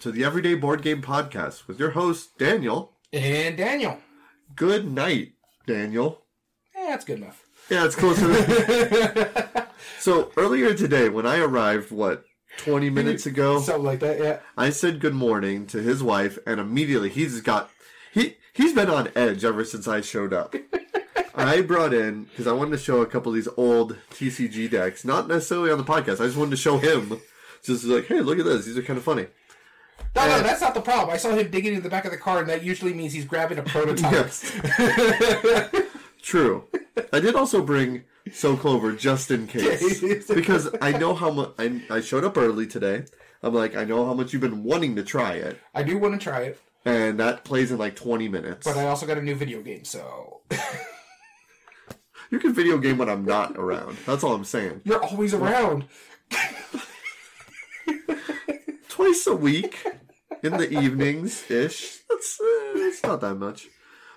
to the Everyday Board Game Podcast with your host, Daniel. And Daniel. Good night, Daniel. Yeah, that's good enough. Yeah, it's close enough. so, earlier today, when I arrived, what, 20 minutes ago, Something like that, yeah. I said good morning to his wife, and immediately he's got. He, he's been on edge ever since I showed up. I brought in, because I wanted to show a couple of these old TCG decks, not necessarily on the podcast, I just wanted to show him. Just like, hey, look at this. These are kind of funny. No, no, that's not the problem. I saw him digging in the back of the car, and that usually means he's grabbing a prototype. Yes. True. I did also bring So Clover just in case. because I know how much. I, I showed up early today. I'm like, I know how much you've been wanting to try it. I do want to try it, And that plays in like 20 minutes. but I also got a new video game, so you can video game when I'm not around. That's all I'm saying. you're always around. Twice a week in the evenings ish. That's uh, it's not that much.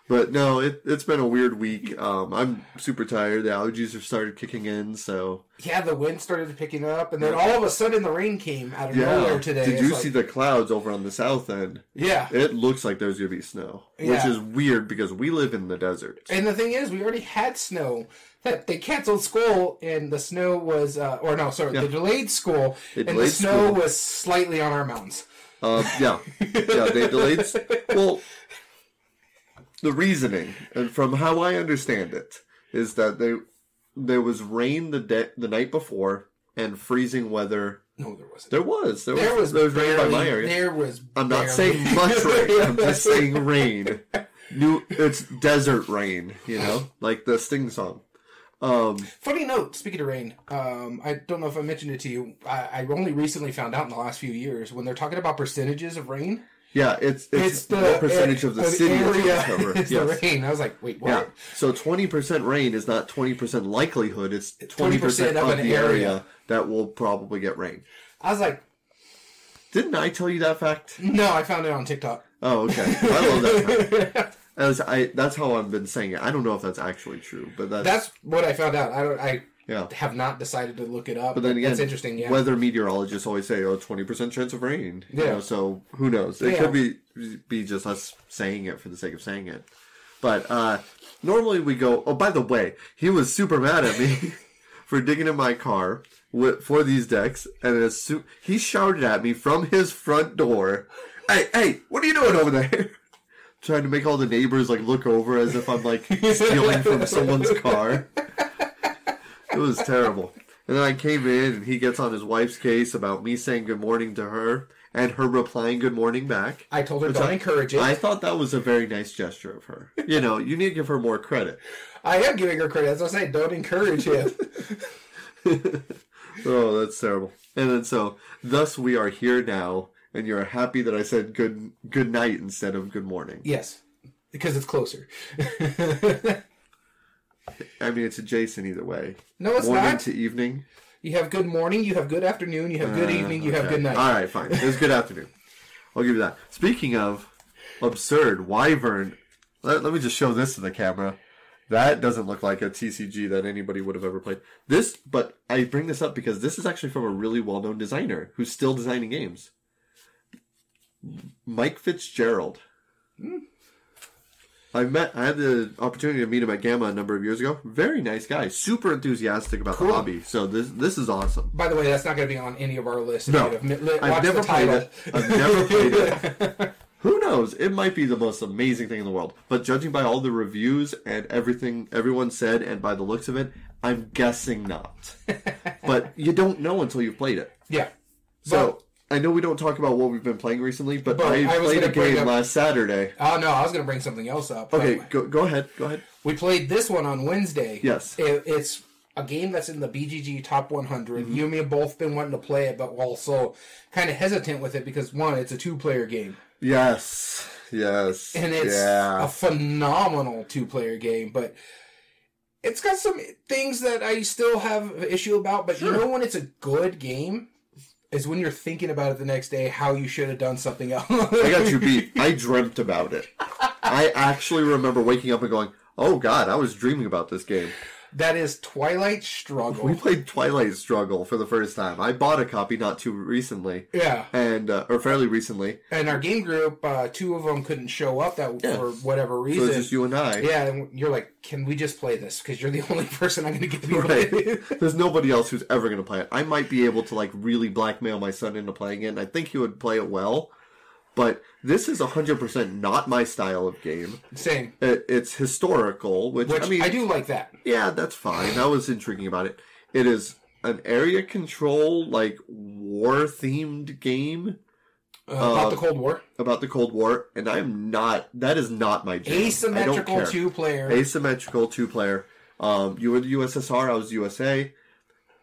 But no, it, it's been a weird week. Um, I'm super tired. The allergies have started kicking in, so Yeah, the wind started picking up, and then all of a sudden the rain came out of yeah. nowhere today. Did It's you like- see the clouds over on the south end? Yeah. It looks like there's gonna be snow, which is weird because we live in the desert. And the thing is, we already had snow. That they canceled school, and the snow was, uh, or no, sorry, Yeah. the delayed school, They and the snow school. was slightly on our mountains. Um, yeah, yeah, they delayed. Well, the reasoning, and from how I understand it, is that they there was rain the de- the night before and freezing weather. No, there wasn't. There was there, There was there was rain by my area. There was. I'm not barely- saying much rain. I'm just saying rain. New, it's desert rain. You know, like the Sting song. Um, Funny note. Speaking of rain, um, I don't know if I mentioned it to you. I, I only recently found out in the last few years when they're talking about percentages of rain. yeah, it's it's, It's the what percentage of the city it's area cover. is Yes. the rain. I was like, wait, what? Yeah. So twenty percent rain is not twenty percent likelihood. It's twenty 20% of of, an the area. area. that will probably get rain. I was like, Didn't I tell you that fact? no, I found it on TikTok. Oh, okay. I love that. As I, that's how I've been saying it. I don't know if that's actually true, but that's, That's what I found out. I don't. I yeah. have not decided to look it up. But then again, that's interesting. Yeah. weather meteorologists always say, "Oh, 20 percent chance of rain." You Yeah. know, so who knows? It Yeah. could be be just us saying it for the sake of saying it. But uh normally we go. Oh, by the way, he was super mad at me for digging in my car with, for these decks, and as soon he shouted at me from his front door, "Hey, hey, what are you doing over there?" Trying to make all the neighbors like look over as if I'm like stealing from someone's car. It was terrible. And then I came in and he gets on his wife's case about me saying good morning to her and her replying good morning back. I told her don't I- encourage it. I I, thought that was a very nice gesture of her. You know, you need to give her more credit. I am giving her credit. As I say, don't encourage him. Oh, that's terrible. And then so thus we are here now and you're happy that I said good good night instead of good morning. yes, because it's closer. I mean it's adjacent either way. no, it's morning not. to evening. You have good morning. You have good afternoon. You have good Uh, evening. You have good night. All right, fine. It was good afternoon. I'll give you that. Speaking of absurd, Wyvern. Let, let me just show this to the camera. That doesn't look like a TCG that anybody would have ever played. This, but I bring this up because this is actually from a really well-known designer who's still designing games. Mike Fitzgerald. Hmm. I met. I had the opportunity to meet him at GAMA a number of years ago. Very nice guy. Super enthusiastic about Cool. the hobby. So this this is awesome. By the way, that's not going to be on any of our lists. No. If you'd have mi- li- I've never played it. I've never played it. Who knows? It might be the most amazing thing in the world. But judging by all the reviews and everything everyone said, and by the looks of it, I'm guessing not. but you don't know until you've played it. Yeah. So I know we don't talk about what we've been playing recently, but, But I, I played a game up- last Saturday. Oh no, I was going to bring something else up. Okay, go, go ahead. Go ahead. We played this one on Wednesday. Yes. It, it's a game that's in the BGG Top 100. Mm-hmm. You and me have both been wanting to play it, but also kind of hesitant with it because one, it's a two-player game, Yes. Yes. and it's yeah. a phenomenal two-player game. But it's got some things that I still have issue about. But you know when it's a good game is when you're thinking about it the next day how you should have done something else. I got you beat. I dreamt about it. I actually remember waking up and going, "Oh God, I was dreaming about this game." That is Twilight Struggle. We played Twilight Struggle for the first time. I bought a copy not too recently, yeah. and uh, or fairly recently. And our game group, uh, two of them couldn't show up that Yeah. for whatever So reason. it's just you and I. yeah, and you're like, can we just play this? Because you're the only person I'm going to get to Right. to There's nobody else who's ever going to play it. I might be able to like really blackmail my son into playing it, and I think he would play it well. But this is 100% not my style of game. Same. It, it's historical, which, Which I mean, I do like that. yeah, that's fine. That was intriguing about it. It is an area control, like war themed game Uh, about Uh, the Cold War. about the Cold War, and I'm not. That is not my jam. Asymmetrical two player. asymmetrical two player. Um, you were the USSR, I was USA.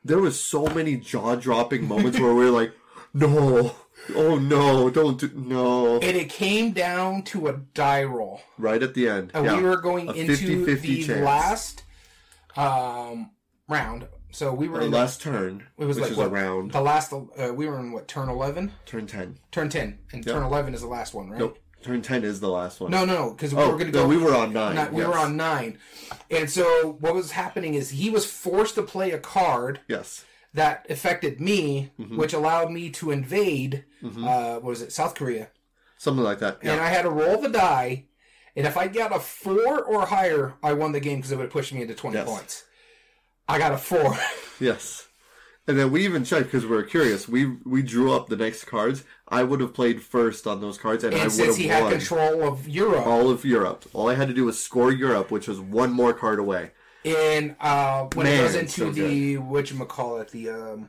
There was so many jaw dropping moments where we were like, no, oh no, don't do no. and it came down to a die roll. Right at the end, And yeah. we were going A into 50-50 the chance. last um, round. So we were Our in last turn, it was like what, around the last. Uh, we were in what turn eleven, turn ten. turn ten, and turn eleven is the last one, right? Nope, turn ten is the last one. No, no, no, because we oh, were going to go. no, we were on nine. Not, we yes. were on nine, and so what was happening is he was forced to play a card Yes, that affected me, Mm-hmm. which allowed me to invade. Uh, what was it? South Korea, something like that. and I had to roll the die. And if I got a four or higher, I won the game because it would push me into twenty Yes. points. I got a four. yes. And then we even checked because we were curious. We we drew up the next cards. I would have played first on those cards, and, I would since have he won. had control of Europe, all of Europe. All I had to do was score Europe, which was one more card away. And uh, when it goes into so the what you call it, the um,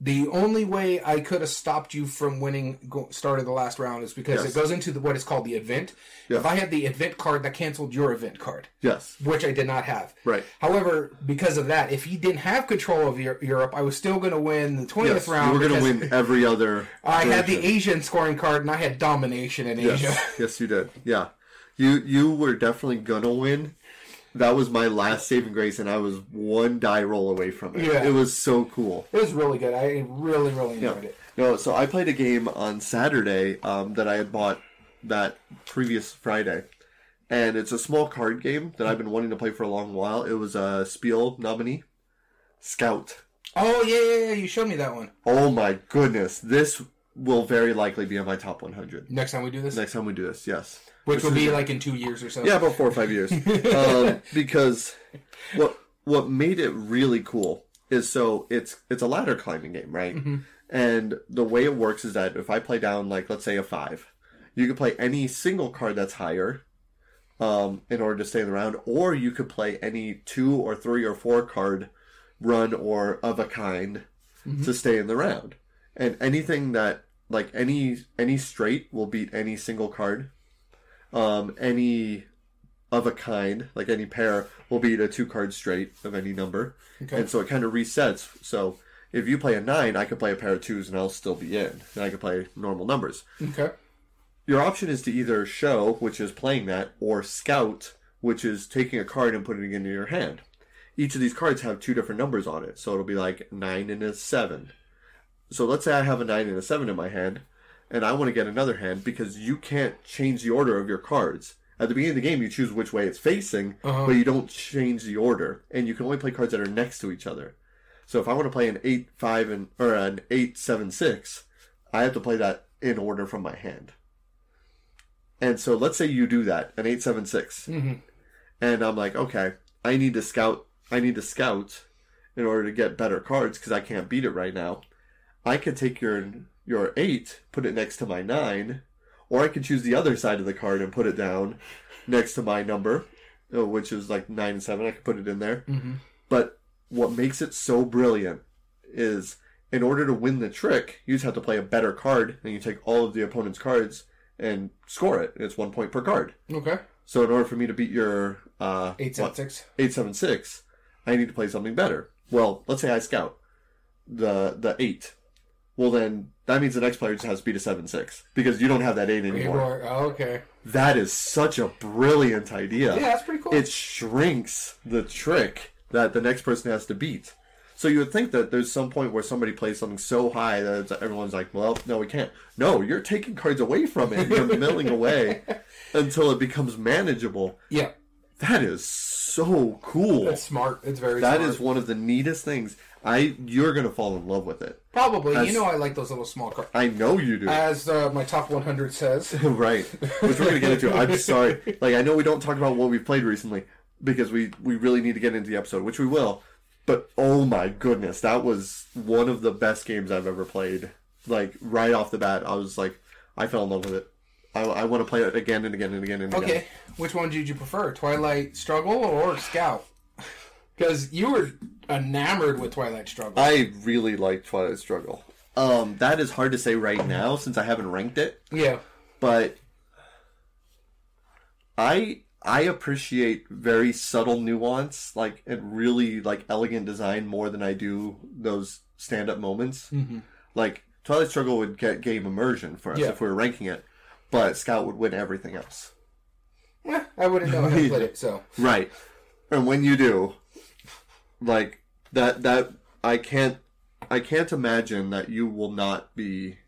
the only way I could have stopped you from winning, go, started the last round, is because Yes. it goes into the, what is called the event. Yeah. If I had the event card, that canceled your event card, Yes, which I did not have. right. However, because of that, if he didn't have control of Eu- Europe, I was still going to win the twentieth Yes, round. you were going to win every other. I had the. Asian scoring card, and I had domination in Asia. Yes, yes, you did. Yeah, you you were definitely gonna win. That was my last saving grace, and I was one die roll away from it. Yeah. It was so cool. It was really good. I really, really enjoyed it. No, so I played a game on Saturday um, that I had bought that previous Friday, and it's a small card game that I've been wanting to play for a long while. It was a Spiel nominee, Scout. Oh yeah, yeah, yeah. You showed me that one. Oh my goodness, this will very likely be on my top 100 Next time we do this, next time we do this. Yes, which will be like in two years or so. yeah, about four or five years. um, because what what made it really cool is so it's it's a ladder climbing game, right? And the way it works is that if I play down like let's say a five, you can play any single card that's higher. Um, in order to stay in the round, or you could play any two or three or four card run or of a kind to stay in the round. And anything that like any any straight will beat any single card. Um, any of a kind, like any pair, will beat a two card straight of any number. Okay. And so it kind of resets. So if you play a nine, I could play a pair of twos and I'll still be in. And I could play normal numbers. Okay. Your option is to either show, which is playing that, or scout, which is taking a card and putting it into your hand. Each of these cards have two different numbers on it, so it'll be like nine and a seven. So let's say I have a nine and a seven in my hand, and I want to get another hand because you can't change the order of your cards. At the beginning of the game, you choose which way it's facing, but you don't change the order, and you can only play cards that are next to each other. So if I want to play an eight five and or an eight seven six, I have to play that in order from my hand. And so let's say you do that, an eight seven six, Mhm. and I'm like, okay, I need to scout. I need to scout in order to get better cards because I can't beat it right now. I could take your your eight, put it next to my nine, or I can choose the other side of the card and put it down next to my number, uh, which is like nine and seven. I could put it in there. Mm-hmm. But what makes it so brilliant is in order to win the trick, you just have to play a better card, and you take all of the opponent's cards and score it. It's one point per card. Okay. So in order for me to beat your uh, Eight seven six. eight seven six, I need to play something better. Well, let's say I scout the the eight. Well, then that means the next player just has to beat a seven six because you don't have that eight anymore. Oh, okay. That is such a brilliant idea Yeah, that's pretty cool. it shrinks the trick that the next person has to beat. So you would think that there's some point where somebody plays something so high that everyone's like, "Well, no, we can't." No, you're taking cards away from it. You're milling away until it becomes manageable. yeah. That is so cool. It's smart. It's very That smart. is one of the neatest things. I you're gonna fall in love with it. Probably. As- you know I like those little small cars. I know you do. As uh, my top 100 says. right. Which we're gonna get into. I'm sorry. Like I know we don't talk about what we've played recently because we we really need to get into the episode, which we will. But oh my goodness, that was one of the best games I've ever played. Like right off the bat, I was like, I fell in love with it. I, I want to play it again and again and again and again. Okay, which one did you prefer, Twilight Struggle or Scout? Because you were enamored with Twilight Struggle. I really like Twilight Struggle. Um, that is hard to say right now since I haven't ranked it. yeah, but I I appreciate very subtle nuance, like and really like elegant design more than I do those stand up moments. Mm-hmm. Like Twilight Struggle would get game immersion for us Yeah. if we were ranking it, but Scout would win everything else. Eh, I wouldn't know how to play it. So Right, and when you do, like that that I can't I can't imagine that you will not be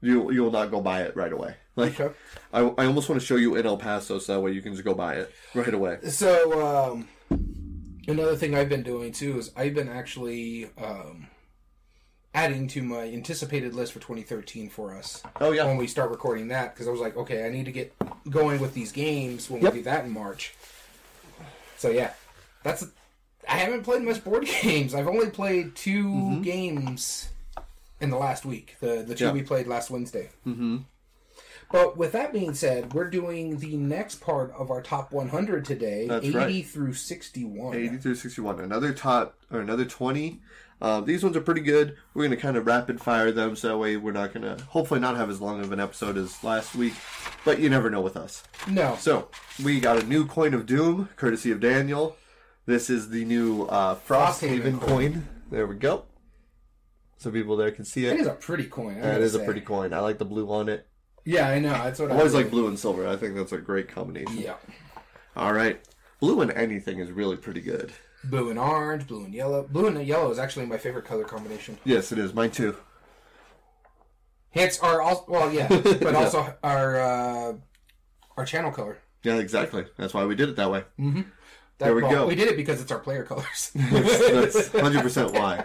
you you will not go buy it right away. Like Okay. I, I almost want to show you in El Paso so that way you can just go buy it right away. So, um, another thing I've been doing too is I've been actually um, adding to my anticipated list for 2013 for us Oh yeah, when we start recording that because I was like, okay, I need to get going with these games when Yep. we do that in March. So yeah, that's. I haven't played much board games. I've only played 2 games in the last week. The the two Mm-hmm. Yeah. we played last Wednesday. Mm-hmm. But with that being said, we're doing the next part of our top 100 today, That's 80 right. through 61. 80 through 61. Another top or another 20. Uh, these ones are pretty good. We're going to kind of rapid fire them so that way we're not going to hopefully not have as long of an episode as last week, but you never know with us. No, So we got a new coin of doom, courtesy of Daniel. This is the new uh, Frosthaven Frosthaven coin. There we go. So people there can see it it. is a pretty coin. I gotta is a pretty coin. I like the blue on it. Yeah, I know. That's what I I always like blue and silver. I think that's a great combination. Yeah. All right. Blue and anything is really pretty good. Blue and orange, blue and yellow. Blue and yellow is actually my favorite color combination. Yes, it is. Mine too. Hence our also well yeah, but also our uh, our channel color. Yeah, exactly. That's why we did it that way. That, There we well, go. We did it because it's our player colors. That's 100% why.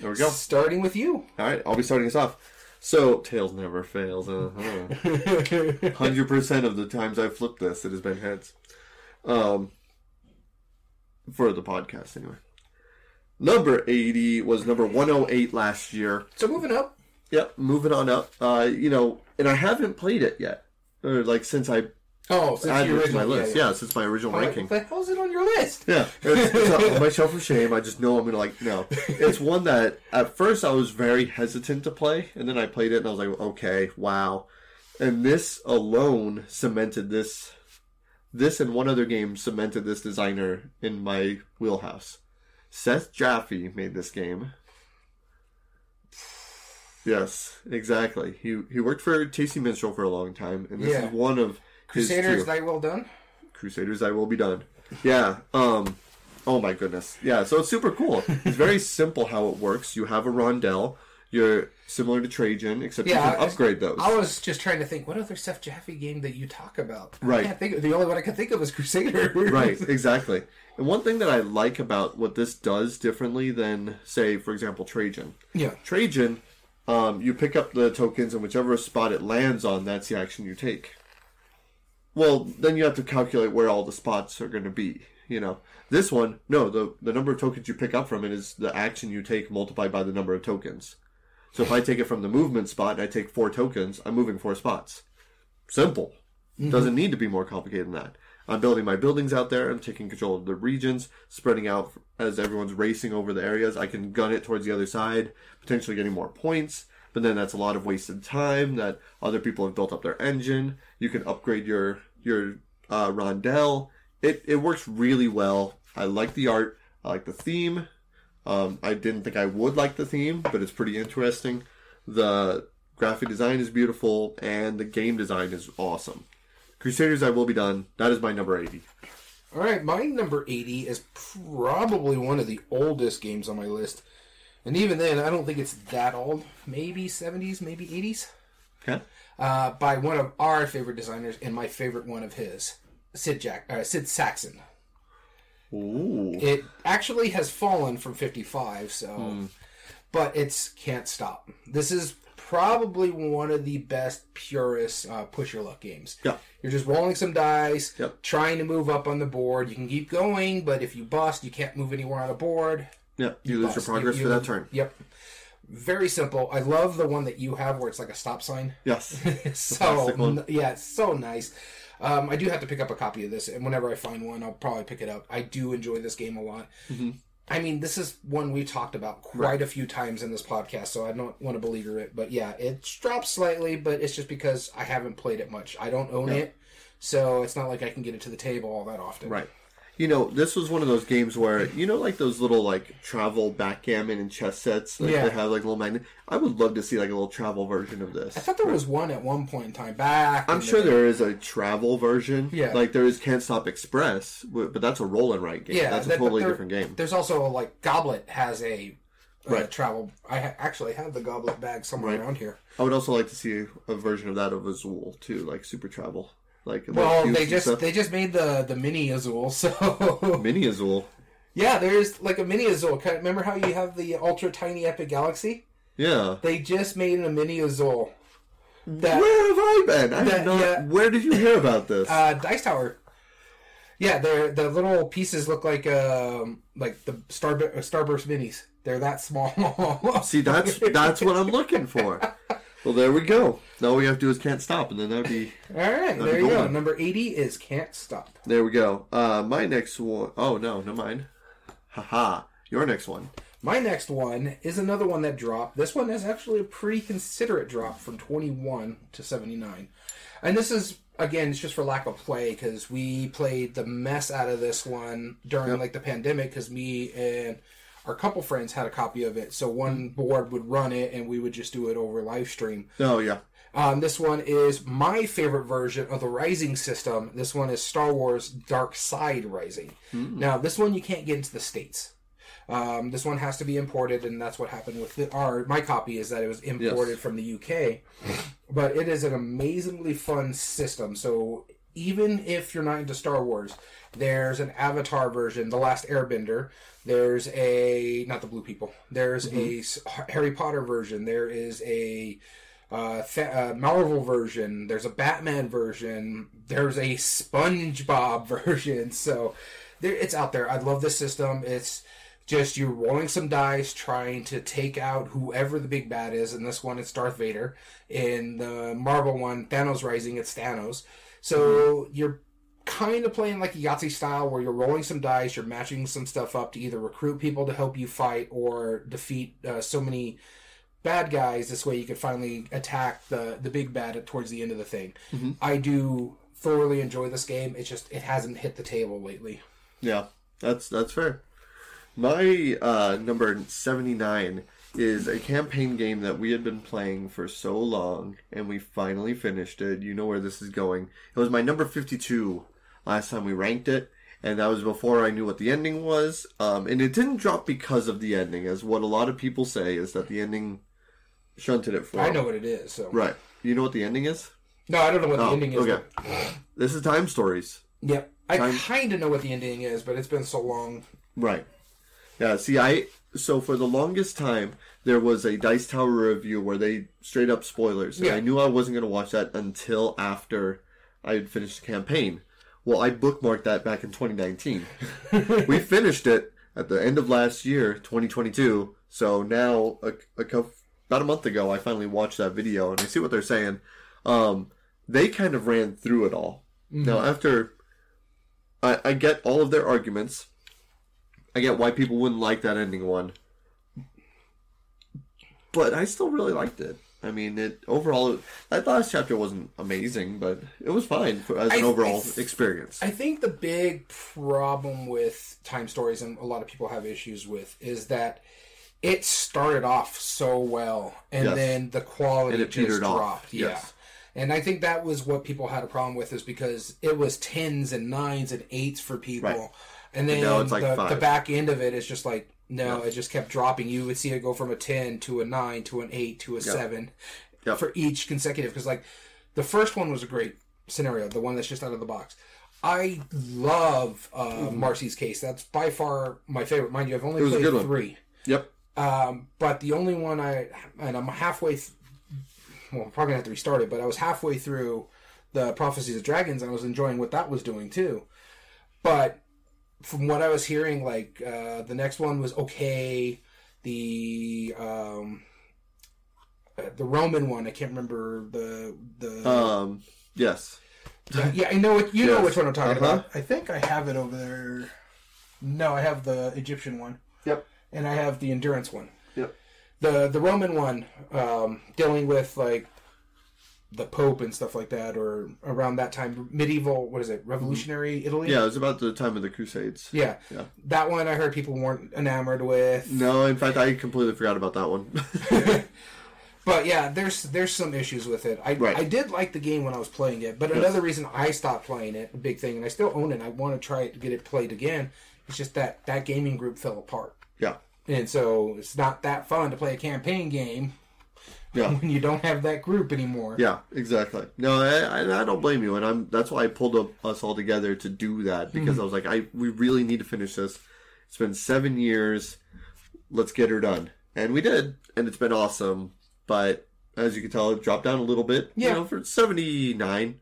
There we go. Starting with you. All right, I'll be starting us off. So, Tails never fails. Uh-huh. 100% of the times I've flipped this, it has been heads. Um, for the podcast, anyway. Number 80 was number 108 last year. So moving up. Yep, moving on up. Uh, you know, and I haven't played it yet. Or, like, since I Oh, since added it to my list. Yeah, since my original I'm ranking. Hell's it on your list? Yeah, it's, it's on my shelf of shame. I just know I'm gonna like no. It's one that at first I was very hesitant to play, and then I played it and I was like, okay, wow. And this alone cemented this. This and one other game cemented this designer in my wheelhouse. Seth Jaffe made this game. Yes, exactly. He he worked for Tasty Minstrel for a long time, and this Yeah. is one of Crusaders, thy well done. Crusaders, I will be done. Yeah. Um. Oh my goodness. Yeah. So it's super cool. It's very simple how it works. You have a rondel. You're similar to Trajan, except Yeah, you can upgrade those. I was just trying to think, what other Seth Jaffe game that you talk about? I Right. can't think. The only one I can think of is Crusader. right. Exactly. And one thing that I like about what this does differently than, say, for example, Trajan. Yeah. Trajan, um, you pick up the tokens, and whichever spot it lands on, that's the action you take. Well, then you have to calculate where all the spots are going to be. You know, this one, no, the the number of tokens you pick up from it is the action you take multiplied by the number of tokens. So if I take it from the movement spot and I take four tokens, I'm moving four spots. Simple. Mm-hmm. Doesn't need to be more complicated than that. I'm building my buildings out there. I'm taking control of the regions, spreading out as everyone's racing over the areas. I can gun it towards the other side, potentially getting more points. But then that's a lot of wasted time that other people have built up their engine. You can upgrade your your uh. It it works really well. I like the art. I like the theme. Um, I didn't think I would like the theme, but it's pretty interesting. The graphic design is beautiful, and the game design is awesome. Crusaders, I will be done. That is my number eighty. All right, my number 80 is probably one of the oldest games on my list. And even then, I don't think it's that old. Maybe 70s, maybe 80s. Okay. Uh, by one of our favorite designers and my favorite one of his. Sid Jack, uh, Sid Sackson. Ooh. It actually has fallen from 55, so. But it's Can't Stop. This is probably one of the best, purest uh, push your luck games. Yeah. You're just rolling some dice, Yep. trying to move up on the board. You can keep going, but if you bust, you can't move anywhere on the board. Yeah, you lose your progress You- for that turn. Yep. Very simple. I love the one that you have where it's like a stop sign. Yes. so n- yeah, it's so nice. Um, I do have to pick up a copy of this, and whenever I find one, I'll probably pick it up. I do enjoy this game a lot. Mm-hmm. I mean, this is one we talked about quite a few times in this podcast, so I don't want to beleaguer it. But yeah, it's dropped slightly, but it's just because I haven't played it much. I don't own it, so it's not like I can get it to the table all that often. Right. You know, this was one of those games where you know, like those little like travel backgammon and chess sets. Like Yeah. They have like little magnet. I would love to see like a little travel version of this. I thought there was one at one point in time back. I'm in the sure there is a travel version. Yeah. Like there is Can't Stop Express, but that's a roll and write game. Yeah, that's a that- totally there- different game. There's also like Gobblet has a uh, Right. travel. I ha- actually have the Gobblet bag somewhere Right. around here. I would also like to see a version of that of Azul too, like Super Travel. Like Well, they just they just made the the mini Azul, so mini Azul. yeah, there's like a mini Azul. Remember how you have the ultra tiny Epic Galaxy? Yeah. They just made a mini Azul. That where have I been? I that, not, yeah. Where did you hear about this? uh, Dice Tower. Yeah, they're the little pieces look like um like the Star uh, Starburst minis. They're that small. See, that's that's what I'm looking for. Well, there we go. Now all we have to do is can't stop, and then that'd be All right, there you go. golden. Number eighty is Can't Stop. there. We go. Uh, my next one oh no, no mine. Haha. Your next one. My next one is another one that dropped. This one is actually a pretty considerate drop from 21 to 79. And this is, again, it's just for lack of play because we played the mess out of this one during like the pandemic because me and our couple friends had a copy of it. So one board would run it and we would just do it over live stream. Oh yeah. Um, this one is my favorite version of the Rising system. This one is Star Wars Dark Side Rising. Now, this one you can't get into the States. Um, this one has to be imported, and that's what happened with the, our my copy is that it was imported Yes. from the UK. But it is an amazingly fun system. So even if you're not into Star Wars, there's an Avatar version, The Last Airbender. There's a not the Blue People. There's a Harry Potter version. There is a uh, fa- uh, Marvel version. There's a Batman version. There's a SpongeBob version. So there, it's out there. I love this system. It's just you're rolling some dice, trying to take out whoever the big bad is. In this one, it's Darth Vader. In the Marvel one, Thanos Rising, it's Thanos. So you're kind of playing like a Yahtzee style where you're rolling some dice, you're matching some stuff up to either recruit people to help you fight or defeat uh, so many bad guys. This way you could finally attack the, the big bad at, towards the end of the thing. I do thoroughly enjoy this game. It's just, it hasn't hit the table lately. Yeah. That's that's fair. My uh, number seventy nine is a campaign game that we had been playing for so long, and we finally finished it. You know where this is going. It was my number fifty two last time we ranked it, and that was before I knew what the ending was. Um, and it didn't drop because of the ending, as what a lot of people say is that the ending shunted it for. I know what it is. So Right. You know what the ending is? no, I don't know what the Oh, ending is. okay. This is Time Stories. Yep. I Time- kind of know what the ending is, but it's been so long. Right. Yeah, see, I. So for the longest time, there was a Dice Tower review where they straight up spoilers. And Yeah. I knew I wasn't going to watch that until after I had finished the campaign. Well, I bookmarked that back in 2019. we finished it at the end of last year, 2022. So now, a, a, about a month ago, I finally watched that video and I see what they're saying. Um, they kind of ran through it all. Now, after I, I get all of their arguments, I get why people wouldn't like that ending one, but I still really liked it. I mean, it overall. That last chapter wasn't amazing, but it was fine for, as an I overall th- experience. I think the big problem with time stories, and a lot of people have issues with, is that it started off so well, and Yes. then the quality And it just petered off, dropped. Yeah. yes. And I think that was what people had a problem with, is because it was tens and nines and eights for people, Right. and then it's like the, the back end of it is just like no, Yeah. it just kept dropping. You would see it go from a ten to a nine to an eight to a seven Yep. for each consecutive. Because like the first one was a great scenario, the one that's just out of the box. I love uh, Marcy's Case. That's by far my favorite. Mind you, I've only It was a played three. Yep. Um, but the only one I and I'm halfway. Th- well, I'm probably gonna have to restart it, but I was halfway through the Prophecies of Dragons, and I was enjoying what that was doing too. But from what I was hearing, like uh, the next one was okay. The um, uh, the Roman one, I can't remember the the. Um. Yes. yeah, yeah, I know what you know which one I'm talking Uh-huh. about. I think I have it over there. No, I have the Egyptian one Yep. and I have the endurance one. Yep. The the Roman one, um, dealing with like the Pope and stuff like that, or around that time, medieval. What is it? Revolutionary mm-hmm. Italy. Yeah, it was about the time of the Crusades. Yeah. Yeah. That one I heard people weren't enamored with. No, in fact, I completely forgot about that one. But yeah, there's there's some issues with it. I Right. I did like the game when I was playing it, but another reason I stopped playing it, a big thing, and I still own it. I want to try it to get it played again. It's just that that gaming group fell apart, yeah. and so it's not that fun to play a campaign game Yeah. when you don't have that group anymore. Yeah, exactly. No, I, I, don't blame you, and I'm that's why I pulled up us all together to do that because I was like, I we really need to finish this. It's been seven years. Let's get her done, and we did, and it's been awesome. But as you can tell, it dropped down a little bit. Yeah. you know, for seventy nine,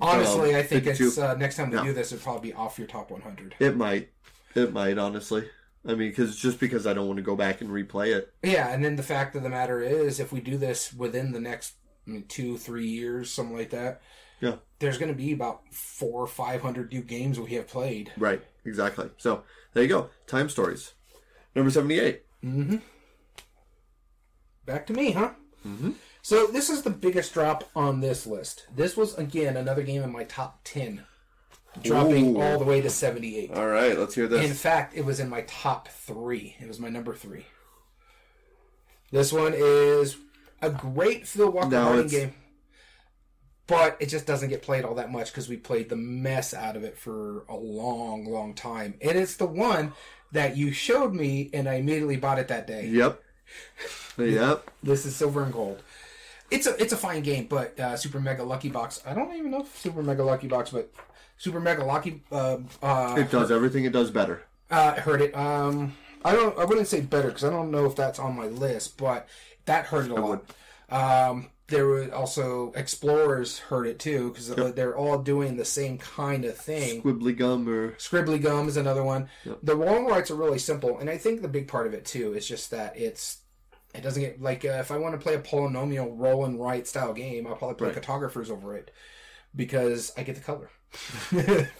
Honestly, Um, I think 52. it's uh, next time we Yeah. do this, it'll probably be off your top 100. it might, it might honestly. I mean, because just because I don't want to go back and replay it. Yeah, and then the fact of the matter is, if we do this within the next I mean, two, three years, something like that, Yeah. there's going to be about four or five hundred new games we have played. Right, exactly. So there you go. Time stories, number seventy eight. Back to me, huh? Mm-hmm. So this is the biggest drop on this list. This was again another game in my top ten, dropping Ooh. all the way to seventy-eight. All right, let's hear this. In fact, it was in my top three. It was my number three. This one is a great Phil Walker No, Harding it's- game, but it just doesn't get played all that much because we played the mess out of it for a long, long time. And it's the one that you showed me, and I immediately bought it that day. Yep. Yep. This is Silver and Gold. It's a it's a fine game, but uh, Super Mega Lucky Box. I don't even know if Super Mega Lucky Box, but Super Mega Lucky uh, uh, It does everything it does better. uh, heard it. Um, I don't. I wouldn't say better because I don't know if that's on my list, but that hurt it a lot. Um, there were also Explorers heard it too because they're all doing the same kind of thing. Squibbly gum or Scribbly Gum is another one. The long rights are really simple, and I think the big part of it too is just that it's it doesn't get like uh, if I want to play a polyomino roll and write style game, I'll probably play Right. cartographers over it because I get the color.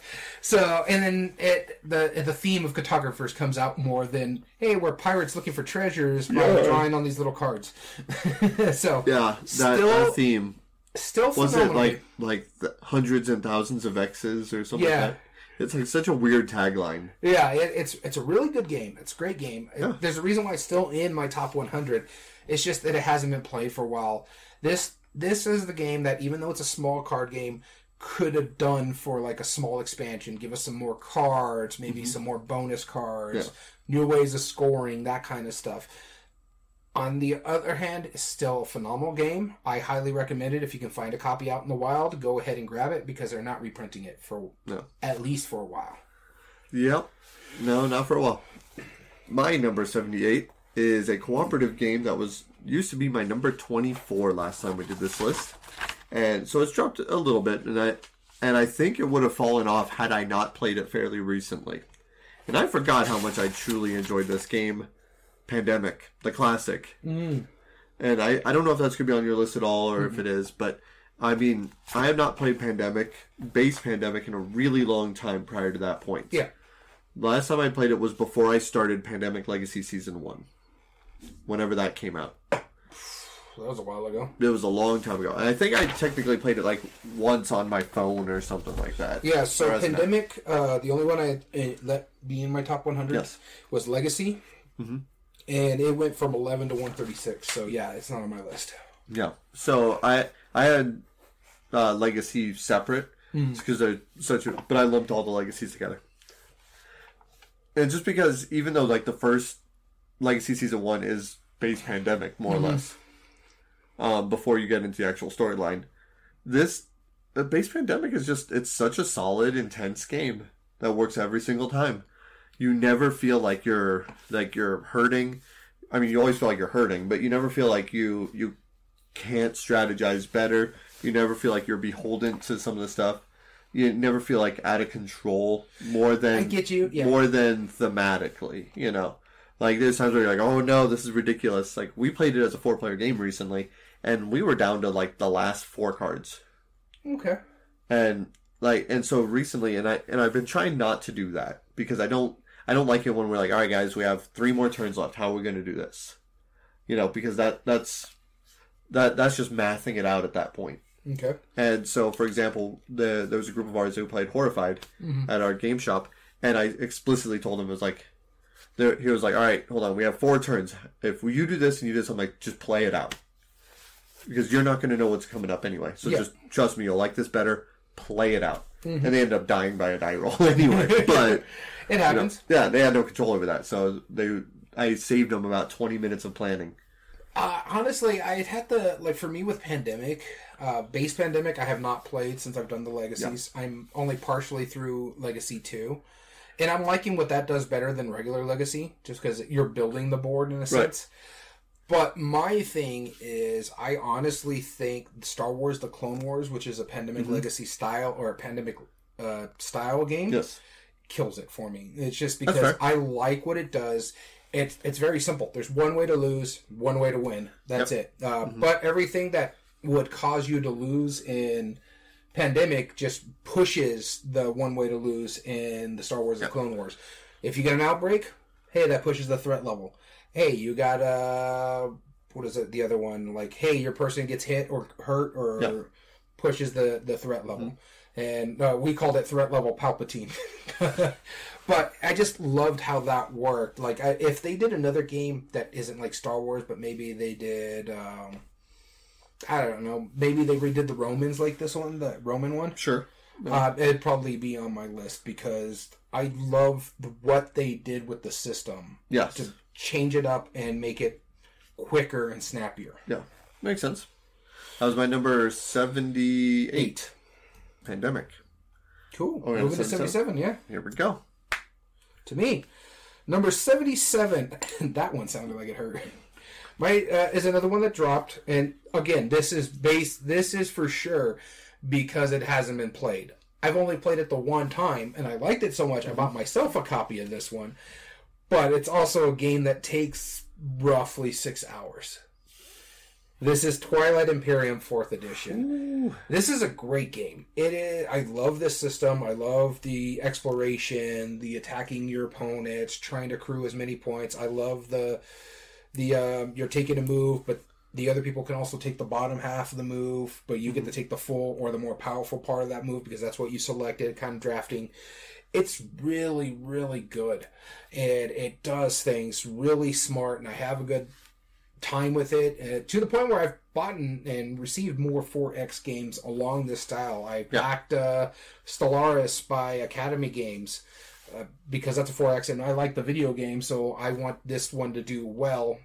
so and then it the the theme of cartographers comes out more than hey we're pirates looking for treasures by Yeah. drawing on these little cards. so yeah, that, Still that theme still was it like like the hundreds and thousands of X's or something Yeah. like that. It's like such a weird tagline. Yeah, it, it's it's a really good game. It's a great game. It- there's a reason why it's still in my top 100. It's just that it hasn't been played for a while. This this is the game that even though it's a small card game, could have done for like a small expansion. Give us some more cards, maybe mm-hmm. some more bonus cards, new ways of scoring, that kind of stuff. On the other hand, it's still a phenomenal game. I highly recommend it if you can find a copy out in the wild. Go ahead and grab it because they're not reprinting it for No. at least for a while. Yep. No, not for a while. My number 78 is a cooperative game that was used to be my number 24 last time we did this list. And so it's dropped a little bit and I and I think it would have fallen off had I not played it fairly recently. And I forgot how much I truly enjoyed this game, Pandemic, the classic. Mm. And I, I don't know if that's going to be on your list at all or if mm-hmm. it is, but I mean, I have not played Pandemic, base Pandemic, in a really long time prior to that point. Yeah. Last time I played it was before I started Pandemic Legacy Season 1. Whenever that came out. That was a while ago. It was a long time ago. And I think I technically played it like once on my phone or something like that. Yeah, so Pandemic, uh, the only one I let be in my top 100 Yes. was Legacy. Mm-hmm. And it went from 11 to 136. So, yeah, it's not on my list. Yeah. So I I had uh, Legacy separate because they're such a. But I lumped all the legacies together. And just because even though like the first Legacy season one is base pandemic more or less, um, before you get into the actual storyline, this the base pandemic is just it's such a solid, intense game that works every single time. You never feel like you're like you're hurting. I mean, you always feel like you're hurting, but you never feel like you you can't strategize better. You never feel like you're beholden to some of the stuff. You never feel like out of control more than I get you. Yeah. more than thematically, you know. Like there's times where you're like, oh no, this is ridiculous. Like we played it as a four player game recently, and we were down to like the last four cards, Okay. and like and so recently, and I and I've been trying not to do that because I don't I don't like it when we're like, all right guys, we have three more turns left. How are we going to do this? You know, because that that's that that's just mathing it out at that point. Okay. And so, for example, the there was a group of ours who played Horrified mm-hmm. at our game shop, and I explicitly told him it was like, there, he was like, "All right, hold on, we have four turns. If you do this and you do this, I'm like, just play it out, because you're not going to know what's coming up anyway. So Yeah. just trust me, you'll like this better. Play it out." And they end up dying by a die roll anyway. but It you know, happens. yeah, they had no control over that. So they, I saved them about 20 minutes of planning. Uh, honestly, I'd had to like for me with pandemic, uh, base pandemic. I have not played since I've done the legacies. I'm only partially through Legacy Two, and I'm liking what that does better than regular Legacy, just because you're building the board in a sense. But my thing is, I honestly think Star Wars: The Clone Wars, which is a pandemic legacy style or a pandemic uh, style game, Yes. kills it for me. It's just because. I like what it does. It's it's very simple. There's one way to lose, one way to win. That's it. Uh, Mm-hmm. But everything that would cause you to lose in Pandemic just pushes the one way to lose in the Star Wars: The Clone Wars. If you get an outbreak, hey, that pushes the threat level. Hey, you got uh, what is it? The other one, like, hey, your person gets hit or hurt or Yeah. Mm-hmm. pushes the the threat level. And uh, we called it threat level Palpatine. but I just loved how that worked. Like, I, if they did another game that isn't like Star Wars, but maybe they did, um, I don't know, maybe they redid the Romans like this one, the Roman one. Sure. Uh, it'd probably be on my list because I love the, what they did with the system Yes. to change it up and make it quicker and snappier. Yeah, makes sense. That was my number seventy-eight. Eight. Pandemic. Cool. Oh, Moving to 77. 77, yeah. Here we go. to me. Number 77, that one sounded like it hurt. My uh, is another one that dropped, and again, this is based. This is for sure because it hasn't been played. I've only played it the one time, and I liked it so much I bought myself a copy of this one. But it's also a game that takes roughly six hours. This is Twilight Imperium Fourth Edition. This is a great game. It is. I love this system. I love the exploration, the attacking your opponents, trying to accrue as many points. I love the the um, you're taking a move, but the other people can also take the bottom half of the move, but you get to take the full or the more powerful part of that move because that's what you selected. Kind of drafting. It's really, really good, and it does things really smart. And I have a good time with it uh, to the point where I've bought and, received more 4X games along this style. I Yeah. backed uh, Stellaris by Academy Games uh, because that's a 4X and I like the video game, so I want this one to do well.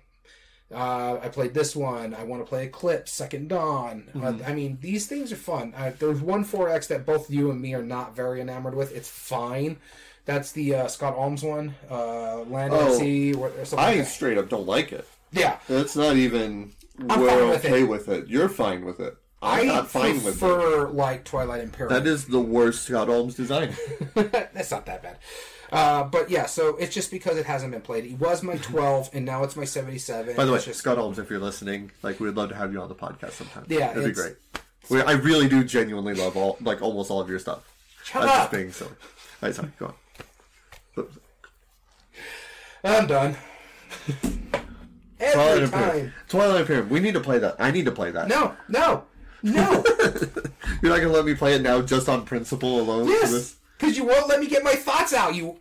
Uh, I played this one. I want to play Eclipse, Second Dawn. Uh, I mean, these things are fun. Uh, there's one 4X that both you and me are not very enamored with. It's fine. That's the uh, Scott Almes one, uh, Land Oh, at Sea, or, or something I like that. straight up don't like it. Yeah, That's not even. I'm we're with okay it. with it. You're fine with it. I'm I not fine with it. prefer like Twilight Imperium. That is the worst Scott Almes design. That's not that bad. Uh, but yeah, so it's just because it hasn't been played. It was my 12, and now it's my 77. By the way, just, Scott Almes, if you're listening, like we'd love to have you on the podcast sometime. Yeah, it'd be great. We, I really do genuinely love all, like almost all of your stuff. Shut I'm up! just being silly. All right, sorry, go on. Oops. I'm done. Twilight Every Imperium. Twilight Imperium. We need to play that. I need to play that. No, no, no. You're not gonna let me play it now just on principle alone yes, this? Because you won't let me get my thoughts out. You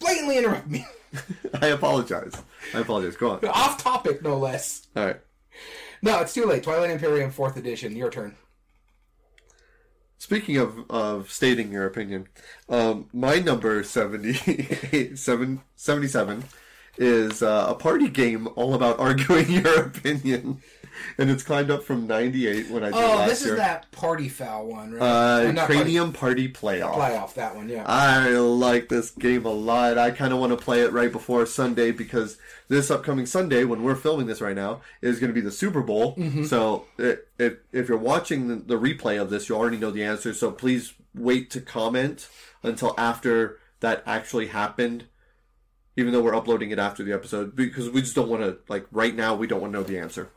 blatantly interrupt me. I apologize. I apologize. Go on. Off topic, no less. All right. No, it's too late. Twilight Imperium 4th edition. Your turn. Speaking of, of stating your opinion, um, my number 78, seven, 77 is uh, a party game all about arguing your opinion. And it's climbed up from 98 when I did Oh, last this year. is that party foul one, right? uh, not party- Cranium Party Playoff. playoff. That one, yeah. I like this game a lot. I kind of want to play it right before Sunday because this upcoming Sunday, when we're filming this right now, is going to be the Super Bowl. So it, if if you're watching the, the replay of this, you already know the answer. So please wait to comment until after that actually happened. Even though we're uploading it after the episode, because we just don't want to like right now. We don't want to know the answer.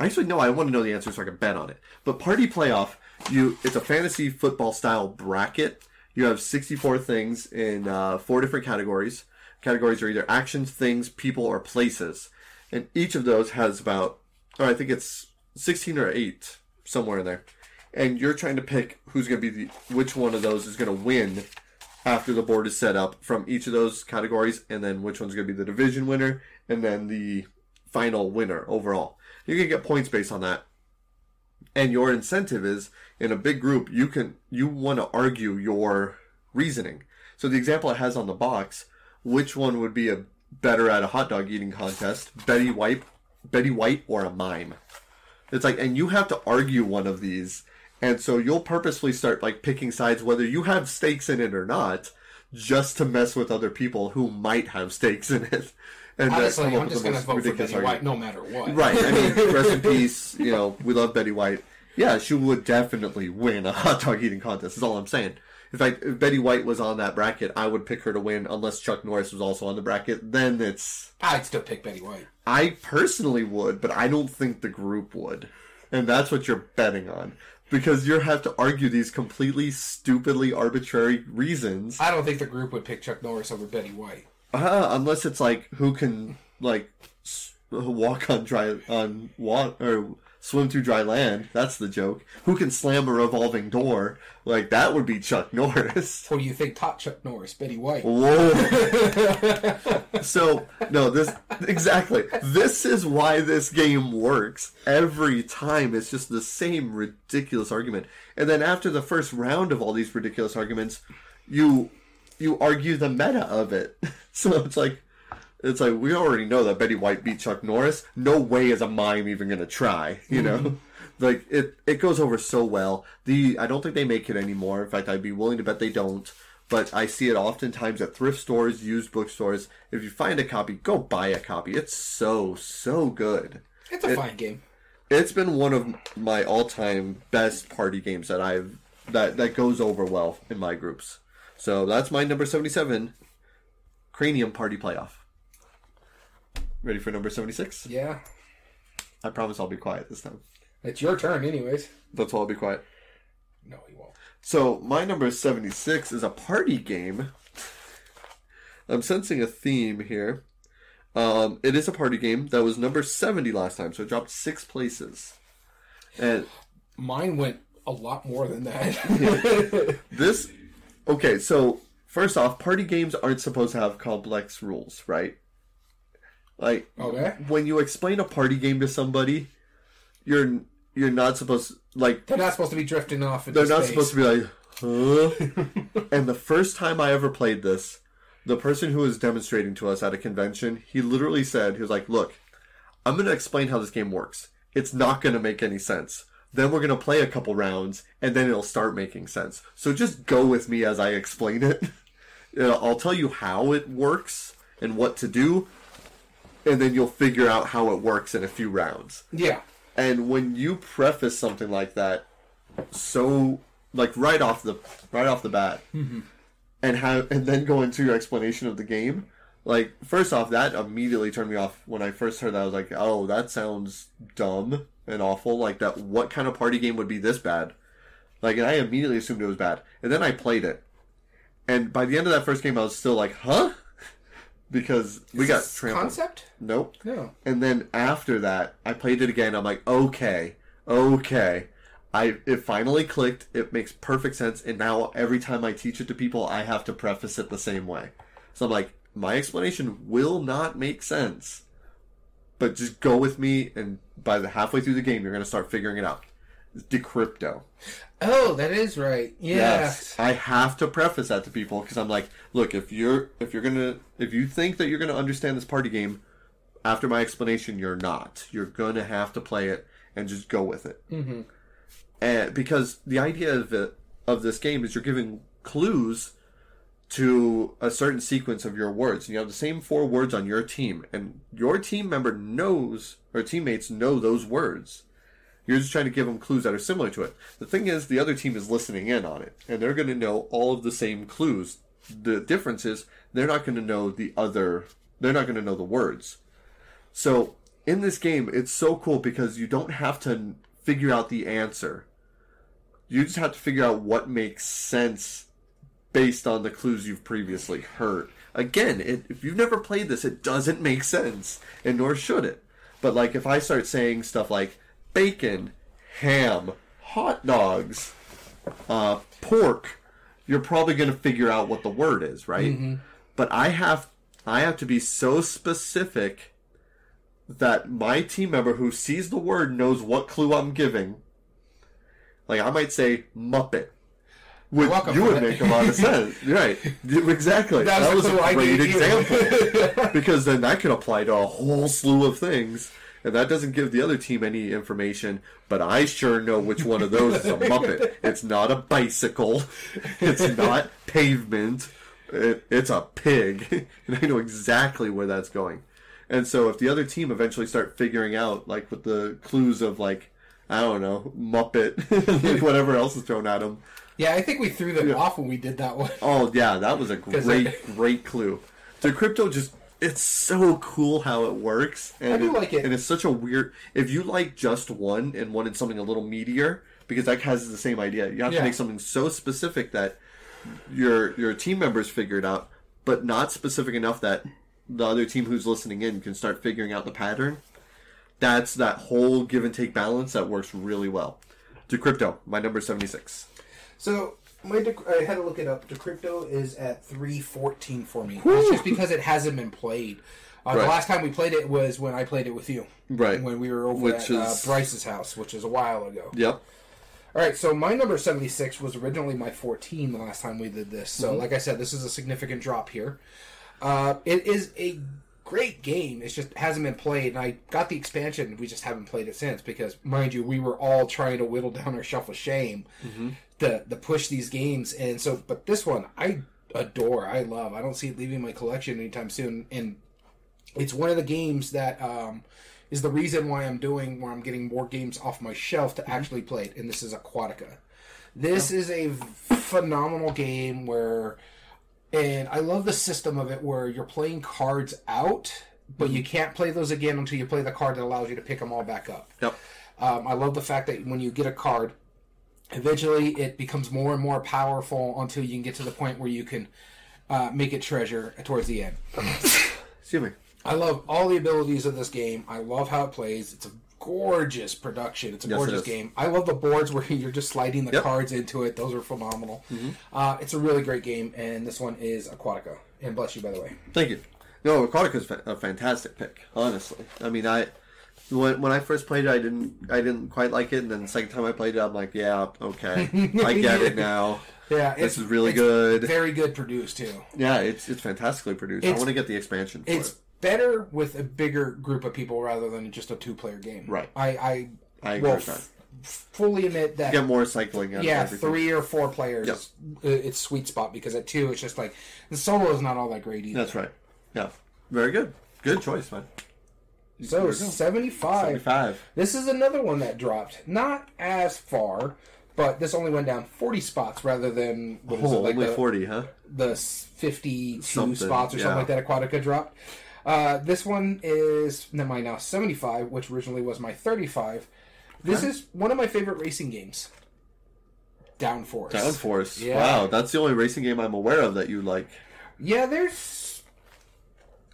Actually, no, I want to know the answer so I can bet on it. But Party Playoff, you it's a fantasy football style bracket. You have 64 things in uh, four different categories. Categories are either actions, things, people, or places. And each of those has about, or I think it's 16 or 8, somewhere in there. And you're trying to pick who's going to be the, which one of those is going to win after the board is set up from each of those categories, and then which one's going to be the division winner, and then the final winner overall. You can get points based on that. And your incentive is in a big group, you can you want to argue your reasoning. So the example it has on the box, which one would be a better at a hot dog eating contest, Betty White, Betty White, or a mime? It's like, and you have to argue one of these, and so you'll purposefully start like picking sides, whether you have stakes in it or not, just to mess with other people who might have stakes in it. And Honestly, up I'm just going to vote for Betty White no matter what. Right. I mean, rest in peace. You know, we love Betty White. Yeah, she would definitely win a hot dog eating contest. Is all I'm saying. In fact, if Betty White was on that bracket, I would pick her to win. Unless Chuck Norris was also on the bracket, then it's. I'd still pick Betty White. I personally would, but I don't think the group would, and that's what you're betting on because you have to argue these completely stupidly arbitrary reasons. I don't think the group would pick Chuck Norris over Betty White. Uh, unless it's like who can like s- walk on dry on water or swim through dry land. That's the joke. Who can slam a revolving door? Like that would be Chuck Norris. Who do you think taught Chuck Norris? Betty White. Whoa. so no, this exactly. This is why this game works every time. It's just the same ridiculous argument, and then after the first round of all these ridiculous arguments, you you argue the meta of it. So it's like it's like we already know that Betty White beat Chuck Norris. No way is a mime even gonna try. You know. Mm-hmm. Like it, it goes over so well. The I don't think they make it anymore. In fact, I'd be willing to bet they don't but I see it oftentimes at thrift stores, used bookstores. If you find a copy, go buy a copy. It's so so good. It's a fine game. It's been one of my all-time best party games that I've that that goes over well in my groups. So that's my number 77 Cranium Party Playoff. Ready for number 76? Yeah. I promise I'll be quiet this time. It's your turn, anyways. That's why I'll be quiet. No, he won't. So my number 76 is a party game. I'm sensing a theme here. Um, it is a party game that was number 70 last time, so it dropped six places. And Mine went a lot more than that. this, okay, so first off, party games aren't supposed to have complex rules, right? Like oh, okay. when you explain a party game to somebody, you're you're not supposed like They're not supposed to be drifting off They're not space. supposed to be like, huh? and the first time I ever played this, the person who was demonstrating to us at a convention, he literally said, he was like, look, I'm going to explain how this game works. It's not going to make any sense. Then we're going to play a couple rounds, and then it'll start making sense. So just go with me as I explain it. Uh, I'll tell you how it works and what to do, and then you'll figure out how it works in a few rounds. Yeah. And when you preface something like that, so like right off the right off the bat, mm-hmm. and have and then go into your explanation of the game, like first off, that immediately turned me off. When I first heard that, I was like, "Oh, that sounds dumb and awful." Like that, what kind of party game would be this bad? Like, and I immediately assumed it was bad, and then I played it, and by the end of that first game, I was still like, "Huh." Because we got This trampled. concept? Nope. No. And then after that, I played it again. I'm like, okay, okay. I it finally clicked. It makes perfect sense. And now every time I teach it to people, I have to preface it the same way. So I'm like, my explanation will not make sense. But just go with me, and by the halfway through the game, you're gonna start figuring it out. Decrypto. Oh, that is right. Yes. I have to preface that to people because I'm like, look, if you're if you're gonna if you think that you're gonna understand this party game after my explanation, you're not. You're gonna have to play it and just go with it. Mm-hmm. And because the idea of it of this game is you're giving clues to a certain sequence of your words. And you have the same four words on your team, and your team member knows or teammates know those words. You're just trying to give them clues that are similar to it. The thing is, the other team is listening in on it, and they're going to know all of the same clues. The difference is they're not going to know the other. They're not going to know the words. So in this game, it's so cool because you don't have to figure out the answer. You just have to figure out what makes sense based on the clues you've previously heard. Again, it, if you've never played this, it doesn't make sense, and nor should it. But like, if I start saying stuff like bacon, ham, hot dogs, uh, pork, you're probably going to figure out what the word is, right? But I have I have to be so specific that my team member who sees the word knows what clue I'm giving. Like I might say Muppet. Which you would make a lot of sense, right? Exactly. That That was was, the clue great you. example because then that could apply to a whole slew of things, and that doesn't give the other team any information. But I sure know which one of those is a Muppet. It's not a bicycle. It's not pavement. It, it's a pig, and I know exactly where that's going. And so, if the other team eventually start figuring out, like with the clues of like, I don't know, Muppet, like whatever else is thrown at them. Yeah, I think we threw them off when we did that one. Oh yeah, that was a great, I- great clue. Decrypto just. It's so cool how it works, and I do like it. And it's such a weird. If you like just one and wanted something a little meatier, because that has the same idea. You have Yeah. to make something so specific that your your team members figure it out, but not specific enough that the other team who's listening in can start figuring out the pattern. That's that whole give and take balance that works really well. Decrypto, my number seventy six. So my dec- I had to look it up. Decrypto is at three fourteen for me. It's just because it hasn't been played. Uh, The last time we played it was when I played it with you. Right. When we were over Which at uh, Bryce's house, which is a while ago. Yep. All right, so my number 76 was originally my 14 the last time we did this. So, Mm-hmm. like I said, this is a significant drop here. Uh, it is a great game. It just hasn't been played, and I got the expansion. We just haven't played it since because, mind you, we were all trying to whittle down our shelf of shame Mm-hmm. to, to push these games. And so, but this one, I adore. I love. I don't see it leaving my collection anytime soon. And it's one of the games that um, is the reason why I'm doing where I'm getting more games off my shelf to actually play it. And this is Aquatica. This is a phenomenal game where, and I love the system of it where you're playing cards out, but you can't play those again until you play the card that allows you to pick them all back up. Yep. Um, I love the fact that when you get a card, eventually it becomes more and more powerful until you can get to the point where you can uh, make it treasure towards the end. Excuse me. I love all the abilities of this game. I love how it plays. It's a gorgeous production. It's a Yes, gorgeous is. game. I love the boards where you're just sliding the Yep. Mm-hmm. cards into it. Those are phenomenal. Uh, it's a really great game, and this one is Aquatica. And bless you, by the way. Thank you. No, Aquatica's fa- a fantastic pick. Honestly, I mean, I when when I first played it, I didn't I didn't quite like it, and then the second time I played it, I'm like, yeah, okay, I get it now. Yeah, This it's is really it's good. Very good produced too. Yeah, it's it's fantastically produced. I want to get the expansion for It's it. better with a bigger group of people rather than just a two-player game. Right. I I, I agree will with that. fully admit that. Get more cycling. Yeah, three or four players, Yep. uh, it's sweet spot because at two, it's just like the solo is not all that great either. That's right. Yeah, very good. Good choice, man. So There we 75. Seventy-five. This is another one that dropped. Not as far, but this only went down 40 spots rather than what is Oh, it, like only the, forty, huh? the 52 Something, spots or yeah. something like that Aquatica dropped. Uh, this one is my now 75, which originally was my 35. This is one of my favorite racing games. Downforce. Downforce. Yeah. Wow, that's the only racing game I'm aware of that you like. Yeah, there's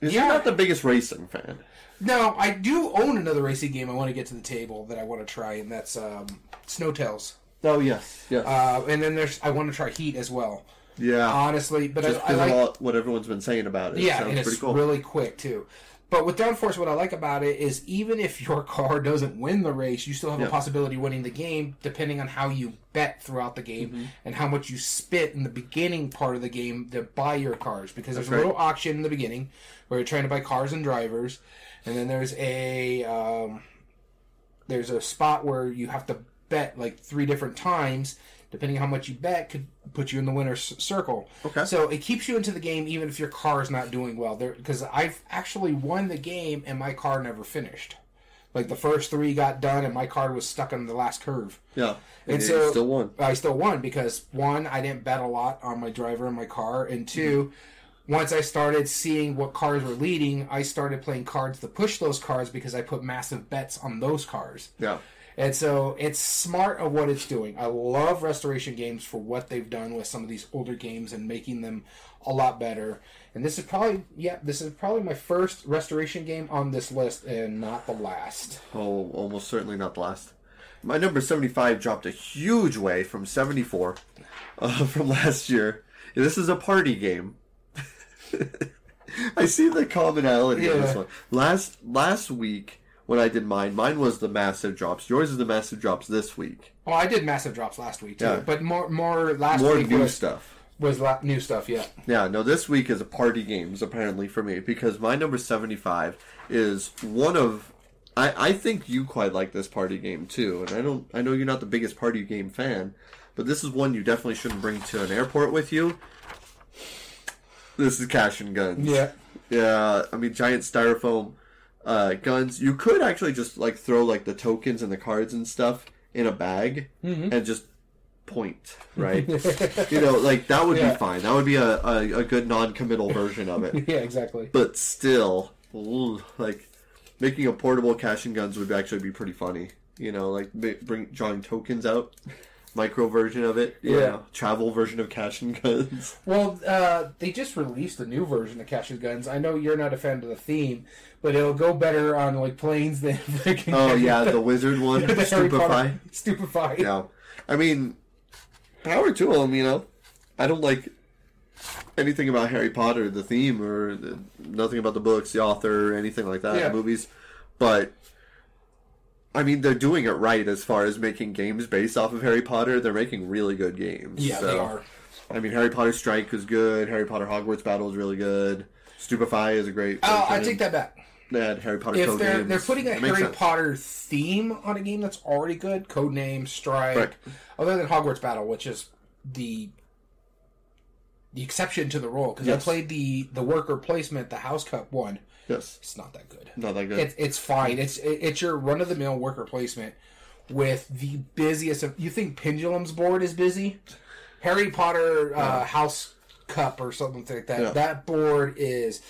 Is Yeah. You're not the biggest racing fan. No. I do own another racing game. I want to get to the table that I want to try, and that's um, Snowtails. Oh yes, yes, Uh, and then there's I want to try Heat as well. yeah. Honestly, but Just I, I like all, what everyone's been saying about it. yeah, sounds and it's pretty cool. really quick too. But with downforce, what I like about it is even if your car doesn't win the race, you still have Yeah. a possibility of winning the game, depending on how you bet throughout the game Mm-hmm. and how much you spit in the beginning part of the game to buy your cars. Because there's That's a little auction in the beginning where you're trying to buy cars and drivers, and then there's a um, there's a spot where you have to bet like three different times. Depending on how much you bet, could put you in the winner's circle. Okay. So it keeps you into the game even if your car is not doing well. There, because I've actually won the game and my car never finished. Like the first three got done and my car was stuck on the last curve. Yeah. And you so- still won. I still won because one, I didn't bet a lot on my driver and my car, and 2 once I started seeing what cars were leading, I started playing cards to push those cars because I put massive bets on those cars. Yeah. And so it's smart of what it's doing. I love restoration games for what they've done with some of these older games and making them a lot better. And this is probably yeah, this is probably my first restoration game on this list and not the last. Oh, almost certainly not the last. My number 75 dropped a huge way from 74 uh, from last year. This is a party game. I see the commonality of this one. Last last week when I did mine, mine was the massive drops. Yours is the massive drops this week. Oh, I did massive drops last week too, Yeah. but more more last More week new was, stuff. was la- new stuff. Yeah, Yeah, no, this week is a party games apparently for me because my number 75 is one of I, I think you quite like this party game too, and I don't I know you're not the biggest party game fan, but this is one you definitely shouldn't bring to an airport with you. This is Cash and Guns. yeah. Yeah, I mean giant styrofoam uh, guns. You could actually just like throw like the tokens and the cards and stuff in a bag and just point, right? you know, like that would Yeah. be fine. That would be a, a, a good non-committal version of it. yeah, exactly. But still, ooh, like making a portable cash and guns would actually be pretty funny. You know, like bring drawing tokens out, micro version of it. you Yeah. know, travel version of cash and guns. Well, uh, they just released a new version of Cash and Guns. I know you're not a fan of the theme, but it'll go better on like planes than freaking. Oh yeah, the wizard one, stupefy. Stupefy. Yeah, I mean, power to them. You know, I don't like anything about Harry Potter, the theme, or the, nothing about the books, the author, or anything like that. Yeah. The movies, but I mean, they're doing it right as far as making games based off of Harry Potter. They're making really good games. Yeah, so, they are. I mean, Harry Potter Strike is good. Harry Potter Hogwarts Battle is really good. Stupefy is a great. Oh, I take that back. Had Harry Potter If they're Names. they're putting a Harry sense. Potter theme on a game that's already good, Codename, Strike, Right. other than Hogwarts Battle, which is the the exception to the rule because I played the the worker placement, the House Cup one. Yes, It's not that good. not that good. It's it's fine. It's it- it's your run of the mill worker placement with the busiest. Of, you think Pendulum's board is busy? Harry Potter uh, House Cup or something like that. Yeah. That board is.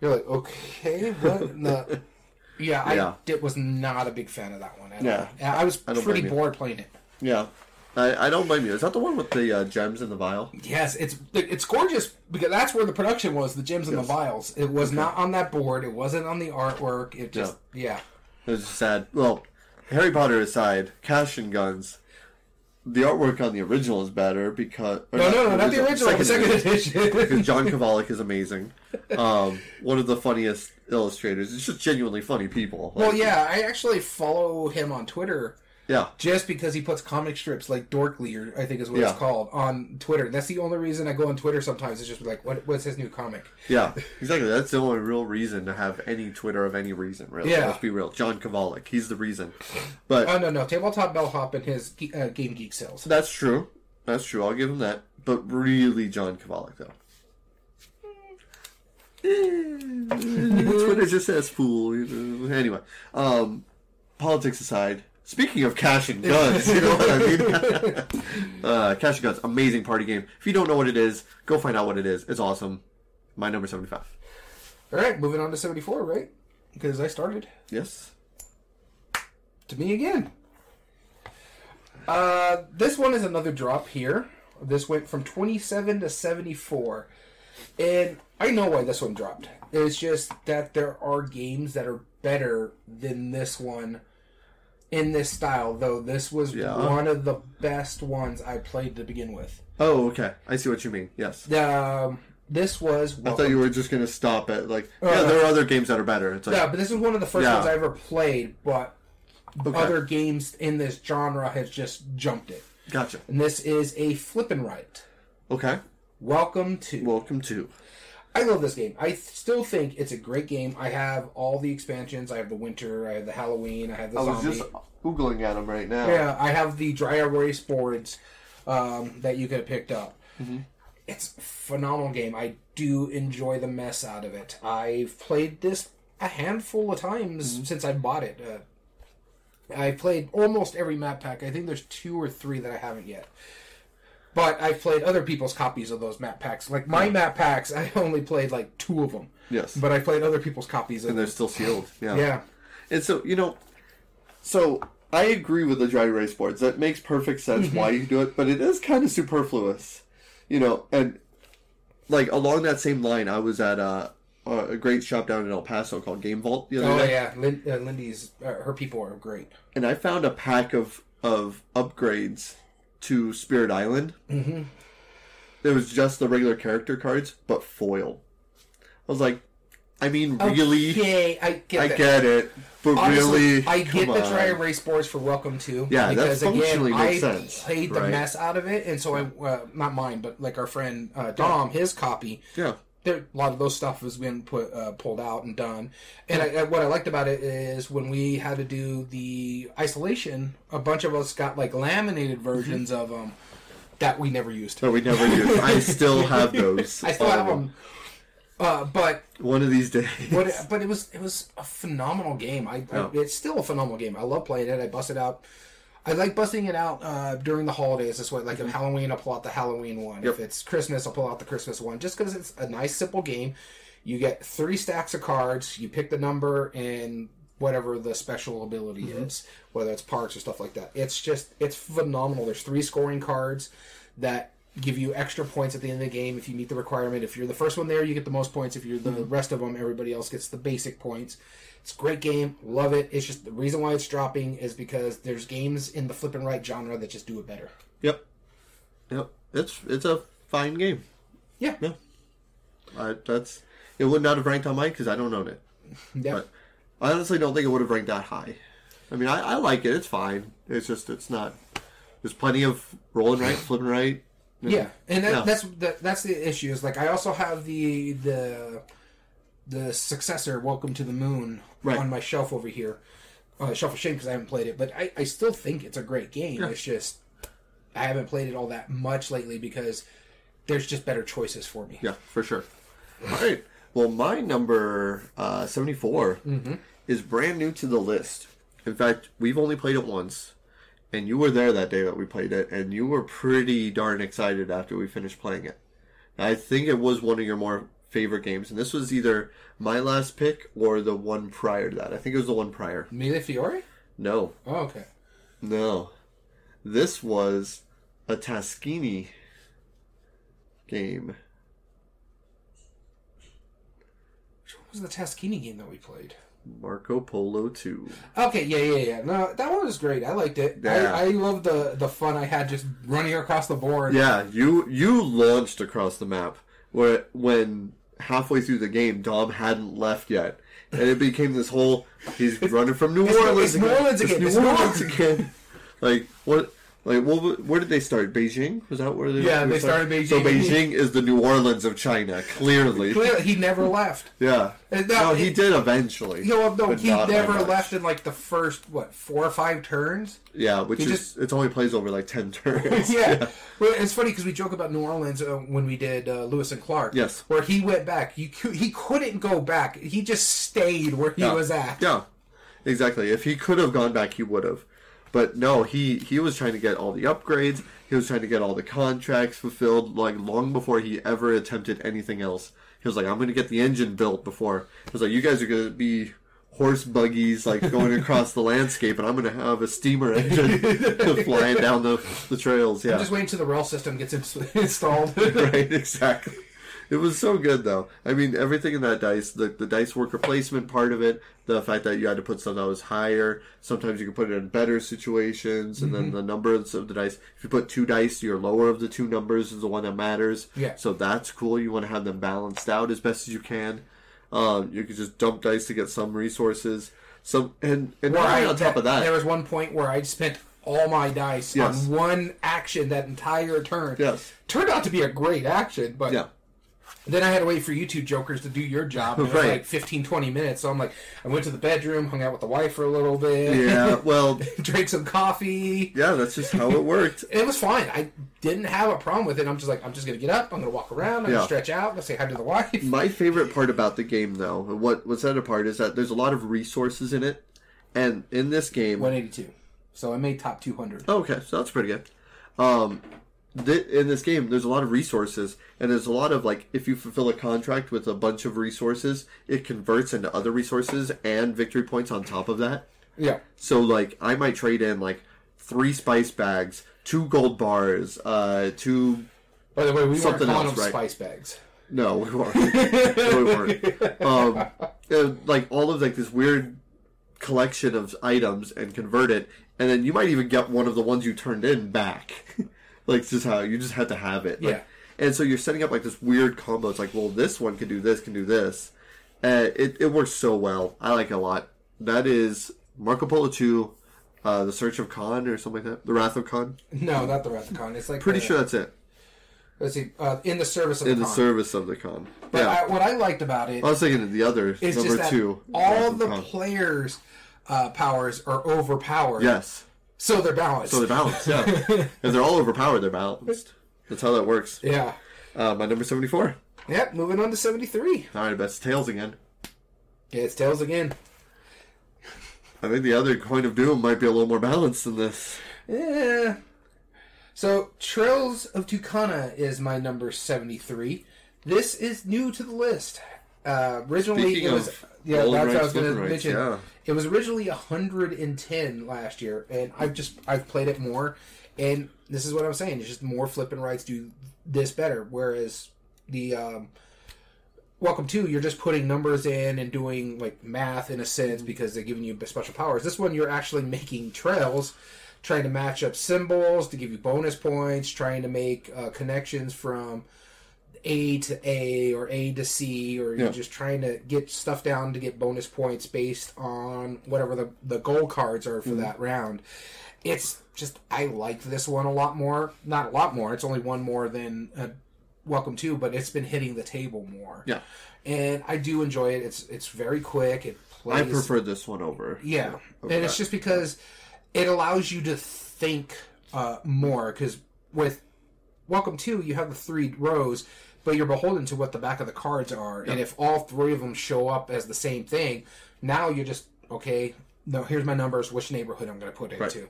You're like okay, what? in the, yeah, I Yeah. did, was not a big fan of that one. At Yeah. all. I was I pretty you. bored playing it. yeah, I, I don't blame you. Is that the one with the uh, gems in the vial? Yes, it's it's gorgeous because that's where the production was. The gems and Yes. the vials. It was not on that board. It wasn't on the artwork. It just yeah. It's sad. Well, Harry Potter aside, Cash and Guns. The artwork on the original is better because No, no, no, not the original. Like the second edition. because John Kovalik is amazing. Um, one of the funniest illustrators. It's just genuinely funny people. Well, yeah, I actually follow him on Twitter yeah, just because he puts comic strips like Dorkly, or I think is what Yeah. it's called, on Twitter. That's the only reason I go on Twitter sometimes. Is just like, what, what's his new comic? yeah, exactly. That's the only real reason to have any Twitter of any reason. Really, Yeah. let's be real. John Kovalik, he's the reason. But Oh no, no, Tabletop Bellhop and his uh, Game Geek sales. That's true. That's true. I'll give him that. But really, John Kovalik, though. Twitter just says fool. you know. Anyway, um, politics aside, speaking of cash and guns, you know what I mean? uh, cash and guns, amazing party game. If you don't know what it is, go find out what it is. It's awesome. My number 75. All right, moving on to seventy four, right? Because I started Yes? to me again. Uh, this one is another drop here. This went from 27 to 74. And I know why this one dropped. It's just that there are games that are better than this one in this style, though this was Yeah. one of the best ones I played to begin with. Oh, okay. I see what you mean. Yes. Um, this was. I thought you were just gonna stop at like, Oh, yeah, there are other games that are better. It's like, Yeah, but this is one of the first Yeah. ones I ever played, but Okay. other games in this genre has just jumped it. gotcha. And this is a flippin' right. Okay, Welcome to. welcome to. I love this game. I still think it's a great game. I have all the expansions. I have the winter. I have the Halloween. I have the I was zombie. just googling at them right now. Yeah, I have the dry erase boards um, that you could have picked up. Mm-hmm. It's a phenomenal game. I do enjoy the mess out of it. I've played this a handful of times Mm-hmm. since I bought it. Uh, I've played almost every map pack. I think there's two or three that I haven't yet. But I've played other people's copies of those map packs. Like my map packs, I only played like two of them. Yes, But I played other people's copies of and they're them. still sealed. Yeah. Yeah. And so, you know, so I agree with the dry erase boards. That makes perfect sense Mm-hmm. why you do it, but it is kind of superfluous. You know, and like along that same line, I was at a, a great shop down in El Paso called Game Vault the other Oh day, yeah, uh, Lindy's uh, her people are great. and I found a pack of of upgrades to Spirit Island. Mm-hmm. It was just the regular character cards, but foil. I was like, I mean, really? Okay, I get I that. get it, but Honestly, really, I get the dry on. erase boards for Welcome to. Yeah, that because functionally again, makes I sense, played the right? mess out of it, and so I, uh, not mine, but like our friend uh, Dom, his copy. Yeah. There, a lot of those stuff has been put uh, pulled out and done. And I, I, what I liked about it is when we had to do the isolation, a bunch of us got like laminated versions of them that we never used. that we never used. I still have those. I still have of them. Uh, but One of these days. but it, but it was it was a phenomenal game. I. I it's still a phenomenal game. I love playing it. I busted out. I like busting it out uh, during the holidays. This way, like if Halloween, I'll pull out the Halloween one. Mm-hmm. Yep. If it's Christmas, I'll pull out the Christmas one. Just because it's a nice, simple game. You get three stacks of cards. You pick the number and whatever the special ability Mm-hmm. is, whether it's parts or stuff like that. It's just it's phenomenal. There's three scoring cards that give you extra points at the end of the game if you meet the requirement. If you're the first one there, you get the most points. If you're the Mm-hmm. rest of them, everybody else gets the basic points. It's a great game. Love it. It's just the reason why it's dropping is because there's games in the flip and right genre that just do it better. Yep. Yep. It's it's a fine game. Yeah. Yeah. I, that's it would not have ranked on mine because I don't own it. Yeah. But I honestly don't think it would have ranked that high. I mean, I, I like it. It's fine. It's just it's not. There's plenty of rolling right, flipping right. Yeah, and that, that's that, that's the issue. Is like I also have the the the successor, Welcome to the Moon, Right. on my shelf over here, uh, shelf of shame because I haven't played it. But I, I still think it's a great game. It's just I haven't played it all that much lately because there's just better choices for me. Yeah, for sure. All right. Well, my number uh, 74 is brand new to the list. In fact, we've only played it once, and you were there that day that we played it, and you were pretty darn excited after we finished playing it. I think it was one of your more favorite games, and this was either my last pick or the one prior to that. I think it was the one prior. Mille Fiori. No, Oh, okay. no. This was a Tascini game. What was the Tascini game that we played? Marco Polo 2. Okay, yeah, yeah, yeah. No, that one was great. I liked it. Yeah. I, I love the the fun I had just running across the board. Yeah, you you launched across the map where when halfway through the game Dom hadn't left yet, and it became this whole he's running from New It's- Orleans New Orleans again, New it's New Orleans Orleans. again. Like what? Like what? Where did they start? Beijing was that where they? Yeah, they started Beijing. So Beijing. Is the New Orleans of China, clearly. Clearly, he never left. Yeah. That- no, he did eventually. You know, no, he never left in like the first what four or five turns. Yeah, which He is just- it only plays over like ten turns. yeah. Well, it's funny because we joke about New Orleans uh, when we did uh, Lewis and Clark. Yes. Where he went back. You cou- he couldn't go back. He just stayed where he Yeah. was at. Yeah, exactly. If he could have gone back, he would have. But no, he he was trying to get all the upgrades. He was trying to get all the contracts fulfilled, like long before he ever attempted anything else. He was like, "I'm going to get the engine built before." He was like, "You guys are going to be horse buggies, like going across the landscape, and I'm going to have a steamer engine flying down the the trails." Yeah, Just waiting till the rail system gets installed. right. Exactly. It was so good though. I mean, everything in that dice, the, the dice worker placement part of it, the fact that you had to put stuff that was higher. Sometimes you could put it in better situations, and Mm-hmm. then the numbers of the dice. If you put two dice, your lower of the two numbers is the one that matters. Yeah. So that's cool. You want to have them balanced out as best as you can. Um, you could just dump dice to get some resources. Some and and I- on top of that, there was one point where I spent all my dice Yes. on one action that entire turn. Yes. Turned out to be a great action, but yeah. Then I had to wait for you two jokers to do your job. And It was Right. like 15, 20 minutes. So I'm like, I went to the bedroom, hung out with the wife for a little bit. Yeah. Well, drank some coffee. yeah. That's just how it worked. It was fine. I didn't have a problem with it. I'm just like, I'm just gonna get up. I'm gonna walk around. I'm Yeah. gonna stretch out. I'm gonna say hi to the wife. My favorite part about the game, though, what what set it apart is that there's a lot of resources in it, and in this game, 182. So I made top 200. oh, okay, so that's pretty good. Um, th- in this game, there's a lot of resources, and there's a lot of like, if you fulfill a contract with a bunch of resources, it converts into other resources and victory points on top of that. Yeah. So like, I might trade in like three spice bags, two gold bars, uh, two By the way, we Something weren't calling else, them right? spice bags. No, we weren't. no, we weren't. Um, uh, like all of like this weird collection of items and convert it, and then you might even get one of the ones you turned in back. like just how you just had to have it. Like, Yeah. And so you're setting up like this weird combo. It's like, well, this one can do this, can do this. Uh, it it works so well. I like it a lot. That is Marco Polo two, uh, the Search of Khan or something like that. The Wrath of Khan. No, not the Wrath of Khan. It's like Pretty the- sure that's it. Let's see. Uh, in the service of In the the service of the Khan. But yeah. I, what I liked about it I was thinking of the other number two. all the players' uh, powers are overpowered. yes, So they're balanced. so they're balanced. Yeah, if they're all overpowered, they're balanced. That's how that works. yeah. Uh, my number seventy-four. Yep. Moving on to 73. All right, best tails again. Yeah, it's Tails again. I think the other coin of doom might be a little more balanced than this. Yeah. So, Trails of Tucana is my number 73. This is new to the list. Uh, originally, Speaking it was. of Yeah, that's what I was going to mention. yeah. It was originally 110 last year, and I've just I've played it more, and this is what I'm saying. It's just more flipping rights do this better. Whereas the um, Welcome to you're just putting numbers in and doing like math in a sense because they're giving you special powers. This one you're actually making trails, trying to match up symbols to give you bonus points, trying to make uh, connections from A to A or A to C, or you're just trying to get stuff down to get bonus points based on whatever the the goal cards are for that round. It's just I like this one a lot more. Not a lot more. It's only one more than uh, Welcome to, but it's been hitting the table more. Yeah, and I do enjoy it. It's it's very quick. It plays. I prefer this one over. Yeah, over and it's just because it allows you to think uh, more. Because with Welcome to, you have the three rows, but you're beholden to what the back of the cards are. And if all three of them show up as the same thing, now you're just okay. No, here's my numbers. Which neighborhood I'm going to put it Right. into?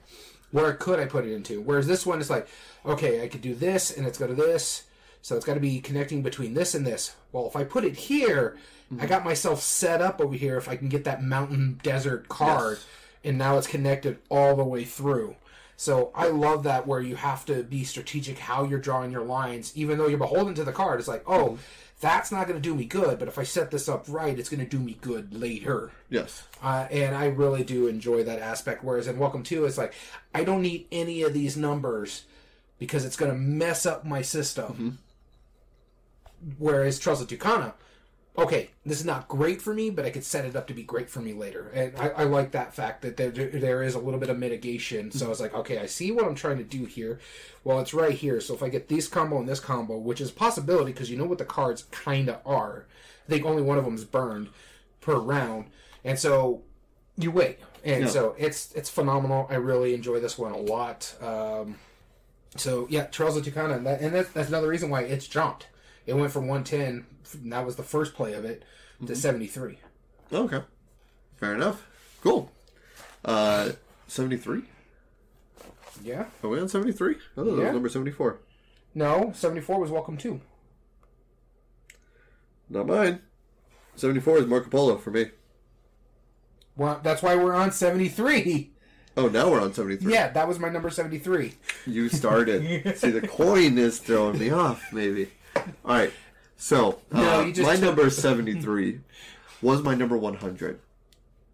Where could I put it into? Whereas this one is like, okay, I could do this, and it's go to this. So it's got to be connecting between this and this. Well, if I put it here, I mm-hmm. got myself set up over here. If I can get that mountain desert card, Yes. and now it's connected all the way through. So I love that where you have to be strategic how you're drawing your lines, even though you're beholden to the card. It's like, oh, that's not going to do me good, but if I set this up right, it's going to do me good later. Yes. Uh, and I really do enjoy that aspect. Whereas in Welcome to, it's like I don't need any of these numbers because it's going to mess up my system. Whereas Trails of Tucana, okay, this is not great for me, but I could set it up to be great for me later. And I, I like that fact that there, there is a little bit of mitigation. So I was like, okay, I see what I'm trying to do here. Well, it's right here. So if I get this combo and this combo, which is a possibility because you know what the cards kind of are. I think only one of them is burned per round. And so you wait. And Yeah. so it's it's phenomenal. I really enjoy this one a lot. Um, so yeah, Trails of Tucana, and, that, and that's, that's another reason why it's jumped. It went from 110, and that was the first play of it, to 73. Okay. Fair enough. Cool. Uh, seventy-three. Yeah. Are we on seventy-three? Oh, that was Yeah. number seventy-four. No, 74 was Welcome to. Not mine. Seventy-four is Marco Polo for me. Well, that's why we're on 73. Oh, now we're on seventy-three. Yeah, that was my number 73. You started. See, the coin is throwing me off. Maybe. All right. So No, uh, my took- number seventy three was my number one hundred.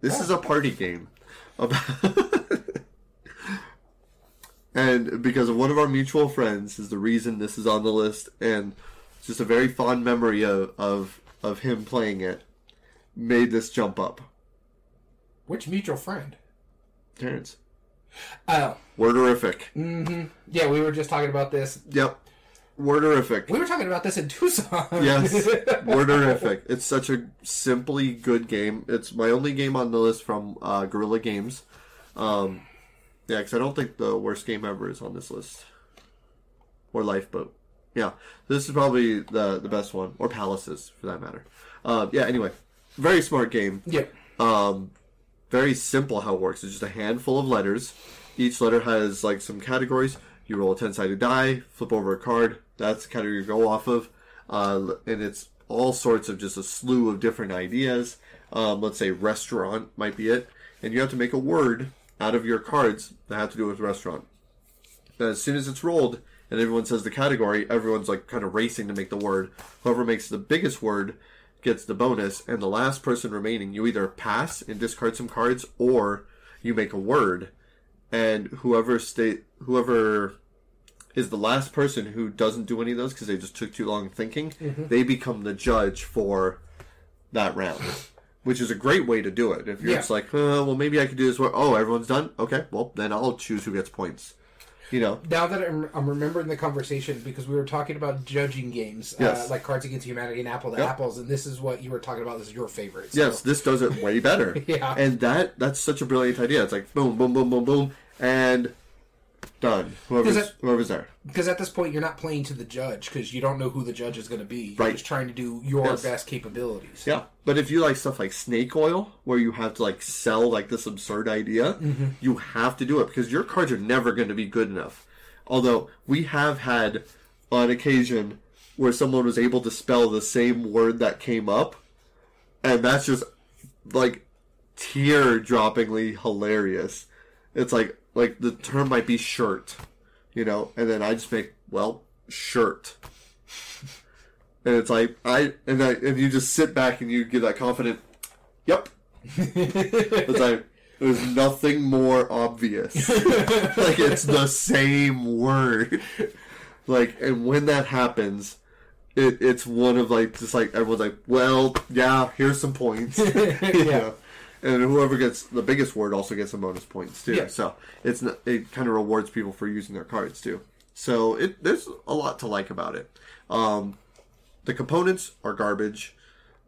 This is a party game and because of one of our mutual friends is the reason this is on the list, and just a very fond memory of of, of him playing it made this jump up. Which mutual friend? Terrence, Oh, Worderific. yeah, we were just talking about this. Yep, worderific. We were talking about this in Tucson. Yes, Worderific. It's such a simply good game. It's my only game on the list from uh, Guerrilla Games. Um, yeah, because I don't think the worst game ever is on this list. Or Lifeboat. Yeah, this is probably the the best one, or Palaces for that matter. Uh, yeah. Anyway, very smart game. Yeah. Um, very simple how it works. It's just a handful of letters. Each letter has like some categories. You roll a ten sided die, flip over a card. That's kind of your go off of, uh, and it's all sorts of just a slew of different ideas. Um, let's say restaurant might be it, and you have to make a word out of your cards that have to do with restaurant. And as soon as it's rolled and everyone says the category, everyone's like kind of racing to make the word. Whoever makes the biggest word gets the bonus, and the last person remaining, you either pass and discard some cards, or you make a word, and whoever state whoever is the last person who doesn't do any of those because they just took too long thinking, they become the judge for that round. Which is a great way to do it. If you're Yeah. just like, uh, well, maybe I could do this. Where, oh, everyone's done. Okay, well, then I'll choose who gets points. You know, Now that I'm, I'm remembering the conversation because we were talking about judging games, uh, Yes. like Cards Against Humanity and Apple to Yep. Apples, and this is what you were talking about. This is your favorite. So. Yes, this does it way better. Yeah. And that that's such a brilliant idea. It's like boom, boom, boom, boom, boom, and done. Whoever's it- whoever's there. Because at this point, you're not playing to the judge because you don't know who the judge is going to be. You're Right. just trying to do your Yes. best capabilities. Yeah. But if you like stuff like snake oil, where you have to like sell like this absurd idea, Mm-hmm. you have to do it because your cards are never going to be good enough. Although we have had on occasion where someone was able to spell the same word that came up, and that's just like tear droppingly hilarious. It's like like the term might be shirt, you know, and then I just make well shirt. And it's like I and I and you just sit back and you give that confident, yep. It's like there's nothing more obvious. like it's the same word. Like and when that happens, it, it's one of like just like everyone's like, well, yeah, here's some points. yeah. know? And whoever gets the biggest word also gets some bonus points too. Yeah. So it's not, it kind of rewards people for using their cards too. So it there's a lot to like about it. Um, the components are garbage.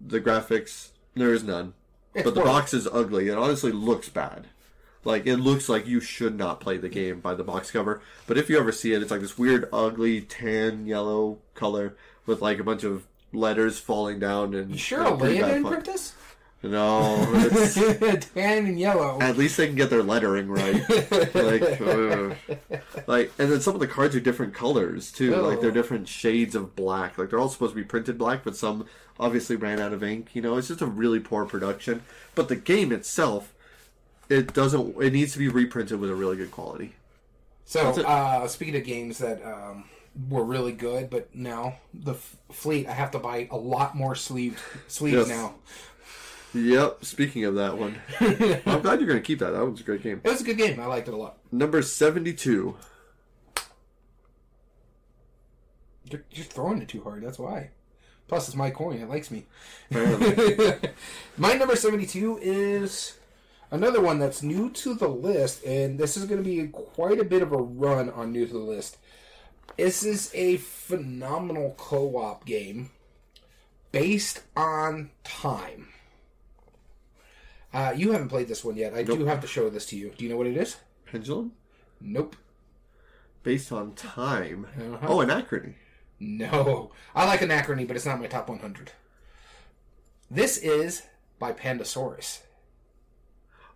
The graphics there is none. It's but the box is ugly. It honestly looks bad. Like it looks like you should not play the game by the box cover. But if you ever see it, it's like this weird, ugly tan yellow color with like a bunch of letters falling down and You sure and Alea pretty bad didn't print this? No, it's, Tan and yellow. at least they can get their lettering right. like, ugh. like, and then some of the cards are different colors too. Like they're Oh. different shades of black. Like they're all supposed to be printed black, but some obviously ran out of ink. You know, it's just a really poor production. But the game itself, it doesn't. It needs to be reprinted with a really good quality. So, uh, speaking of games that um, were really good, but now the f- fleet, I have to buy a lot more sleeved sleeves Yes. now. Yep. Speaking of that one, I'm glad you're going to keep that. That was a great game. It was a good game. I liked it a lot. Number seventy-two. You're, you're throwing it too hard. That's why. Plus, it's my coin. It likes me. My number 72 is another one that's new to the list, and this is going to be quite a bit of a run on new to the list. This is a phenomenal co op game based on time. Uh, you haven't played this one yet. I do have to show this to you. Do you know what it is? Pendulum, Nope. based on time. Uh-huh. Oh, anachrony. No. I like Anachrony, but it's not my top 100. This is by Pandasaurus.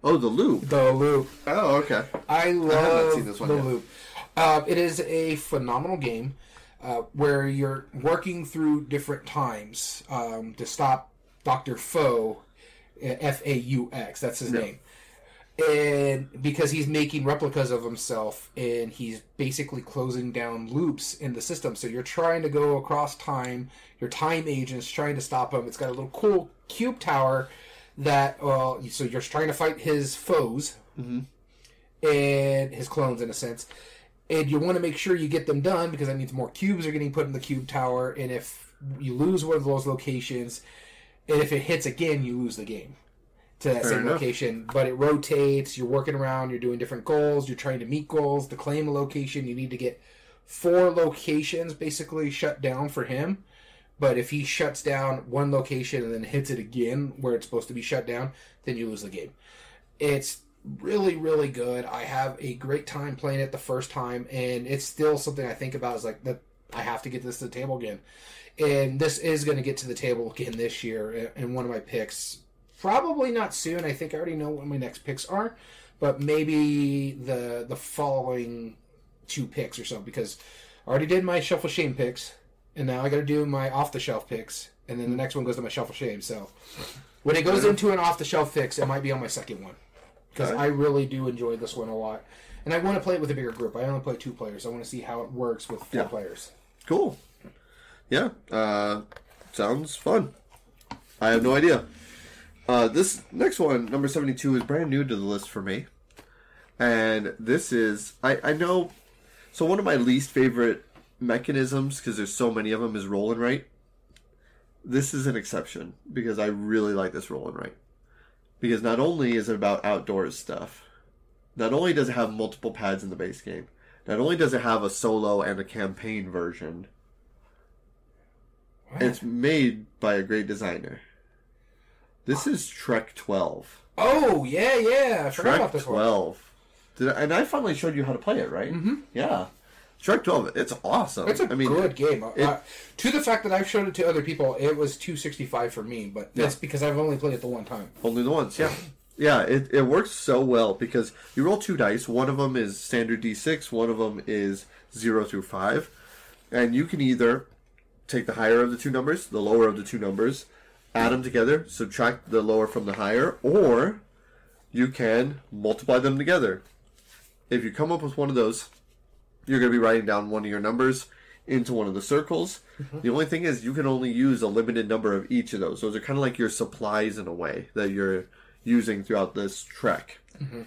Oh, the loop. The Loop. Oh, okay. I love seen this one The yet. Loop. Uh, it is a phenomenal game uh, where you're working through different times um, to stop Dr. Foe, F A U X, that's his name. and because he's making replicas of himself and he's basically closing down loops in the system. So you're trying to go across time your time agent's trying to stop him. It's got a little cool cube tower that well so you're trying to fight his foes mm-hmm. and his clones in a sense. And you want to make sure you get them done because that means more cubes are getting put in the cube tower. And if you lose one of those locations and if it hits again you lose the game to that Fair same enough. location. But it rotates you're working around you're doing different goals you're trying to meet goals to claim a location you need to get four locations basically shut down for him. But if he shuts down one location and then hits it again where it's supposed to be shut down then you lose the game. It's really really good. I have a great time playing it the first time and it's still something i think about is like that i have to get this to the table again and this is going to get to the table again this year in one of my picks probably not soon i think i already know what my next picks are but maybe the the following two picks or so because i already did my shuffle shame picks and now i got to do my off the shelf picks and then the next one goes to my shuffle shame so when it goes into an off the shelf fix it might be on my second one because Okay. I really do enjoy this one a lot, and I want to play it with a bigger group. I only play two players. I want to see how it works with four Yeah. players. Cool. Yeah. Uh, sounds fun. I have no idea. Uh, this next one, number 72, is brand new to the list for me. And this is, I, I know, so one of my least favorite mechanisms, because there's so many of them, is roll and write. This is an exception, because I really like this roll and write. Because not only is it about outdoors stuff, not only does it have multiple pads in the base game, not only does it have a solo and a campaign version, it's made by a great designer. This is Trek 12. Oh yeah, yeah. I forgot Trek about this one. 12. Did I, and I finally showed you how to play it, right? Mm-hmm. Yeah. Trek 12, it's awesome. It's a I mean, good game. it- uh, to the fact that I've showed it to other people, it was two sixty five for me, but that's because I've only played it the one time. Only the ones, yeah. Yeah, it, it works so well because you roll two dice. One of them is standard d6, one of them is 0 through 5. And you can either take the higher of the two numbers, the lower of the two numbers, add them together, subtract the lower from the higher, or you can multiply them together. If you come up with one of those, you're going to be writing down one of your numbers into one of the circles. The only thing is, you can only use a limited number of each of those. Those are kind of like your supplies in a way that you're using throughout this trek.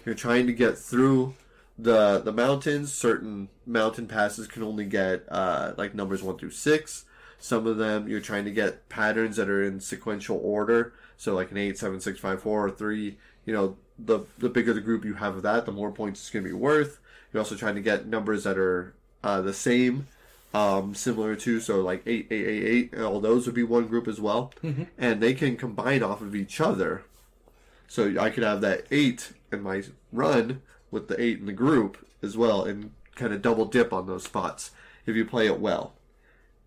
You're trying to get through the the mountains. Certain mountain passes can only get uh, like numbers one through six. Some of them you're trying to get patterns that are in sequential order. So like an eight, seven, six, five, four, or three. You know, the the bigger the group you have of that, the more points it's going to be worth. You're also trying to get numbers that are uh, the same, um, similar to so like eight, eight, eight, eight. All those would be one group as well, and they can combine off of each other. So I could have that eight in my run with the eight in the group as well, and kind of double dip on those spots if you play it well.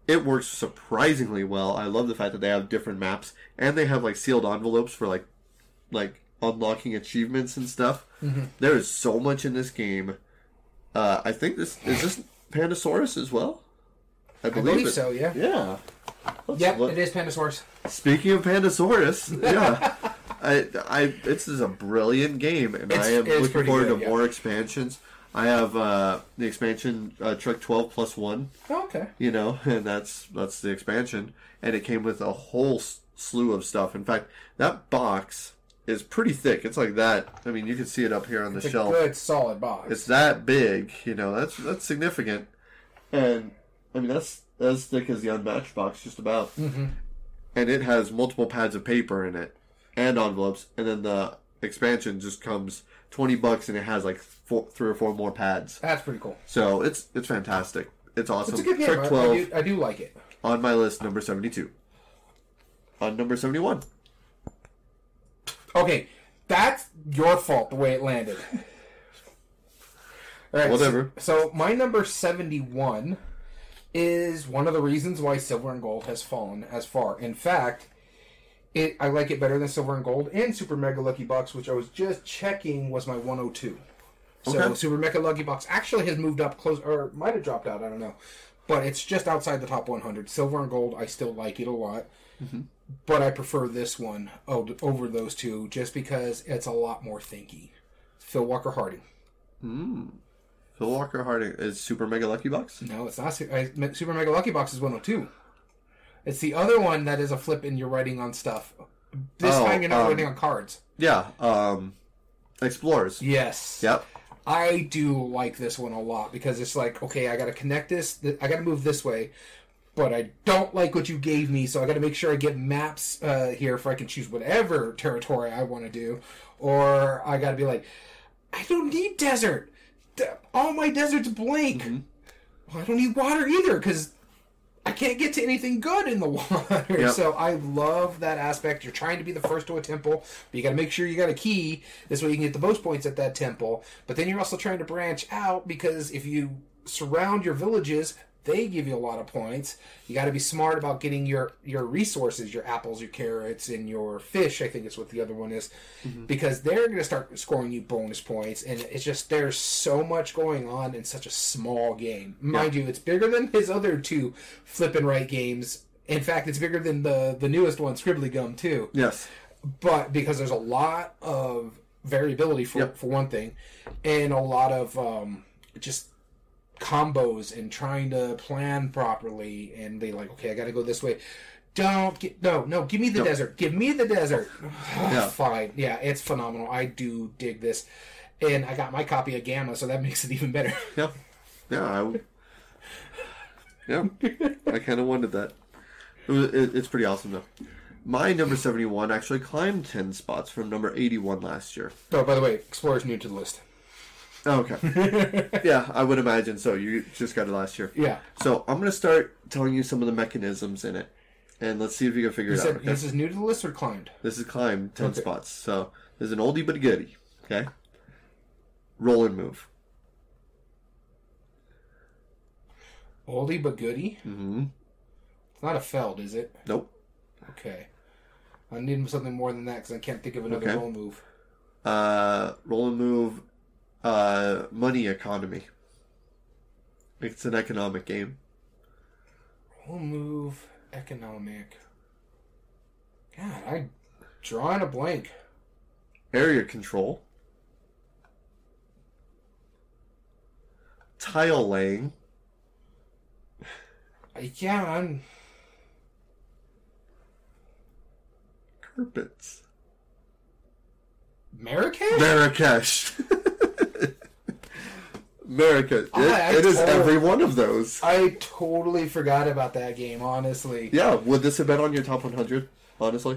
It works surprisingly well. I love the fact that they have different maps and they have like sealed envelopes for like like unlocking achievements and stuff. There is so much in this game. Uh, I think this is this Pandasaurus as well. I believe it- so. Yeah. Yeah. Let's Yep, look- it is Pandasaurus. Speaking of Pandasaurus, yeah, I, I, this is a brilliant game, and It's- I am looking forward good, to yeah. more expansions. I have uh, the expansion uh, Trek Twelve plus one, Oh, okay. you know, and that's that's the expansion, and it came with a whole slew of stuff. In fact, that box is pretty thick. It's like that. I mean, you can see it up here on the shelf. It's shelf. good solid box. It's that big, you know. That's that's significant, and I mean that's as thick as the unmatched box, just about. Mm-hmm. And it has multiple pads of paper in it and envelopes, and then the expansion just comes twenty bucks, and it has like four, three or four more pads. That's pretty cool. So it's it's fantastic. It's awesome. It's a good game. Trek I, I, twelve do, I do like it. on my list, number seventy two. On number seventy one. Okay, that's your fault the way it landed. All right, Whatever. So, so my number seventy-one is one of the reasons why silver and gold has fallen as far. In fact, it I like it better than silver and gold and super mega lucky box, which I was just checking was my one hundred two. So Okay. super mega lucky box actually has moved up close, or might have dropped out. I don't know, but it's just outside the top one hundred. Silver and gold, I still like it a lot mm-hmm. but I prefer this one over those two just because it's a lot more thinky. Phil Walker Harding. Hmm. Phil Walker Harding is Super Mega Lucky Box. No, it's not. Super Mega Lucky Box is 102. It's the other one that is a flip and you're writing on stuff. This Oh, time you're not um, writing on cards. Yeah. Um, Explorers. Yes. Yep. I do like this one a lot because it's like, okay, I got to connect this. th- I got to move this way, but I don't like what you gave me, so I got to make sure I get maps uh, here if I can choose whatever territory I want to do, or I got to be like, I don't need desert. All my deserts blank. Well, I don't need water either because I can't get to anything good in the water. Yep. So I love that aspect. You're trying to be the first to a temple, but you got to make sure you got a key. This way you can get the most points at that temple. But then you're also trying to branch out because if you surround your villages, they give you a lot of points. You got to be smart about getting your your resources, your apples, your carrots, and your fish. I think is what the other one is, because they're going to start scoring you bonus points. And it's just there's so much going on in such a small game. Mind you, it's bigger than his other two flip and right games. In fact, it's bigger than the the newest one, Scribbly Gum, too Yes. but because there's a lot of variability for Yep. for one thing, and a lot of um, just combos and trying to plan properly, and they like, okay, I got to go this way. Don't get no, no. Give me the desert. Give me the desert. Yeah. Fine. Yeah, it's phenomenal. I do dig this, and I got my copy of GAMA, so that makes it even better. Yeah. Yeah. I would. Yeah. I kind of wanted that. It was, it, it's pretty awesome though. My number seventy-one actually climbed ten spots from number eighty-one last year. oh, by the way, Explorer's new to the list. Oh, okay. yeah, I would imagine so. You just got it last year. Yeah. So I'm gonna start telling you some of the mechanisms in it, and let's see if you can figure You it said out. Okay? this is new to the list or climbed? This is climb ten Okay. spots. So there's an oldie but a goodie. Okay. Roll and move. Oldie but goodie. Mm-hmm. It's not a Feld, is it? Nope. Okay. I need something more than that because I can't think of another Okay. roll move. Uh, roll and move. Uh, money economy. It's an economic game. Roll move, economic. God, I drawing a blank. Area control. Tile laying. I, yeah, I'm. Carpets. Marrakesh? Marrakesh. Marrakesh. It, I- I it is told- every one of those. I totally forgot about that game, honestly. Yeah, would this have been on your top 100? Honestly,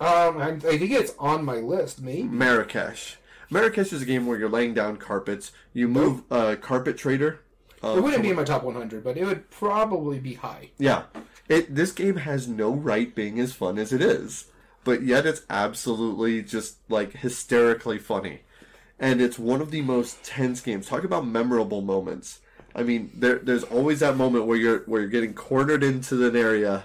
Um, I, I think it's on my list, maybe. Marrakesh. Marrakesh is a game where you're laying down carpets. You move a carpet trader. Uh, It wouldn't be in my top 100, but it would probably be high. Yeah, it. This game has no right being as fun as it is, but yet it's absolutely just like hysterically funny, and it's one of the most tense games. Talk about memorable moments. I mean, there, there's always that moment where you're where you're getting cornered into an area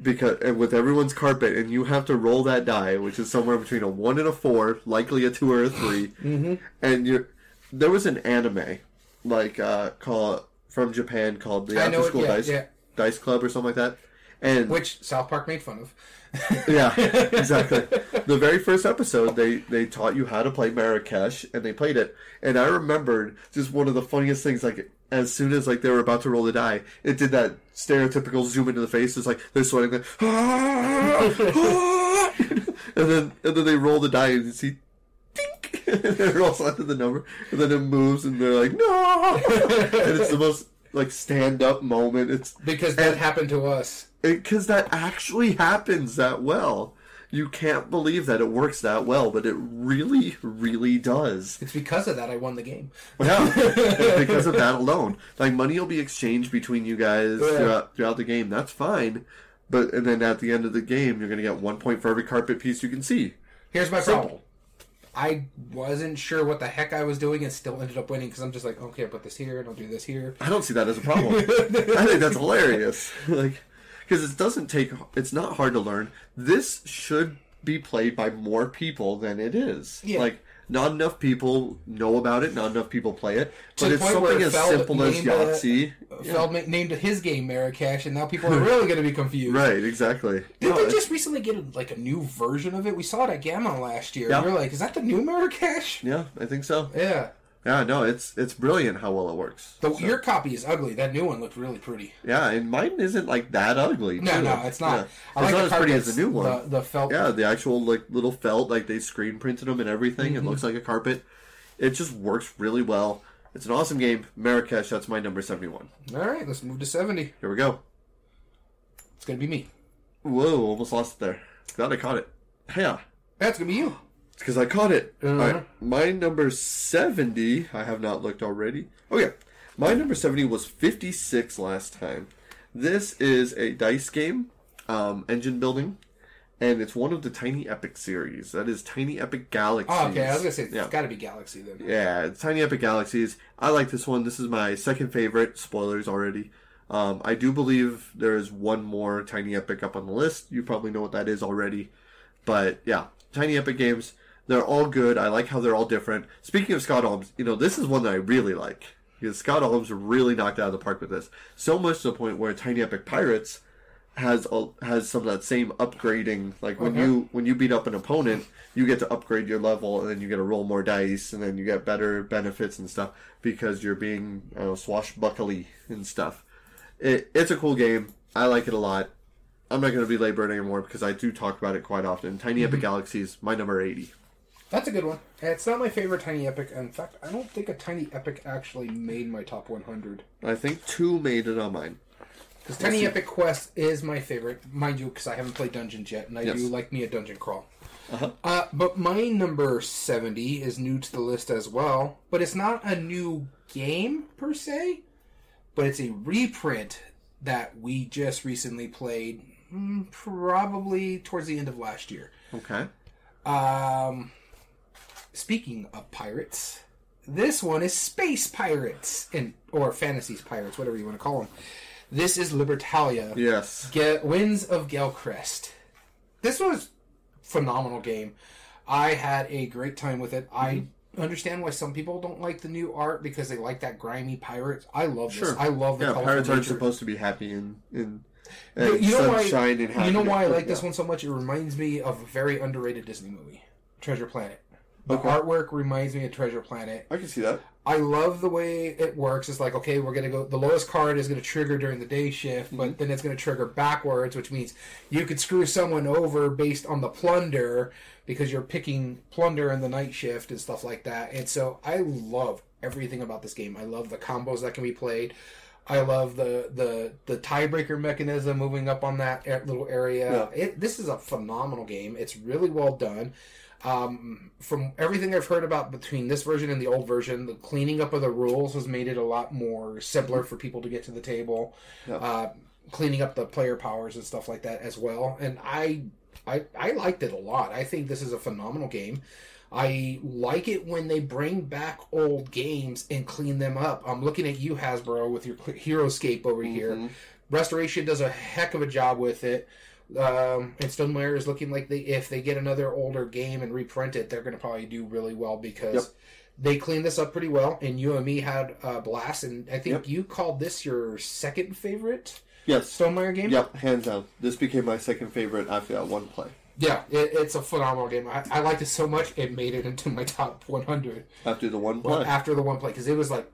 because and with everyone's carpet, and you have to roll that die, which is somewhere between a one and a four, likely a two or a 3 mm-hmm. and you're there was an anime like uh called from Japan called the After it, School yeah, Dice yeah. Dice Club or something like that. And Which South Park made fun of. yeah, exactly. The very first episode, they they taught you how to play Marrakesh, and they played it. And I remembered just one of the funniest things. Like as soon as like they were about to roll the die, it did that stereotypical zoom into the face. It's like they're sweating, like, "Ah, ah," and then and then they roll the die, and you see. Dink! and it rolls onto the number, and then it moves, and they're like, "No!" and it's the most like stand-up moment. It's Because that happened to us. Because that actually happens that well. You can't believe that it works that well, but it really, really does. It's because of that I won the game. Yeah, It's because of that alone. Like money will be exchanged between you guys oh, Yeah. throughout, throughout the game. That's fine, but and then at the end of the game, you're gonna get one point for every carpet piece you can see. Here's my Simple. problem. I wasn't sure what the heck I was doing and still ended up winning because I'm just like, okay, I'll put this here and I'll do this here. I don't see that as a problem. I think that's hilarious. Like, because it doesn't take. It's not hard to learn. This should be played by more people than it is. Yeah. Like Not enough people know about it. Not enough people play it. To But it's something as Feld simple as named a- Yahtzee. Uh, yeah. Feld named his game Marrakesh, and now people are really going to be confused. Right, exactly. Did No, they just recently get a, like a new version of it? We saw it at GAMA last year. Yeah. And we are like, is that the new Marrakesh? Yeah, I think so. Yeah. Yeah, no, it's it's brilliant how well it works. The, So- Your copy is ugly. That new one looked really pretty. yeah, and mine isn't like that ugly. No, too. no, it's not. Yeah. I it's like not as pretty as the new one. The, the felt. Yeah, the actual like little felt, like they screen printed them and everything. Mm-hmm. It looks like a carpet. It just works really well. It's an awesome game. Marrakesh, that's my number seventy-one. All right, let's move to 70. Here we go. It's going to be me. Whoa, almost lost it there. Glad I caught it. Yeah, That's going to be you. Because I caught it. Uh-huh. Right, my number seventy. I have not looked already. Oh, yeah. my number seventy was fifty-six last time. This is a dice game, um, engine building, and it's one of the Tiny Epic series. That is Tiny Epic Galaxies. Oh, okay. I was going to say, it's Yeah. got to be Galaxy then. Yeah, it's Tiny Epic Galaxies. I like this one. This is my second favorite. Spoilers already. Um, I do believe there is one more Tiny Epic up on the list. You probably know what that is already. But yeah, Tiny Epic games. They're all good. I like how they're all different. Speaking of Scott Almes, you know, this is one that I really like. Because Scott Almes really knocked out of the park with this. So much to the point where Tiny Epic Pirates has a, has some of that same upgrading. Like when you when you beat up an opponent, you get to upgrade your level, and then you get to roll more dice, and then you get better benefits and stuff because you're being I know, swashbuckly and stuff. It, it's a cool game. I like it a lot. I'm not going to belabor it anymore because I do talk about it quite often. Tiny mm-hmm. Epic Galaxies, my number 80. That's a good one. It's not my favorite Tiny Epic. In fact, I don't think a Tiny Epic actually made my top 100. I think two made it on mine. Because Tiny Epic Quest is my favorite, mind you, because I haven't played Dungeons yet, and I Yes. do like me a dungeon crawl. Uh-huh. Uh, but my number 70 is new to the list as well. But it's not a new game, per se, but it's a reprint that we just recently played, mm, probably towards the end of last year. Okay. Um, speaking of pirates, this one is Space Pirates, and or Fantasies Pirates, whatever you want to call them. This is Libertalia. Yes. Ge- Winds of Galecrest. This was phenomenal game. I had a great time with it. I mm-hmm. understand why some people don't like the new art because they like that grimy pirates. I love this. Sure. I love the Yeah, pirates aren't nature. supposed to be happy and, and, You- uh, and you know why? You know why I like this one so much? It reminds me of a very underrated Disney movie, Treasure Planet. The Okay. artwork reminds me of Treasure Planet. I can see that. I love the way it works. It's like, okay, we're going to go, the lowest card is going to trigger during the day shift, Mm-hmm. but then it's going to trigger backwards, which means you could screw someone over based on the plunder because you're picking plunder in the night shift and stuff like that. And so I love everything about this game. I love the combos that can be played. I love the the the tiebreaker mechanism moving up on that little area. It, this is a phenomenal game. It's really well done. Um, from everything I've heard about between this version and the old version, the cleaning up of the rules has made it a lot more simpler for people to get to the table. Yeah. Uh, cleaning up the player powers and stuff like that as well. And I, I, I liked it a lot. I think this is a phenomenal game. I like it when they bring back old games and clean them up. I'm looking at you, Hasbro, with your HeroScape over here. Restoration does a heck of a job with it. Um, and Stonemaier is looking like they, if they get another older game and reprint it, they're going to probably do really well because Yep. they cleaned this up pretty well. And you and me had a blast. And I think Yep. you called this your second favorite Yes. Stonemaier game. Yep, hands down. This became my second favorite after that one play. Yeah, it, it's a phenomenal game. I, I liked it so much it made it into my top 100 After the one play. after the one play because it was like,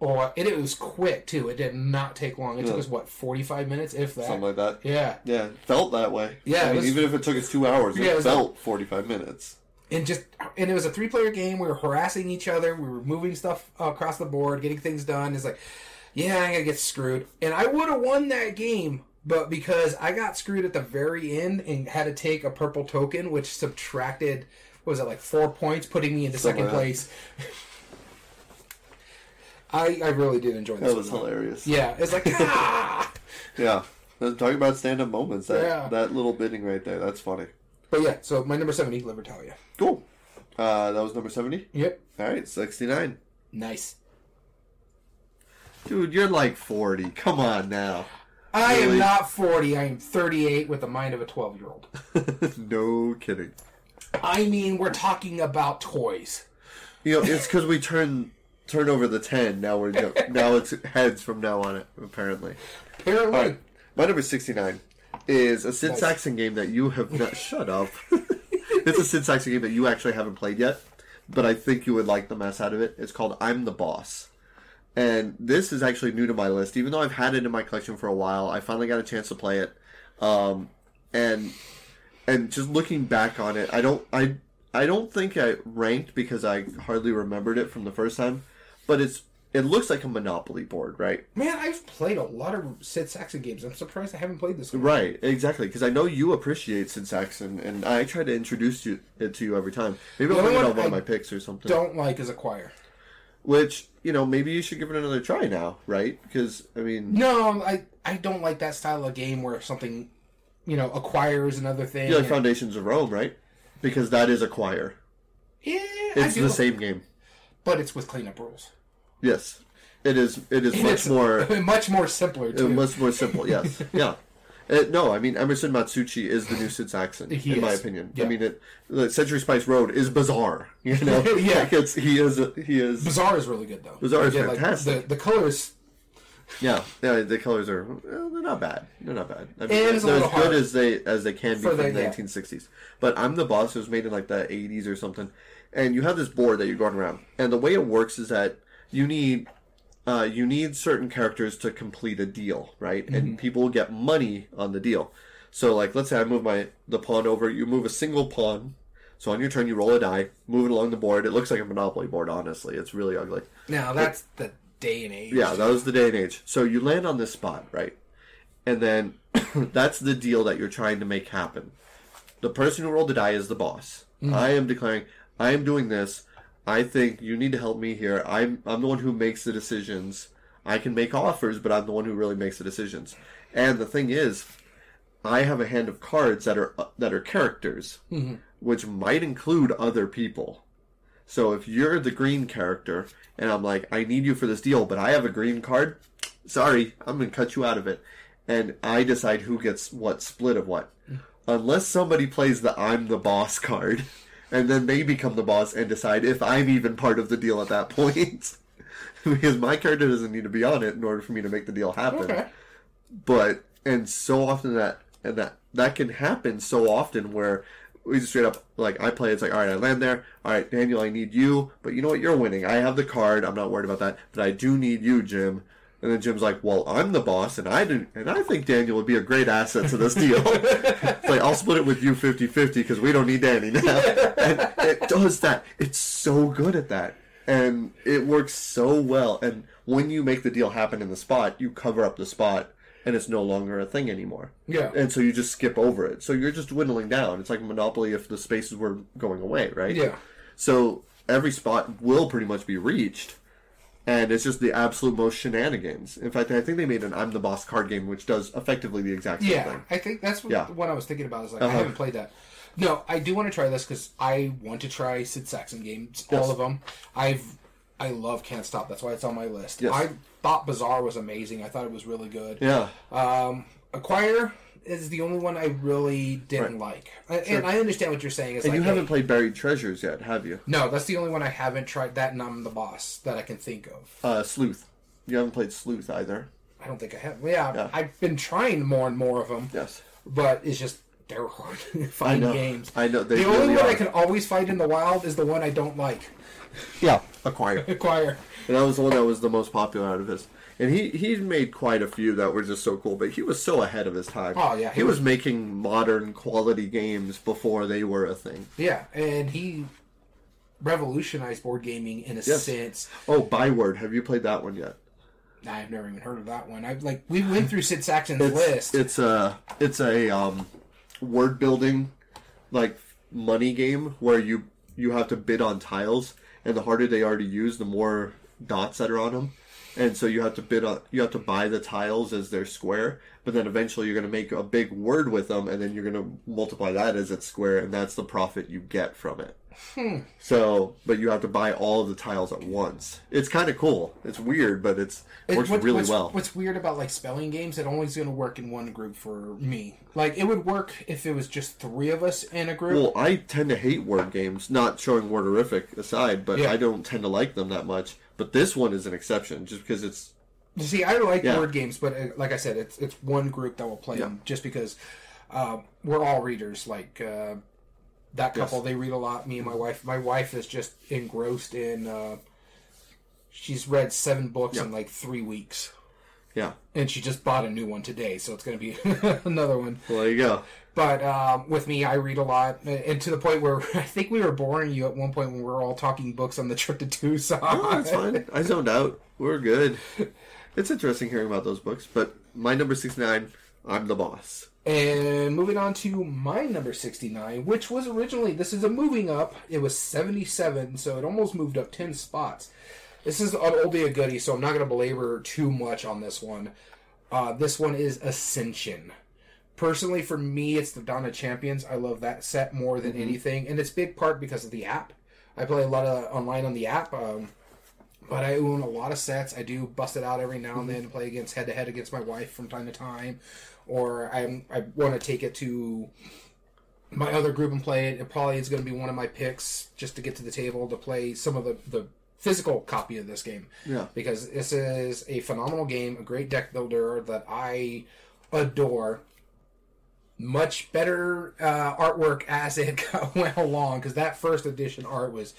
oh, and it was quick too. It did not take long. It took us what 45 minutes, if that. Something like that. yeah, Yeah, it felt that way. Yeah, I it mean, was- even if it took us two hours, it, Yeah, it was felt 45 minutes. and just and it was a three player game. We were harassing each other. We were moving stuff across the board, getting things done. It's like, yeah, I'm gonna get screwed, and I would have won that game. But because I got screwed at the very end and had to take a purple token, which subtracted, what was it like four points, putting me into second place. I I really did enjoy this. That was one. hilarious. Yeah, it's like ah! Yeah. Talking about stand up moments. That, Yeah. that little bidding right there. That's funny. But yeah, so my number seventy, Libertalia. Cool. Uh, that was number 70. Yep, All right, 69. nice. Dude, you're like 40. Come on now. I am not forty. I am thirty-eight with the mind of a twelve-year-old. no kidding. I mean, we're talking about toys. You know, it's because we turn turn over the ten. Now we're jo- now it's heads from now on. Apparently. Apparently. All right. My number sixty nine is a Sid Nice. Sackson game that you have not. shut up. it's a Sid Sackson game that you actually haven't played yet, but I think you would like the mess out of it. It's called I'm the Boss. And this is actually new to my list, even though I've had it in my collection for a while. I finally got a chance to play it, um, and and just looking back on it, I don't I I don't think I ranked because I hardly remembered it from the first time, but it's it looks like a Monopoly board, right? Man, I've played a lot of Sid Sackson games. I'm surprised I haven't played this one. Right, exactly. Because I know you appreciate Sid Sackson, and I try to introduce you, it to you every time. Maybe I'll bring it on one one of my picks or something. Don't like is Acquire. Which you know, maybe you should give it another try now, right? Because I mean, No, I I don't like that style of game where something, you know, acquires another thing. you like and- Foundations of Rome, right? Because that is Acquire. yeah, It's I the same game. but it's with cleanup rules. Yes, it is. It is And much more. much more simpler Uh, too. much more simple, yes. yeah. Uh, no, I mean Emerson Matsuuchi is the new Sid Sackson, He in my opinion. Yeah. I mean, it, the Century Spice Road is Bazaar. You know, Yeah. Like, it's, he is. He is. Bazaar is really good though. Bazaar is Again, like, fantastic. the the colors Yeah, yeah. The colors are well, they're not bad. They're not bad. I mean, It is they're as good as they as they can be For from the- yeah. 1960s. But I'm the boss. It was made in like the 80s or something. And you have this board that you're going around, and the way it works is that you need uh, you need certain characters to complete a deal, right? Mm-hmm. And people get money on the deal. So, like, let's say I move my the pawn over. You move a single pawn. So on your turn, you roll a die, move it along the board. It looks like a Monopoly board. Honestly, it's really ugly. now that's the day and age. Yeah, that was the day and age. So you land on this spot, right? And then that's the deal that you're trying to make happen. The person who rolled the die is the boss. I am declaring, I am doing this. I think you need to help me here. I'm I'm the one who makes the decisions. I can make offers, but I'm the one who really makes the decisions. And the thing is, I have a hand of cards that are that are characters, mm-hmm. which might include other people. So if you're the green character and I'm like, I need you for this deal, but I have a green card, sorry, I'm gonna cut you out of it. And I decide who gets what split of what. Mm. Unless somebody plays the I'm the boss card, and then they become the boss and decide if I'm even part of the deal at that point. because my character doesn't need to be on it in order for me to make the deal happen. Okay. but and so often that and that that can happen so often where we just straight up like I play it's like all right I land there. All right Daniel I need you but you know what? You're winning. I have the card. I'm not worried about that. But I do need you Jim and then Jim's like well I'm the boss and I didn't and I think Daniel would be a great asset to this deal. It's like I'll split it with you 50-50 because we don't need Danny now. And it does that. It's so good at that. And it works so well. And when you make the deal happen in the spot you cover up the spot and it's no longer a thing anymore. Yeah. and so you just skip over it. So you're just dwindling down. It's like monopoly if the spaces were going away right? Yeah. so every spot will pretty much be reached and it's just the absolute most shenanigans in fact i think they made an i'm the boss card game which does effectively the exact same Yeah, thing I think that's what, Yeah. what I was thinking about. Is like I Uh-huh. haven't played that. No, I do want to try this because I want to try Sid Sackson games, Yes. all of them. I've I love Can't Stop. That's why it's on my list. Yes. I thought Bazaar was amazing. I thought it was really good. yeah Um, Acquire is the only one I really didn't like, I- and I understand what you're saying. It's and like you haven't hey- played buried treasures yet have you no, that's the only one I haven't tried. That and I'm the boss that I can think of. uh sleuth you haven't played sleuth either I don't think I have. Yeah, Yeah. I've been trying more and more of them, yes but it's just they're hard to i games. i know they The only one are. I can always fight in the wild is the one I don't like. yeah acquire Acquire. And that was the one that was the most popular out of his. And he he made quite a few that were just so cool, but he was so ahead of his time. Oh, yeah, he, he was, making modern quality games before they were a thing. Yeah, and he revolutionized board gaming in a Yes. sense. Oh, Byword, have you played that one yet? I've never even heard of that one. I like we went through Sid Sackson's It's list. it's a it's a um, word building like money game where you you have to bid on tiles, and the harder they are to use, the more dots that are on them. And so you have to bid on you have to buy the tiles as their square, but then eventually you're going to make a big word with them, and then you're going to multiply that as its square, and that's the profit you get from it. Hmm. So, but you have to buy all of the tiles at once. It's kind of cool. It's weird, but it's it works What- really what's, well. What's weird about like spelling games? It only's going to work in one group for me. Like it would work if it was just three of us in a group. Well, I tend to hate word games, not showing worderific aside, but Yeah. I don't tend to like them that much. But this one is an exception, just because it's You See, I like Yeah. word games, but uh, like I said, it's it's one group that will play them just because uh, we're all readers. Like uh, that couple, Yes. they read a lot. Me and my wife. My wife is just engrossed in. Uh, she's read seven books in like three weeks, yeah. and she just bought a new one today, so it's going to be another one. Well, there you go. But um, with me, I read a lot, and to the point where I think we were boring you at one point when we were all talking books on the trip to Tucson. Oh, it's fine. I zoned out. We're good. It's interesting hearing about those books, but my number sixty nine. I'm the boss. And moving on to my number 69, which was originally, this is a moving up. It was 77, so it almost moved up 10 spots. This is an oldie a goodie, so I'm not going to belabor too much on this one. Uh, this one is Ascension. Personally, for me, it's the of Champions. I love that set more than anything, and it's big part because of the app. I play a lot of online on the app, um, but I own a lot of sets. I do bust it out every now and then, to play against head to head against my wife from time to time, or I I want to take it to my other group and play it. It probably is going to be one of my picks just to get to the table to play some of the the physical copy of this game. Yeah. because this is a phenomenal game, a great deck builder that I adore. Much better uh, artwork as it went along because that first edition art was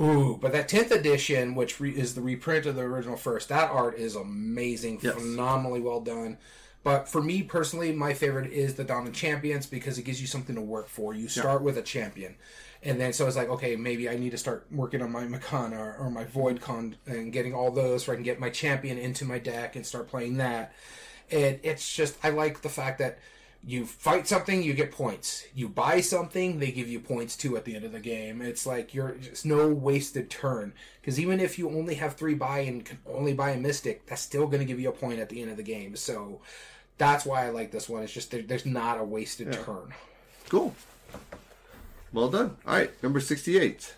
Ooh, but that tenth edition, which re- is the reprint of the original first, that art is amazing, Yes. phenomenally well done. But for me personally, my favorite is the Dawn of Champions because it gives you something to work for. You start with a champion, and then so it's like, okay, maybe I need to start working on my Mechana or, or my Void Con and getting all those so I can get my champion into my deck and start playing that. And it's just, I like the fact that you fight something, you get points. You buy something, they give you points too at the end of the game. It's like you're it's no wasted turn because even if you only have three buy and can only buy a mystic, that's still going to give you a point at the end of the game. So that's why I like this one. It's just there, there's not a wasted turn. Cool. Well done. All right, number sixty-eight.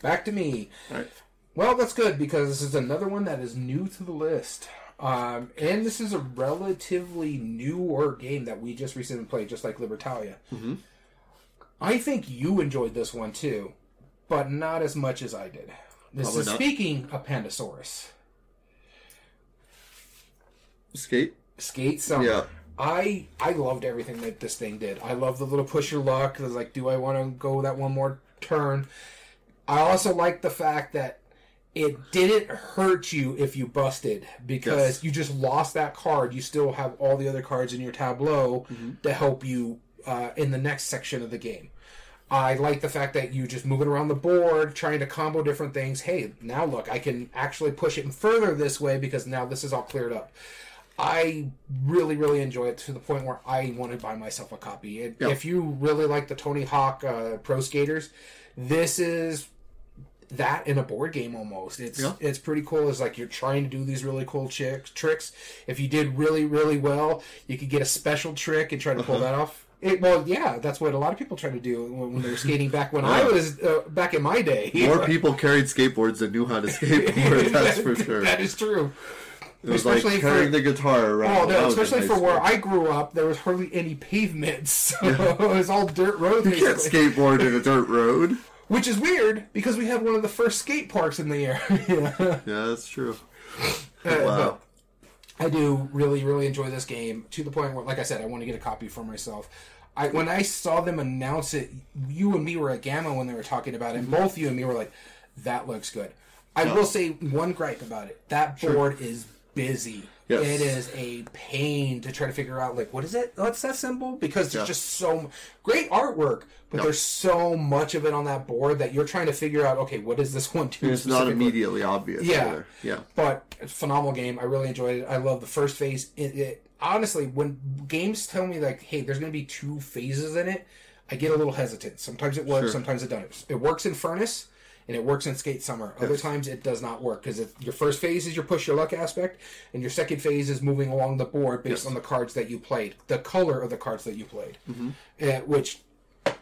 Back to me. All right. Well, that's good because this is another one that is new to the list. Um, and this is a relatively newer game that we just recently played, just like Libertalia. Mm-hmm. I think you enjoyed this one too, but not as much as I did. This Probably is not. speaking of Pandasaurus. Skate. Skate Summer. Yeah. I I loved everything that this thing did. I love the little push your luck. It was like, do I want to go that one more turn? I also like the fact that it didn't hurt you if you busted because Yes. you just lost that card. You still have all the other cards in your tableau to help you uh, in the next section of the game. I like the fact that you just moving around the board, trying to combo different things. Hey, now look, I can actually push it further this way because now this is all cleared up. I really, really enjoy it to the point where I want to buy myself a copy. It, Yeah. If you really like the Tony Hawk uh, Pro Skaters, this is that in a board game almost. It's Yeah. it's pretty cool. It's like you're trying to do these really cool tricks. If you did really, really well, you could get a special trick and try to pull Uh-huh. that off. It, well, yeah, that's what a lot of people try to do when, when they were skating back when I was uh, back in my day. More people carried skateboards than knew how to skateboard. That's for sure. that is true. It was like especially carrying for- the guitar around. Oh no! Especially for where. I grew up, there was hardly any pavements, so it was all dirt roads. You can't skateboard in a dirt road. Which is weird because we have one of the first skate parks in the area. Yeah, that's true. Uh, Wow. I do really, really enjoy this game to the point where, like I said, I want to get a copy for myself. I when I saw them announce it, you and me were at GAMA when they were talking about it, and both you and me were like, "That looks good." I will say one gripe about it: that board is busy. Yes. It is a pain to try to figure out, like, what is it? What's that symbol? Because there's Yeah. just so great artwork, but there's so much of it on that board that you're trying to figure out. Okay, what is this one do? It's not immediately obvious. Yeah. Either. Yeah. but it's a phenomenal game. I really enjoyed it. I love the first phase. It, it honestly, when games tell me like, "Hey, there's going to be two phases in it," I get a little hesitant. Sometimes it works, Sure. sometimes it doesn't. It works in Furnace. And it works in Skate Summer. Other Yes. times it does not work because your first phase is your push your luck aspect, and your second phase is moving along the board based Yes. on the cards that you played, the color of the cards that you played, Mm-hmm. uh, which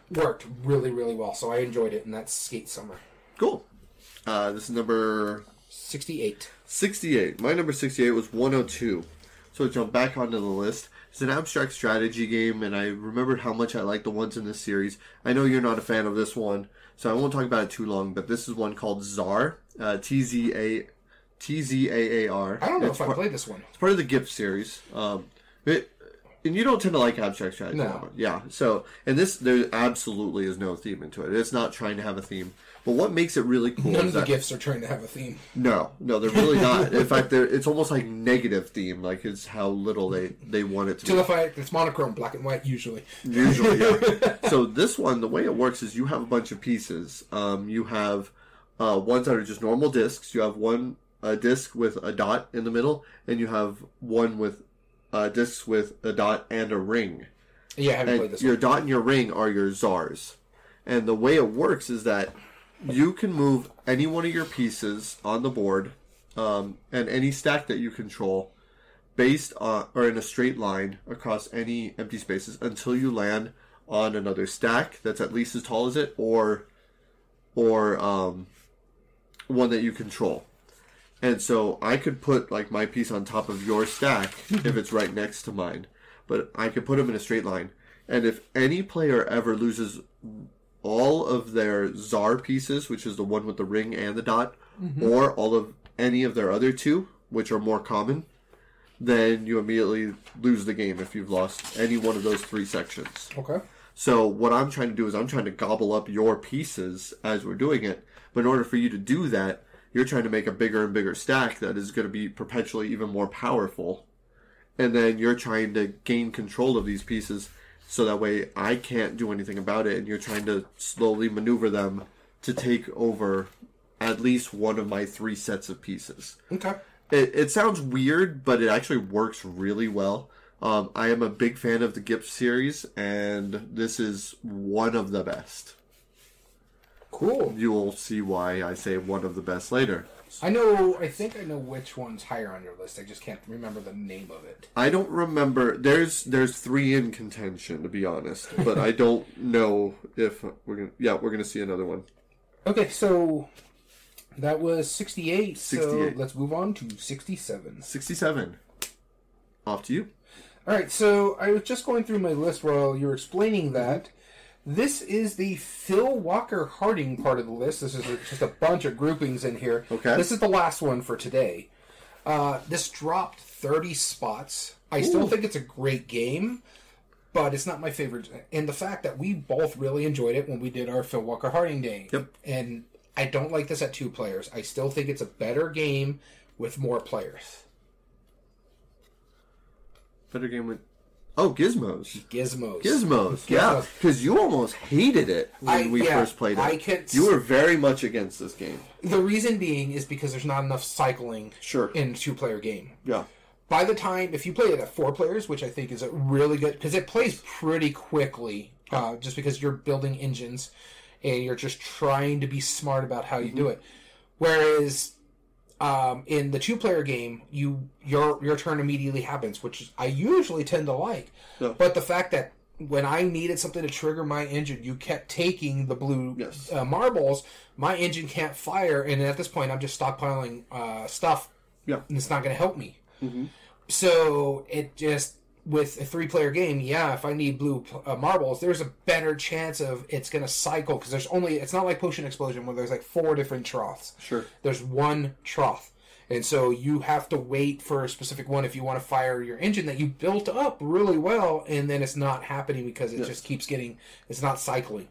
worked really, really well. So I enjoyed it, and that's Skate Summer. Cool. Uh, this is number 68. 68. My number 68 was 102. So I jump back onto the list. It's an abstract strategy game, and I remembered how much I like the ones in this series. I know you're not a fan of this one, so I won't talk about it too long, but this is one called TZAAR. Uh, T Z A T Z A A R. I don't know It's if I par- played this one. It's part of the GIPF series. Um, it, and you don't tend to like abstract strategy. No. Yeah. So, and this, there absolutely is no theme into it. It's not trying to have a theme. But what makes it really cool None is of the that GIPFs are trying to have a theme. no, no, they're really not. In fact, they're it's almost like negative theme. Like it's how little they they want it to To the fact it's monochrome, black and white usually. Usually, yeah. so this one, the way it works is you have a bunch of pieces. Um, you have uh, ones that are just normal discs. You have one uh, disc with a dot in the middle, and you have one with uh, discs with a dot and a ring. Yeah, I haven't And played this your one. dot and your ring are your czars. And the way it works is that you can move any one of your pieces on the board um, and any stack that you control based on or in a straight line across any empty spaces until you land on another stack that's at least as tall as it or or um, one that you control. And so I could put like my piece on top of your stack if it's right next to mine, but I could put them in a straight line. And if any player ever loses all of their czar pieces, which is the one with the ring and the dot, mm-hmm. or all of any of their other two, which are more common, then you immediately lose the game if you've lost any one of those three sections. Okay. So what I'm trying to do is I'm trying to gobble up your pieces as we're doing it. But in order for you to do that, you're trying to make a bigger and bigger stack that is going to be perpetually even more powerful. And then you're trying to gain control of these pieces so that way I can't do anything about it and you're trying to slowly maneuver them to take over at least one of my three sets of pieces. Okay. It, it sounds weird, but it actually works really well. Um, I am a big fan of the GIPF series, and this is one of the best. Cool. You will see why I say one of the best later. I know. I think I know which one's higher on your list. I just can't remember the name of it. I don't remember. There's there's three in contention, to be honest, but I don't know if we're gonna. Yeah, we're gonna see another one. Okay, so that was 68. So let's move on to 67. Sixty-seven. Off to you. All right, so I was just going through my list while you were explaining that. This is the Phil Walker Harding part of the list. This is a, just a bunch of groupings in here. Okay. This is the last one for today. Uh, this dropped 30 spots. I still think it's a great game, but it's not my favorite. And the fact that we both really enjoyed it when we did our Phil Walker Harding day. Yep. And I don't like this at two players. I still think it's a better game with more players. Better game with. Oh, Gizmos. Gizmos. Gizmos. Yeah, because you almost hated it when I- we yeah, first played it. I could- You were very much against this game. The reason being is because there's not enough cycling Sure. in a two player game. Yeah. By the time, if you play it at four players, which I think is a really good, because it plays pretty quickly, uh, just because you're building engines and you're just trying to be smart about how you do Mm-hmm. it. Whereas um, in the two player game, you your your turn immediately happens, which I usually tend to like. Yeah. But the fact that when I needed something to trigger my engine, you kept taking the blue Yes. uh, marbles. My engine can't fire, and at this point, I'm just stockpiling uh, stuff, Yeah. and it's not going to help me. So it just with a three player game, yeah. If I need blue uh, marbles, there's a better chance of it's going to cycle because there's only. It's not like Potion Explosion where there's like four different troughs Sure. there's one trough. And so you have to wait for a specific one if you want to fire your engine that you built up really well, and then it's not happening because it just keeps getting, it's not cycling.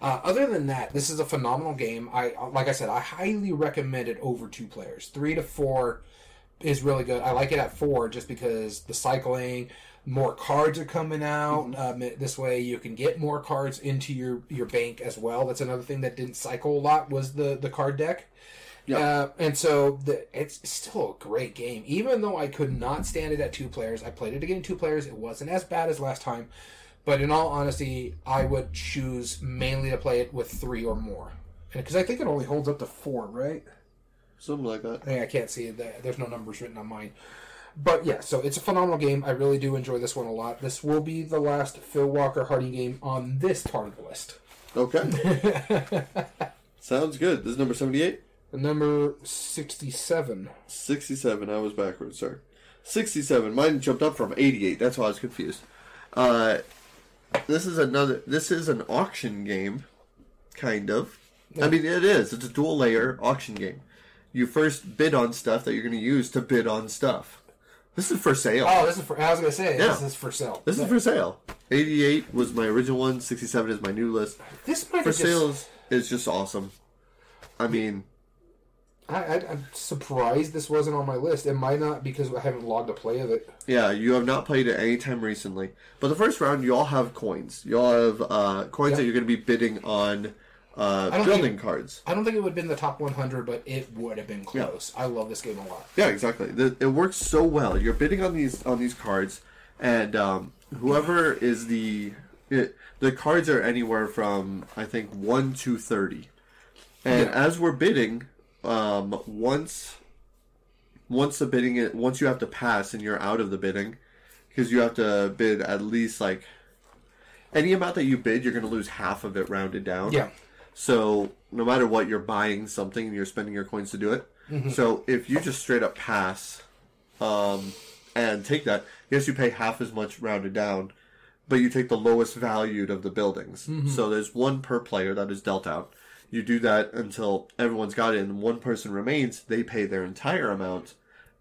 Uh, other than that, this is a phenomenal game. I like I said, I highly recommend it over two players. Three to four is really good. I like it at four just because the cycling, more cards are coming out. Um, this way, you can get more cards into your your bank as well. That's another thing that didn't cycle a lot was the the card deck. Yeah. Uh, and so the, it's still a great game. Even though I could not stand it at two players, I played it again two players. It wasn't as bad as last time. But in all honesty, I would choose mainly to play it with three or more. Because I think it only holds up to four, right? Something like that. Yeah, I can't see it. There's no numbers written on mine. But yeah, so it's a phenomenal game. I really do enjoy this one a lot. This will be the last Phil Walker Hardy game on this part of the list. Okay. Sounds good. This is number 78? Number 67. 67. I was backwards, sorry. 67. Mine jumped up from 88. That's why I was confused. Uh, this is another. This is an auction game, kind of. I mean, it is. It's a dual layer auction game. You first bid on stuff that you're going to use to bid on stuff. This is for sale. Oh, this is for. I was gonna say Yeah. this is for sale. This is for sale. 88 was my original one. 67 is my new list. This might For sales is, is just awesome. I mean, I, I, I'm surprised this wasn't on my list. It might not because I haven't logged a play of it. Yeah, you have not played it any time recently. But the first round, you all have coins. You all have uh, coins Yeah. that you're going to be bidding on uh, building think- cards. I don't think it would have been the top 100, but it would have been close. I love this game a lot. Yeah, exactly. The, it works so well. You're bidding on these on these cards, and um, whoever is the it, the cards are anywhere from I think one to thirty, and Yeah. as we're bidding, um, once once the bidding it once you have to pass and you're out of the bidding, because you have to bid at least like any amount that you bid, you're going to lose half of it rounded down. Yeah. So no matter what, you're buying something and you're spending your coins to do it. So if you just straight up pass, um, and take that, yes, you pay half as much rounded down, but you take the lowest valued of the buildings. So there's one per player that is dealt out. You do that until everyone's got it, and one person remains. They pay their entire amount,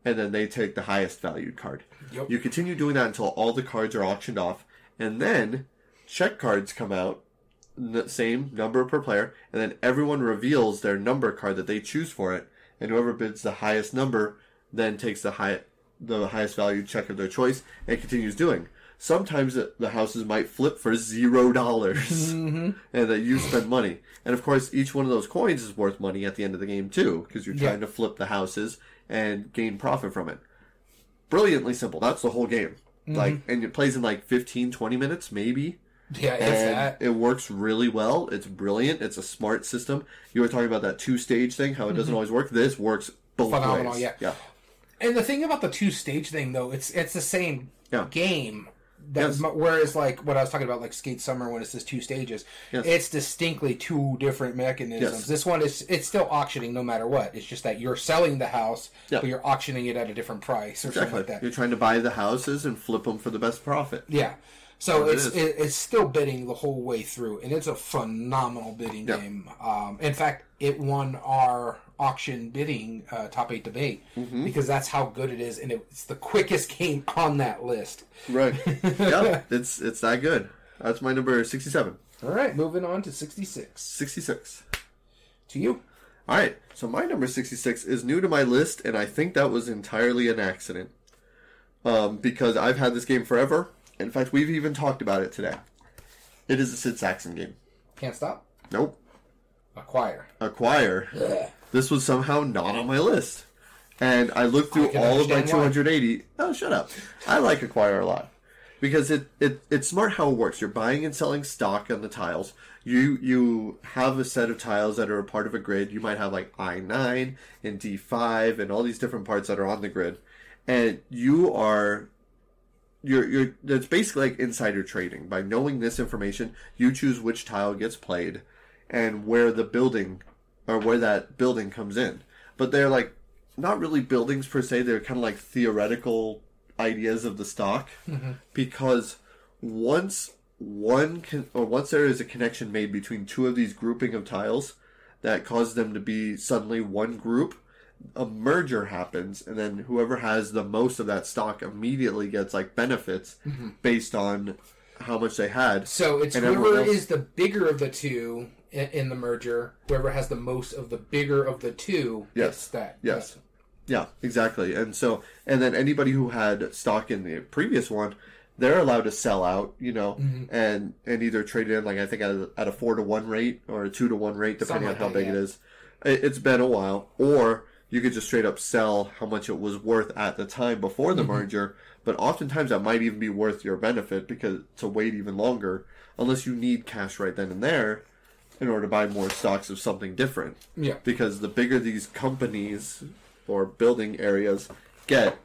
and then they take the highest valued card. Yep. You continue doing that until all the cards are auctioned off, and then check cards come out same number per player, and then everyone reveals their number card that they choose for it, and whoever bids the highest number then takes the high the highest value check of their choice and continues doing. Sometimes the, houses might flip for zero dollars, mm-hmm. and that you spend money. And of course, each one of those coins is worth money at the end of the game too, because you're Yeah. trying to flip the houses and gain profit from it. Brilliantly simple. That's the whole game. Mm-hmm. Like, and it plays in like 15, 20 minutes, maybe Yeah, it's and that. it works really well. It's brilliant. It's a smart system. You were talking about that two stage thing, how it doesn't always work. This works both Mm-hmm. Phenomenal, ways. yeah. yeah, And the thing about the two stage thing, though, it's it's the same Yeah. game. That's Yes. whereas like what I was talking about, like Skate Summer, when it says two stages, Yes. it's distinctly two different mechanisms. Yes. This one is it's still auctioning no matter what. It's just that you're selling the house, Yeah. but you're auctioning it at a different price or exactly. something like that. You're trying to buy the houses and flip them for the best profit. Yeah. So it it's it, it's still bidding the whole way through, and it's a phenomenal bidding Yeah. game. Um, in fact, it won our auction bidding uh, top eight debate Mm-hmm. because that's how good it is, and it's the quickest game on that list. Right. yeah, it's it's that good. That's my number sixty-seven. All right, moving on to sixty six. Sixty-six. To you, All right. So my number sixty-six is new to my list, and I think that was entirely an accident. Um, because I've had this game forever. In fact, we've even talked about it today. It is a Sid Sackson game. can't stop. Nope. Acquire. Acquire. Ugh. this was somehow not on my list. And I looked through I all of my understand why. 280. Oh, shut up. I like Acquire a lot because it, it it's smart how it works. You're buying and selling stock on the tiles. You you have a set of tiles that are a part of a grid. You might have like I nine and D five and all these different parts that are on the grid, and you are you're you're it's basically like insider trading. By knowing this information, you choose which tile gets played and where the building or where that building comes in. But they're like not really buildings per se, they're kind of like theoretical ideas of the stock mm-hmm. because once one can or once there is a connection made between two of these grouping of tiles that causes them to be suddenly one group a merger happens and then whoever has the most of that stock immediately gets like benefits based on how much they had So it's And whoever else- is the bigger of the two in, the merger. Whoever has the most of the bigger of the two Yes. gets that. Yes. Yeah, exactly. And so, and then anybody who had stock in the previous one, they're allowed to sell out, you know, Mm-hmm. and and either trade in like I think at a, at a four to one rate or a two to one rate, depending Something on how that, big yeah. it is. It, it's been a while, or you could just straight up sell how much it was worth at the time before Mm-hmm. the merger. But oftentimes that might even be worth your benefit because to wait even longer, unless you need cash right then and there, in order to buy more stocks of something different Yeah. because the bigger these companies or building areas get,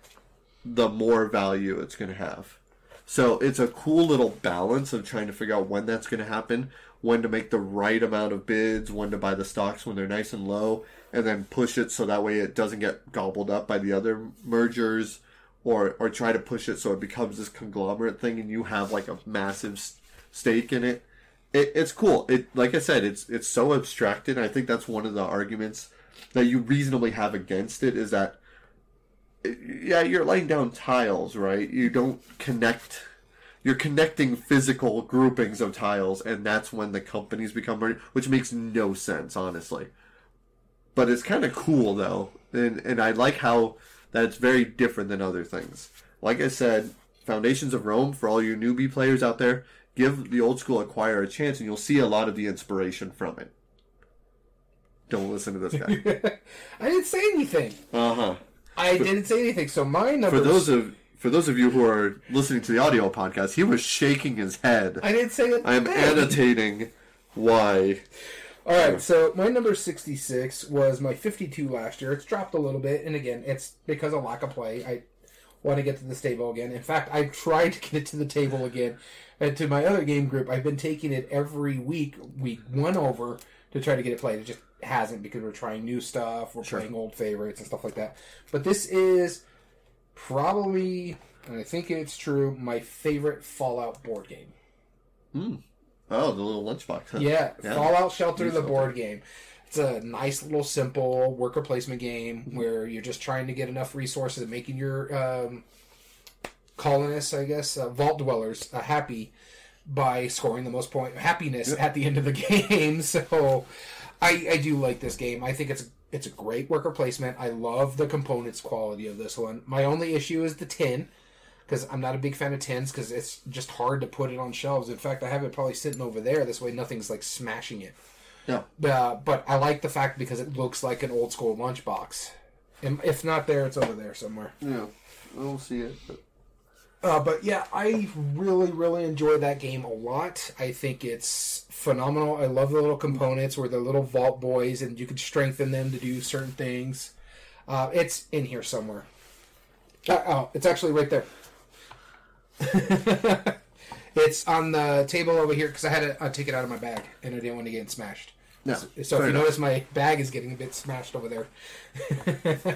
the more value it's going to have. So it's a cool little balance of trying to figure out when that's going to happen, when to make the right amount of bids, when to buy the stocks when they're nice and low, and then push it so that way it doesn't get gobbled up by the other mergers, or or try to push it so it becomes this conglomerate thing and you have like a massive stake in it. it. It's cool. It like I said, it's it's so abstracted. I think that's one of the arguments that you reasonably have against it is that yeah, you're laying down tiles, right? You don't connect. You're connecting physical groupings of tiles, and that's when the companies become merged, which makes no sense, honestly. But it's kind of cool though, and and I like how that it's very different than other things. Like I said, Foundations of Rome for all you newbie players out there, give the old school acquire a chance, and you'll see a lot of the inspiration from it. Don't listen to this guy. I didn't say anything. uh huh. I didn't say anything. So my number. For those of for those of you who are listening to the audio podcast, he was shaking his head. I didn't say that. I am annotating why. All right, so my number 66 was my 52 last year. It's dropped a little bit, and again, it's because of lack of play. I want to get to this table again. In fact, I've tried to get it to the table again. And to my other game group, I've been taking it every week, week one over, to try to get it played. It just hasn't because we're trying new stuff, we're playing old favorites and stuff like that. But this is probably, and I think it's true, my favorite Fallout board game. Hmm. Oh, the little lunchbox. Huh? Yeah, Yeah. Fallout Shelter, the board game. It's a nice little simple worker placement game Mm-hmm. where you're just trying to get enough resources and making your um, colonists, I guess, uh, vault dwellers, uh, happy by scoring the most point happiness at the end of the game. So, I, I do like this game. I think it's it's a great worker placement. I love the components quality of this one. My only issue is the tin because I'm not a big fan of tins because it's just hard to put it on shelves. In fact, I have it probably sitting over there. This way, nothing's like smashing it. Yeah. Uh, but I like the fact because it looks like an old school lunchbox. And if not there, it's over there somewhere. Yeah. I don't see it. But... Uh, but yeah, I really, really enjoy that game a lot. I think it's phenomenal. I love the little components where they're little vault boys and you can strengthen them to do certain things. Uh, it's in here somewhere. Uh, oh, it's actually right there. it's on the table over here because I had to uh, take it out of my bag and I didn't want to get it smashed. No. So if you enough. notice, my bag is getting a bit smashed over there.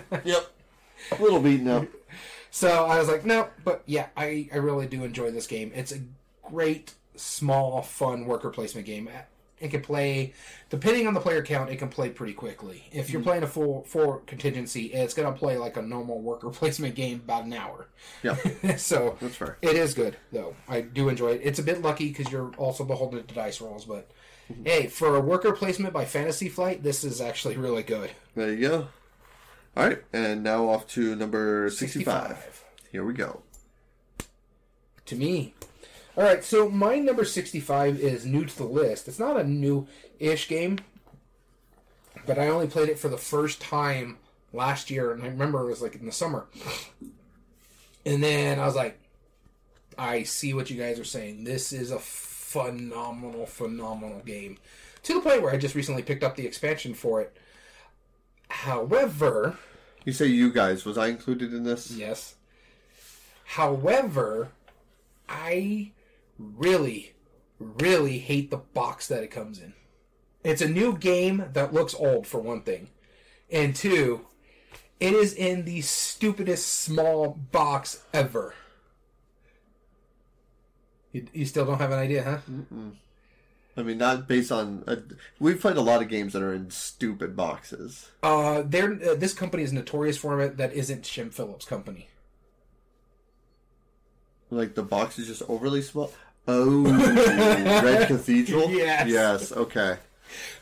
Yep. A little beaten up. So I was like, no, but yeah, I, I really do enjoy this game. It's a great, small, fun worker placement game. It can play, depending on the player count, it can play pretty quickly. If you're mm-hmm. playing a full four contingency, it's going to play like a normal worker placement game about an hour. Yeah. so That's fair. it is good, though. I do enjoy it. It's a bit lucky because you're also beholden to dice rolls, but mm-hmm. hey, for a worker placement by Fantasy Flight, this is actually really good. There you go. All right, and now off to number 65. 65. Here we go. to me. All right, so my number 65 is new to the list. It's not a new ish game, but I only played it for the first time last year, and I remember it was like in the summer. And then I was like, I see what you guys are saying. This is a phenomenal, phenomenal game. To the point where I just recently picked up the expansion for it. However, You say you guys. Was I included in this? Yes. However, I really, really hate the box that it comes in. It's a new game that looks old, for one thing. And two, it is in the stupidest small box ever. You, you still don't have an idea, huh? I mean, not based on. Uh, we've played a lot of games that are in stupid boxes. Uh, they're, uh, this company is notorious for it. That isn't Shem Phillips' company. Like the box is just overly small. Oh, Red Cathedral. Yes. Yes. Okay.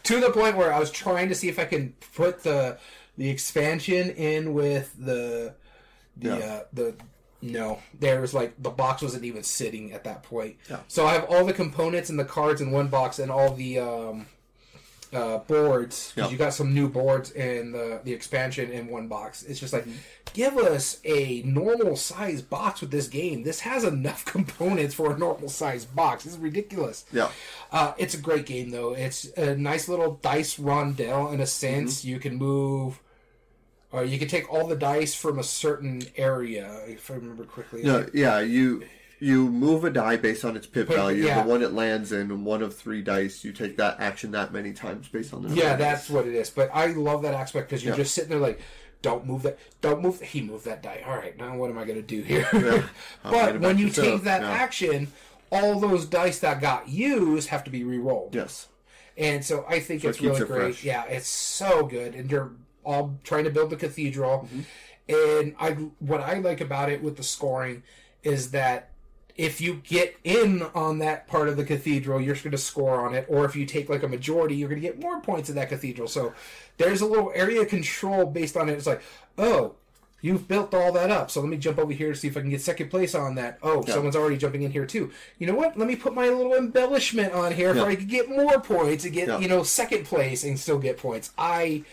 to the point where I was trying to see if I can put the the expansion in with the the uh, the no there was like the box wasn't even sitting at that point so I have all the components and the cards in one box and all the um, uh, boards 'cause Yeah. you got some new boards in the the expansion in one box it's just like Mm-hmm. give us a normal size box with this game this has enough components for a normal size box this is ridiculous Yeah. uh, it's a great game, though. It's a nice little dice rondelle in a sense. Mm-hmm. You can move Or you can take all the dice from a certain area, if I remember correctly. No, yeah, you you move a die based on its pip value. yeah. The one it lands in, one of three dice. You take that action that many times based on the Yeah, of that's dice. what it is. But I love that aspect because you're Yeah. just sitting there like, don't move that, don't move. He moved that die. All right, now what am I going to do here? I'll but when you take that Yeah. action, all those dice that got used have to be re-rolled. yes. And so I think So it's keeps really it great. fresh. Yeah, it's so good. And you're all trying to build the cathedral. Mm-hmm. And I what I like about it with the scoring is that if you get in on that part of the cathedral, you're going to score on it. Or if you take like a majority, you're going to get more points in that cathedral. So there's a little area control based on it. It's like, oh, you've built all that up. So let me jump over here to see if I can get second place on that. Oh, someone's already jumping in here too. You know what? Let me put my little embellishment on here Yeah. so I can get more points and get, Yeah. you know, second place and still get points. I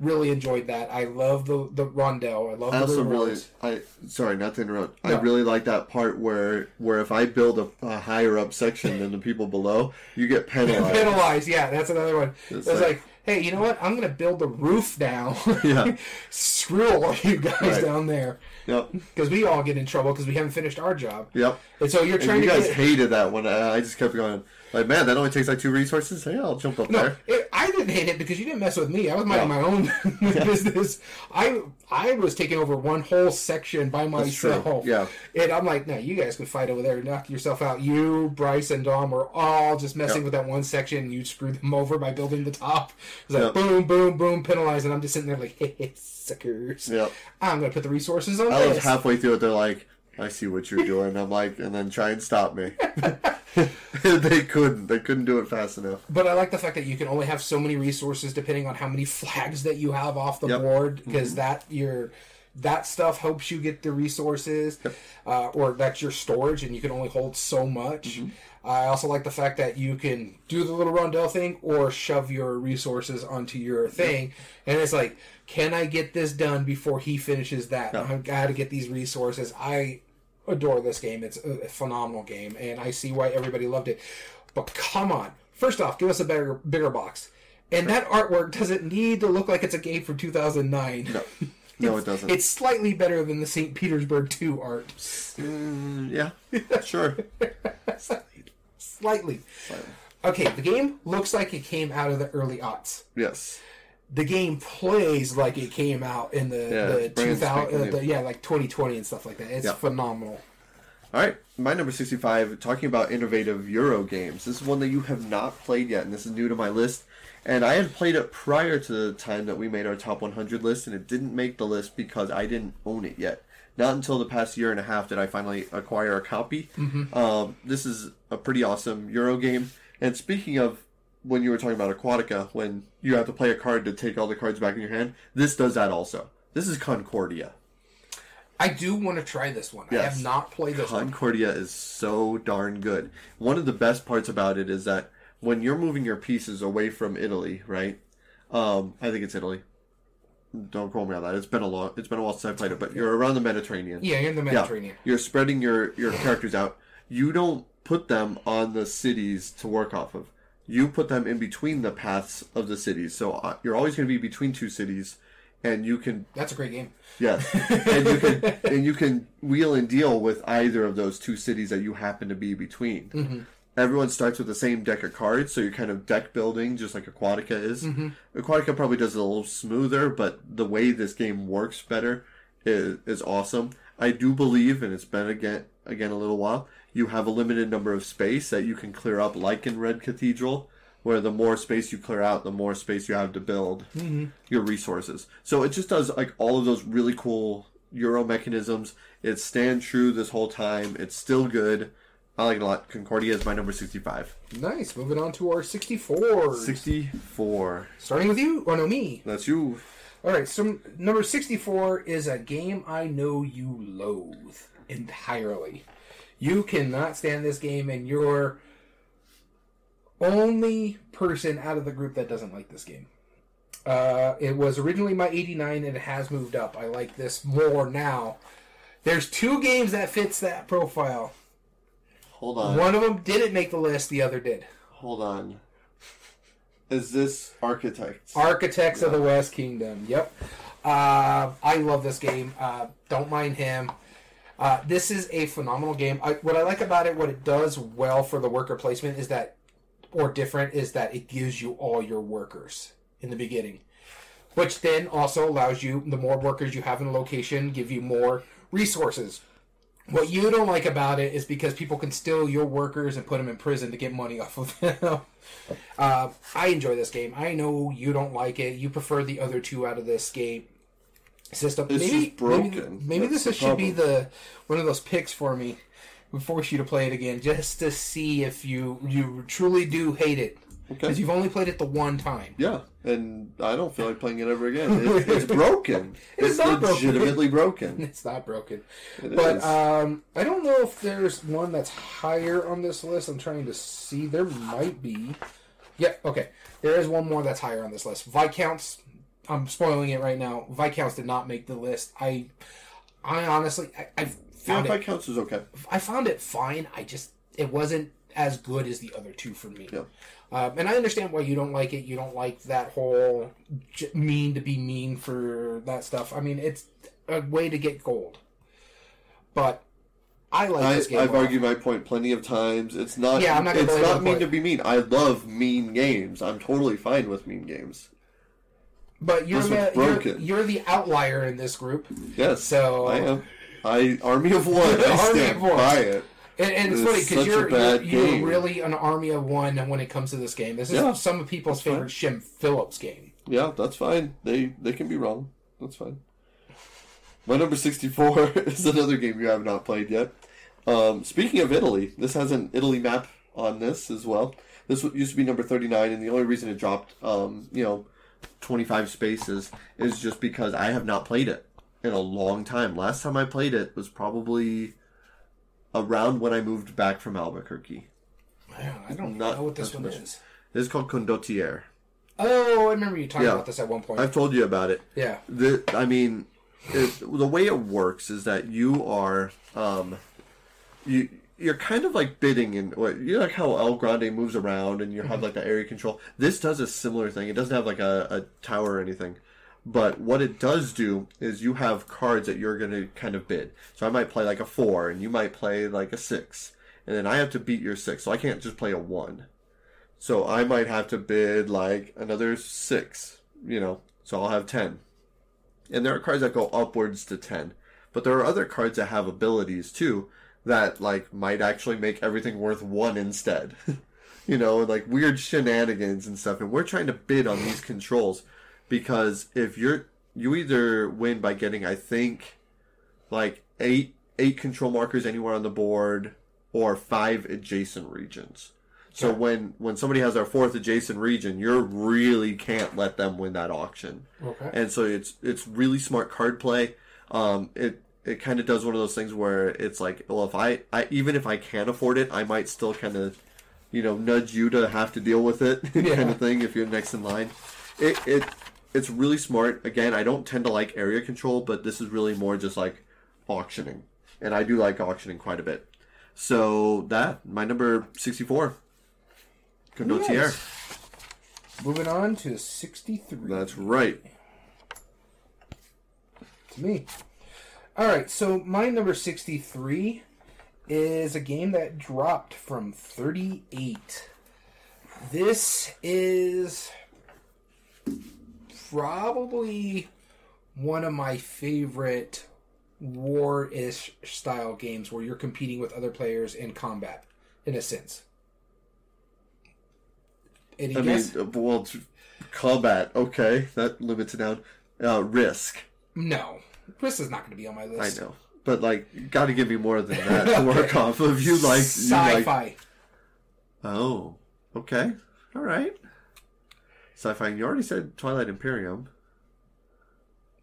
really enjoyed that. I love the the rondel. I love I the also really. I sorry not to interrupt. I really like that part where where if I build a, a higher up section than the people below, you get penalized. penalized. Yeah, that's another one. It's like- like, hey, you know what? I'm gonna build the roof now. Yeah. Screw all you guys Right. down there yep, because we all get in trouble because we haven't finished our job. yep. And so you're And trying you to guys get. hated that I, I just kept going. Like, man, that only takes like two resources. Yeah, I'll jump up No, there. it, I didn't hate it because you didn't mess with me. I was minding my own business. I I was taking over one whole section by myself. Yeah. And I'm like, no, you guys can fight over there, knock yourself out. You, Bryce, and Dom were all just messing with that one section. You screwed them over by building the top. It's like boom, boom, boom, penalized, and I'm just sitting there like, hey, hey suckers. Yep. I'm gonna put the resources on I was this. halfway through it. They're like, I see what you're doing. I'm like, and then try and stop me. they couldn't. They couldn't do it fast enough. But I like the fact that you can only have so many resources depending on how many flags that you have off the Yep. board because that your that stuff helps you get the resources uh, or that's your storage and you can only hold so much. I also like the fact that you can do the little rondel thing or shove your resources onto your thing and it's like can I get this done before he finishes that? Yeah. I've got to get these resources. I adore this game. It's a phenomenal game, and I see why everybody loved it. But come on, first off, give us a bigger bigger box. And that artwork doesn't need to look like it's a game from 2009. No, no, it doesn't. It's slightly better than the St. Petersburg 2 art. Mm, yeah, sure. slightly. Slightly. Okay, the game looks like it came out of the early aughts. Yes. The game plays like it came out in the, Yeah, the 2000, uh, the, yeah, like 2020 and stuff like that. It's Yeah. phenomenal. All right, my number 65, talking about innovative Euro games. This is one that you have not played yet, and this is new to my list. And I had played it prior to the time that we made our top 100 list, and it didn't make the list because I didn't own it yet. Not until the past year and a half did I finally acquire a copy. Um, this is a pretty awesome Euro game. And speaking of when you were talking about Aquatica, when you have to play a card to take all the cards back in your hand, this does that also. This is Concordia. I do want to try this one. I have not played this one. Concordia is so darn good. One of the best parts about it is that when you're moving your pieces away from Italy, right? Um, I think it's Italy. Don't quote me on that. It's been a long. It's been a while since I played it, but you're around the Mediterranean. Yeah, you're in the Yeah. Mediterranean. You're spreading your your characters out. You don't put them on the cities to work off of. You put them in between the paths of the cities. So uh, you're always going to be between two cities, and you can That's a great game. Yes, and you can and you can wheel and deal with either of those two cities that you happen to be between. Everyone starts with the same deck of cards, so you're kind of deck building, just like Aquatica is. Aquatica probably does it a little smoother, but the way this game works better is, is awesome. I do believe, and it's been again again a little while. You have a limited number of space that you can clear up, like in Red Cathedral, where the more space you clear out, the more space you have to build mm-hmm. your resources. So it just does like all of those really cool Euro mechanisms. It stands true this whole time. It's still good. I like it a lot. Concordia is my number 65. Nice. Moving on to our 64. 64. Starting with you, or no, me. That's you. All right. So number 64 is a game I know you loathe entirely. You cannot stand this game, and you're only person out of the group that doesn't like this game. Uh, it was originally my 89 and it has moved up. I like this more now. There's two games that fits that profile. Hold on. One of them didn't make the list, the other did. Hold on. Is this Architects? Architects of the West Kingdom. Yep. Uh, I love this game. Uh, don't mind him. Uh, this is a phenomenal game. I, what I like about it, what it does well for the worker placement is that, or different, is that it gives you all your workers in the beginning, which then also allows you the more workers you have in a location, give you more resources. What you don't like about it is because people can steal your workers and put them in prison to get money off of them. uh, I enjoy this game. I know you don't like it. You prefer the other two out of this game system. It's maybe broken. maybe, maybe this should be the one of those picks for me. We force you to play it again just to see if you you truly do hate it Okay. because you've only played it the one time. Yeah, and I don't feel like playing it ever again. It's, it's broken. It's it's not broken. legitimately broken. It's not broken. It But um, I don't know if there's one that's higher on this list. I'm trying to see. There might be. Yeah, okay. There is one more that's higher on this list. Viscounts. I'm spoiling it right now. Viscounts did not make the list. I, I honestly, I, I found if it. Is okay. I found it fine. I just it wasn't as good as the other two for me. Yeah. Um, and I understand why you don't like it. You don't like that whole j- mean to be mean for that stuff. I mean, it's a way to get gold. But I like I, this game. I've lot. argued my point plenty of times. It's not. Yeah, I'm not it's not mean point. to be mean. I love mean games. I'm totally fine with mean games. But you're the, you're, you're the outlier in this group. Yes, So I am. I army of one. I Army stand of one. by it. And, and it's It's funny because you're, you're you're really an army of one when it comes to this game. This is Yeah, some of people's favorite Shem Phillips game. Yeah, that's fine. They they can be wrong. That's fine. My number sixty four is another game you have not played yet. Um, speaking of Italy, this has an Italy map on this as well. This used to be number thirty nine, and the only reason it dropped, um, you know, twenty five spaces is just because I have not played it in a long time. Last time I played it was probably around when I moved back from Albuquerque. I don't, I don't Not- know what this one much. is. This is called Condottiere. Oh, I remember you talking Yeah. about this at one point. I've told you about it. yeah. the I mean, it, the way it works is that you are um, you you're kind of like bidding and what you like how El Grande moves around and you have mm-hmm. like the area control. This does a similar thing. It doesn't have like a, a tower or anything. But what it does do is you have cards that you're going to kind of bid. So I might play like a four, and you might play like a six, and then I have to beat your six. So I can't just play a one. So I might have to bid like another six, you know. So I'll have ten. And there are cards that go upwards to 10. But there are other cards that have abilities too that like might actually make everything worth 1 instead. you know, like weird shenanigans and stuff. And we're trying to bid on these controls because if you're you either win by getting I think like 8 8 control markers anywhere on the board or 5 adjacent regions. So Okay. when when somebody has our fourth adjacent region, you really can't let them win that auction Okay. and so it's it's really smart card play. Um, it it kind of does one of those things where it's like, well, if I, I even if I can't afford it, I might still kind of, you know, nudge you to have to deal with it, Yeah. kind of thing. If you're next in line, it it it's really smart. Again, I don't tend to like area control, but this is really more just like auctioning, and I do like auctioning quite a bit. So that my number sixty four. Condottiere. Nice. Moving on to 63. That's right. to me. All right, so my number 63 is a game that dropped from 38. This is probably one of my favorite war-ish style games where you're competing with other players in combat in a sense. Any I guess? mean, well, combat. Okay, that limits it down. Uh, risk. no. Is not going to be on my list. I know, but like, got to give me more than that to work off of. You like you like. sci-fi. Oh, okay, all right. Sci-fi. You already said Twilight Imperium.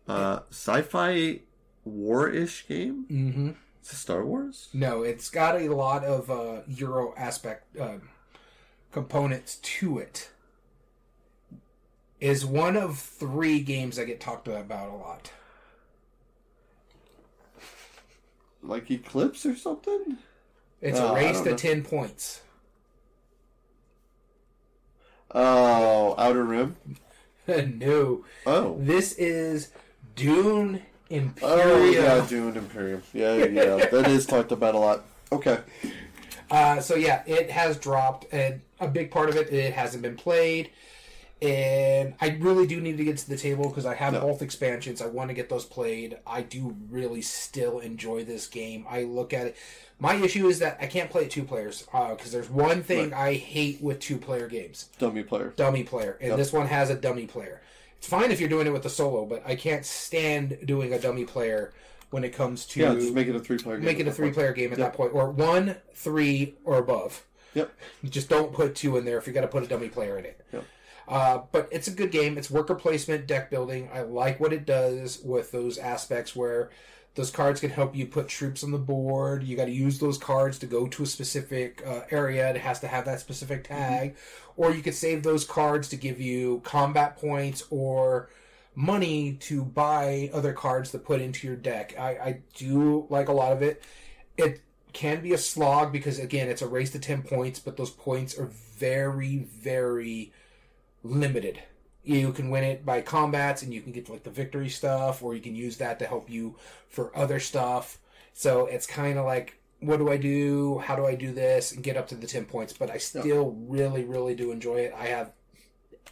Uh, sci-fi war-ish game. Mm-hmm. Is it Star Wars? No, it's got a lot of uh, Euro aspect um, components to it. Is one of three games I get talked about a lot. Like Eclipse or something? It's Uh, a I race to know. ten points. Oh, Outer Rim. no, Oh, this is Dune Imperium. Oh yeah, Dune Imperium. Yeah, yeah, that is talked about a lot. Okay. Uh, so yeah, it has dropped, and a big part of it it hasn't been played. And I really do need to get to the table because I have No. both expansions. I want to get those played. I do really still enjoy this game. I look at it. My issue is that I can't play it two players uh, because there's one thing I hate with two player games Dummy player. dummy player, and Yep. this one has a dummy player. It's fine if you're doing it with a solo, but I can't stand doing a dummy player when it comes to Yeah, just make it a three player game. make it a three player game at that point, or one, three, or above. Yep. Just don't put two in there if you're going to put a dummy player in it. Yep. Uh, but it's a good game. It's worker placement, deck building. I like what it does with those aspects where those cards can help you put troops on the board. You got to use those cards to go to a specific uh, area. It has to have that specific tag. Or you could save those cards to give you combat points or money to buy other cards to put into your deck. I, I do like a lot of it. It can be a slog because again it's a race to 10 points but those points are very very limited. You can win it by combats and you can get like the victory stuff or you can use that to help you for other stuff. So it's kind of like what do i do? How do i do this? And get up to the 10 points but i still really really do enjoy it. I have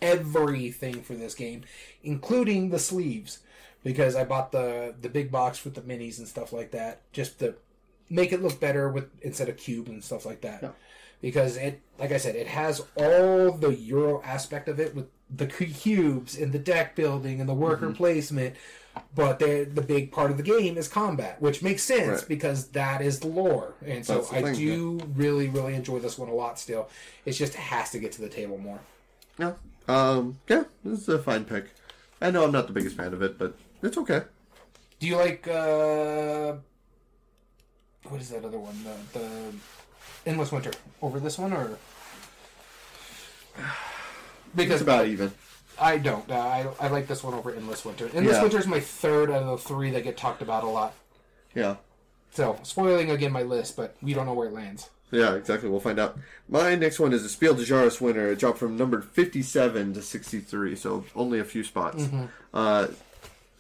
everything for this game including the sleeves because i bought the the big box with the minis and stuff like that just to make it look better with instead of cube and stuff like that. Yeah. Because it like i said it has all the euro aspect of it with the cubes and the deck building and the worker Mm-hmm. placement but the the big part of the game is combat which makes sense Right. because that is the lore and so i thing, do really really enjoy this one a lot still it just has to get to the table more Yeah. Um. Yeah. This is a fine pick. I know I'm not the biggest fan of it, but it's okay. do you like uh what is that other one the, the endless winter over this one or because It's about even. I don't. Uh, I I like this one over Endless Winter. Endless Yeah. Winter is my third out of the three that get talked about a lot. Yeah. So spoiling again my list, but we don't know where it lands. Yeah, exactly. We'll find out. My next one is a Spiel des Jahres winner. It dropped from number 57 to 63, so only a few spots. Uh,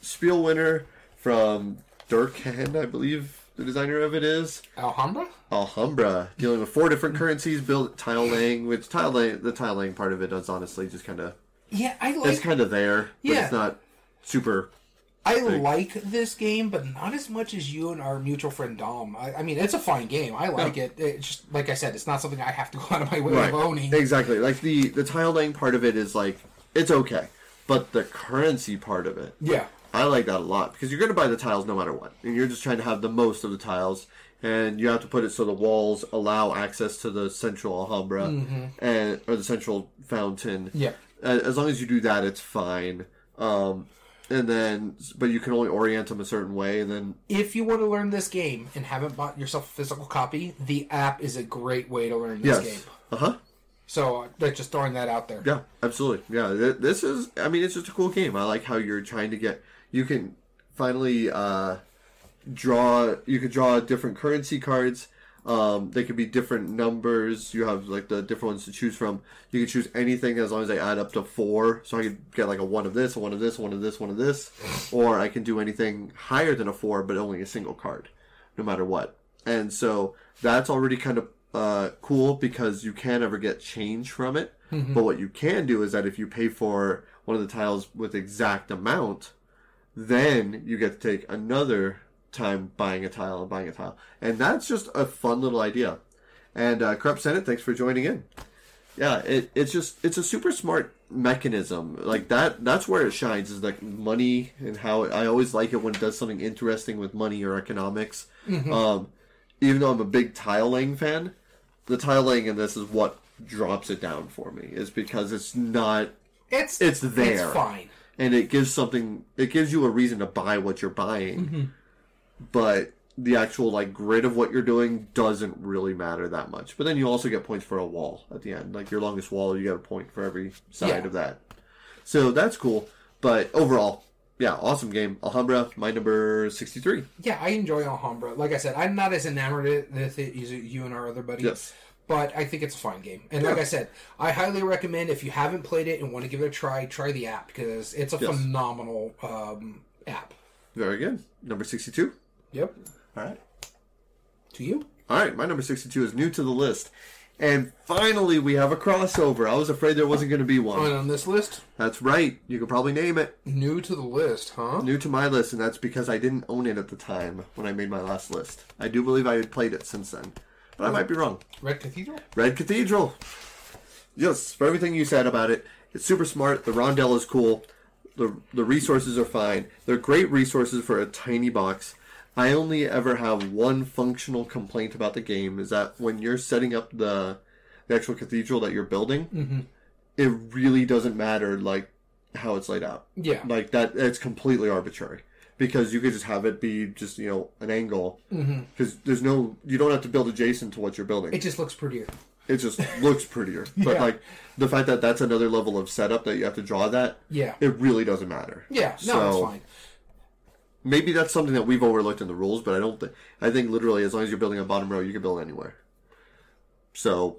Spiel winner from Dirk Henn, I believe the designer of it is. Alhambra. Alhambra, dealing with four different currencies, built tile laying, which tile laying, the tile laying part of it is honestly just kind of, Yeah, I like. it's kind of there, but Yeah. it's not super. I like this game, but not as much as you and our mutual friend Dom. I, I mean, it's a fine game. I like it. It's just like I said, it's not something I have to go out of my way of owning. Exactly. Like the the tile laying part of it is like it's okay, but the currency part of it, Yeah. I like that a lot because you're going to buy the tiles no matter what, and you're just trying to have the most of the tiles, and you have to put it so the walls allow access to the central Alhambra and or the central fountain. Mm-hmm. Yeah. As long as you do that, it's fine. Um, and then, but you can only orient them a certain way, and then If you want to learn this game and haven't bought yourself a physical copy, the app is a great way to learn this yes, game. uh huh. So, like, just throwing that out there. Yeah, absolutely. Yeah, this is. I mean, it's just a cool game. I like how you're trying to get. You can finally uh, draw. You can draw different currency cards. Um, they could be different numbers. You have like the different ones to choose from. You can choose anything as long as they add up to four. So I could get like a one of this, a one of this, one of this, one of this, or I can do anything higher than a four, but only a single card, no matter what. And so that's already kind of uh, cool because you can't ever get change from it. But what you can do is that if you pay for one of the tiles with exact amount, then you get to take another time buying a tile and buying a tile. And that's just a fun little idea. And uh, Corrupt Senate, thanks for joining in. Yeah, it, it's just it's a super smart mechanism. Like that that's where it shines is like money and how I always like it when it does something interesting with money or economics. Um, even though I'm a big tile laying fan, the tile laying in this is what drops it down for me. Is because it's not It's It's there. It's fine. And it gives something it gives you a reason to buy what you're buying Mm-hmm. but the actual like grid of what you're doing doesn't really matter that much but then you also get points for a wall at the end like your longest wall you get a point for every side Yeah. of that so that's cool but overall yeah awesome game alhambra my number 63 Yeah, I enjoy Alhambra. Like I said, I'm not as enamored with it as you and our other buddies Yes. But I think it's a fine game. And like I said, I highly recommend if you haven't played it and want to give it a try, try the app because it's a Yes. phenomenal um, app. Very good. Number 62. Yep. All right. To you? All right, my number 62 is new to the list. And finally, we have a crossover. I was afraid there wasn't going to be one. on this list, That's right. You could probably name it. new to the list, huh? New to my list, and that's because I didn't own it at the time when I made my last list. I do believe I had played it since then, but I might be wrong. Red Cathedral? Red Cathedral. Yes, for everything you said about it, it's super smart. The rondelle is cool. The the resources are fine. They're great resources for a tiny box. I only ever have one functional complaint about the game is that when you're setting up the, the actual cathedral that you're building, mm-hmm. it really doesn't matter like how it's laid out. Yeah. Like that, it's completely arbitrary because you could just have it be just you know an angle mm-hmm. because there's no you don't have to build adjacent to what you're building It just looks prettier. it just looks prettier. But Yeah. like the fact that that's another level of setup that you have to draw that, Yeah. it really doesn't matter. Yeah, no, So- it's fine. Maybe that's something that we've overlooked in the rules, but I don't think. I think literally, as long as you're building a bottom row, you can build anywhere. So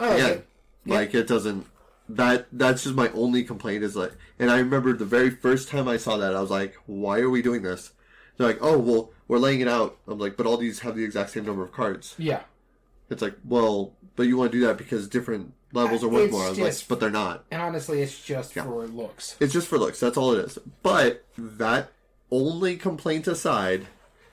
oh, I like yeah, like it doesn't. That that's just my only complaint is like, and I remember the very first time I saw that, I was like, why are we doing this? They're like, oh well, we're laying it out. I'm like, but all these have the exact same number of cards. Yeah. It's like, well, but you want to do that because different levels are worth more. I was like, but they're not. And honestly, it's just for looks. It's just for looks. That's all it is. But that only complaint aside,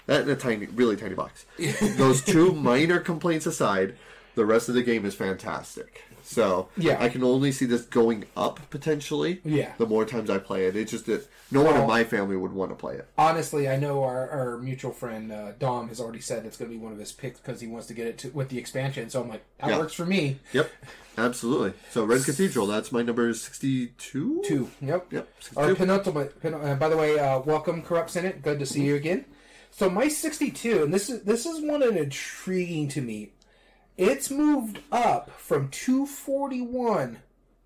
that in a tiny, really tiny box. Those two minor complaints aside, the rest of the game is fantastic. So Yeah. I can only see this going up potentially. Yeah. The more times I play it, it's just that no one in my family would want to play it. Honestly, I know our, our mutual friend uh, Dom has already said it's going to be one of his picks because he wants to get it to, with the expansion. So I'm like, that Yeah. works for me. Yep. Absolutely. So Red Cathedral, that's my number sixty-two. Two. Yep. Yep. Our penultimate. pen- uh, by the way, uh, welcome, Corrupt Senate. Good to see you again. So my 62, and this is this is one that intriguing to me. It's moved up from 241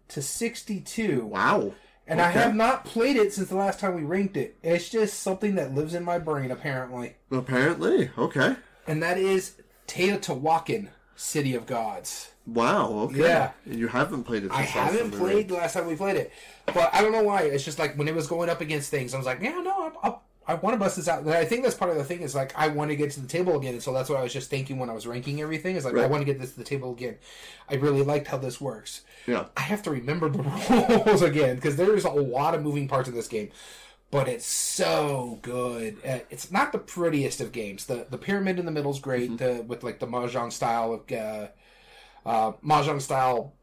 to 62. Wow. And I have not played it since the last time we ranked it. It's just something that lives in my brain, apparently. Apparently. Okay. And that is Teotihuacan, City of Gods. Wow. Okay. Yeah. You haven't played it. I haven't played the last time we played it, but I don't know why. It's just like when it was going up against things, I was like, yeah, no, I, I, I want to bust this out. And I think that's part of the thing is like I want to get to the table again, and so that's what I was just thinking when I was ranking everything. Is like I want to get this to the table again. I really liked how this works. Yeah. I have to remember the rules again because there's a lot of moving parts of this game, but it's so good. Uh, It's not the prettiest of games. The the pyramid in the middle is great. Mm-hmm. The with like the mahjong style of uh, uh, mahjong style.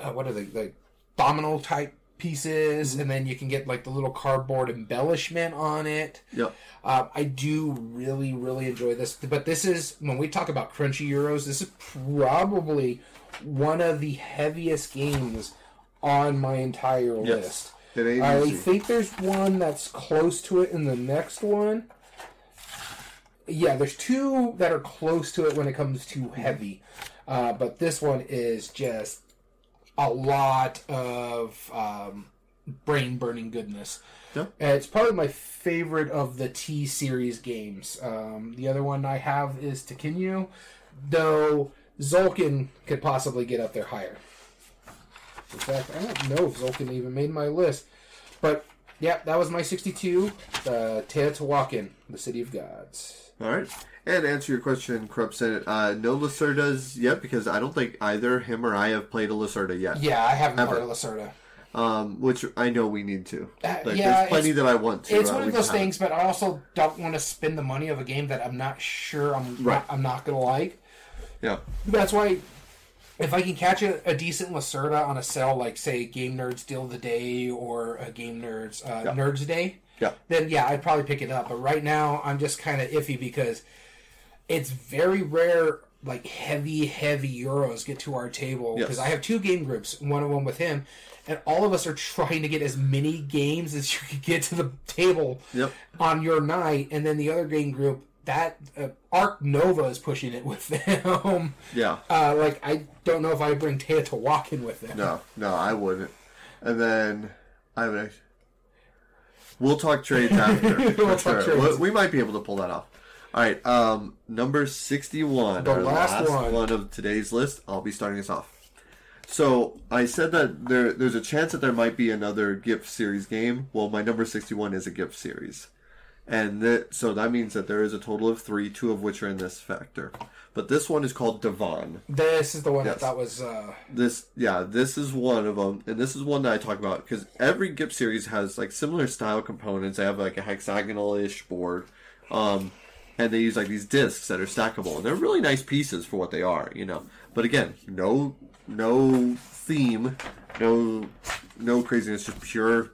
Uh, what are they? The domino type pieces, Mm-hmm. and then you can get like the little cardboard embellishment on it. Yep. Um, I do really, really enjoy this. But this is when we talk about crunchy euros. This is probably one of the heaviest games on my entire Yes. list. I easy. think there's one that's close to it in the next one. Yeah, there's two that are close to it when it comes to heavy, uh, but this one is just a lot of um, brain burning goodness. Yeah. Uh, It's probably my favorite of the T series games. Um, the other one I have is Tekhenu, though Tzolk'in could possibly get up there higher. In fact, I don't know if Tzolk'in even made my list. But, yeah, that was my 62, uh, Teotihuacan, the City of Gods. All right. And to answer your question, Corrupt Senate, uh, no Lacerdas yet because I don't think either him or I have played a Lacerda yet. Yeah, I haven't Ever. played a Lacerda. Um, which I know we need to. Uh, yeah, there's plenty that I want to. It's uh, one of those things, but I also don't want to spend the money of a game that I'm not sure I'm Right. I'm not gonna like. Yeah. That's why if I can catch a, a decent Lacerda on a sale, like say Game Nerds Deal of the Day or a Game Nerds uh, Yeah. Nerds Day, Yeah. then yeah, I'd probably pick it up. But right now, I'm just kind of iffy because it's very rare. Like heavy, heavy euros get to our table because Yes. I have two game groups, one of them with him, and all of us are trying to get as many games as you can get to the table Yep. on your night, and then the other game group that uh, Arc Nova is pushing it with them. Yeah. Uh, like I don't know if I bring Teotihuacan with them. No, no, I wouldn't. And then I would. Actually, we'll talk trades after. We'll talk trades. We, we might be able to pull that off. All right, um, number sixty-one, The last last, one. one. of today's list. I'll be starting us off. So I said that there there's a chance that there might be another GIPF series game. Well, my number 61 is a GIPF series. And that, so that means that there is a total of 3, two of which are in this factor. But this one is called DVONN. This is the one Yes. thought was. Uh, This yeah, this is one of them, and this is one that I talk about because every GIPF series has like similar style components. They have like a hexagonal-ish board, um, and they use like these discs that are stackable, and they're really nice pieces for what they are, you know. But again, no no theme, no no craziness, just pure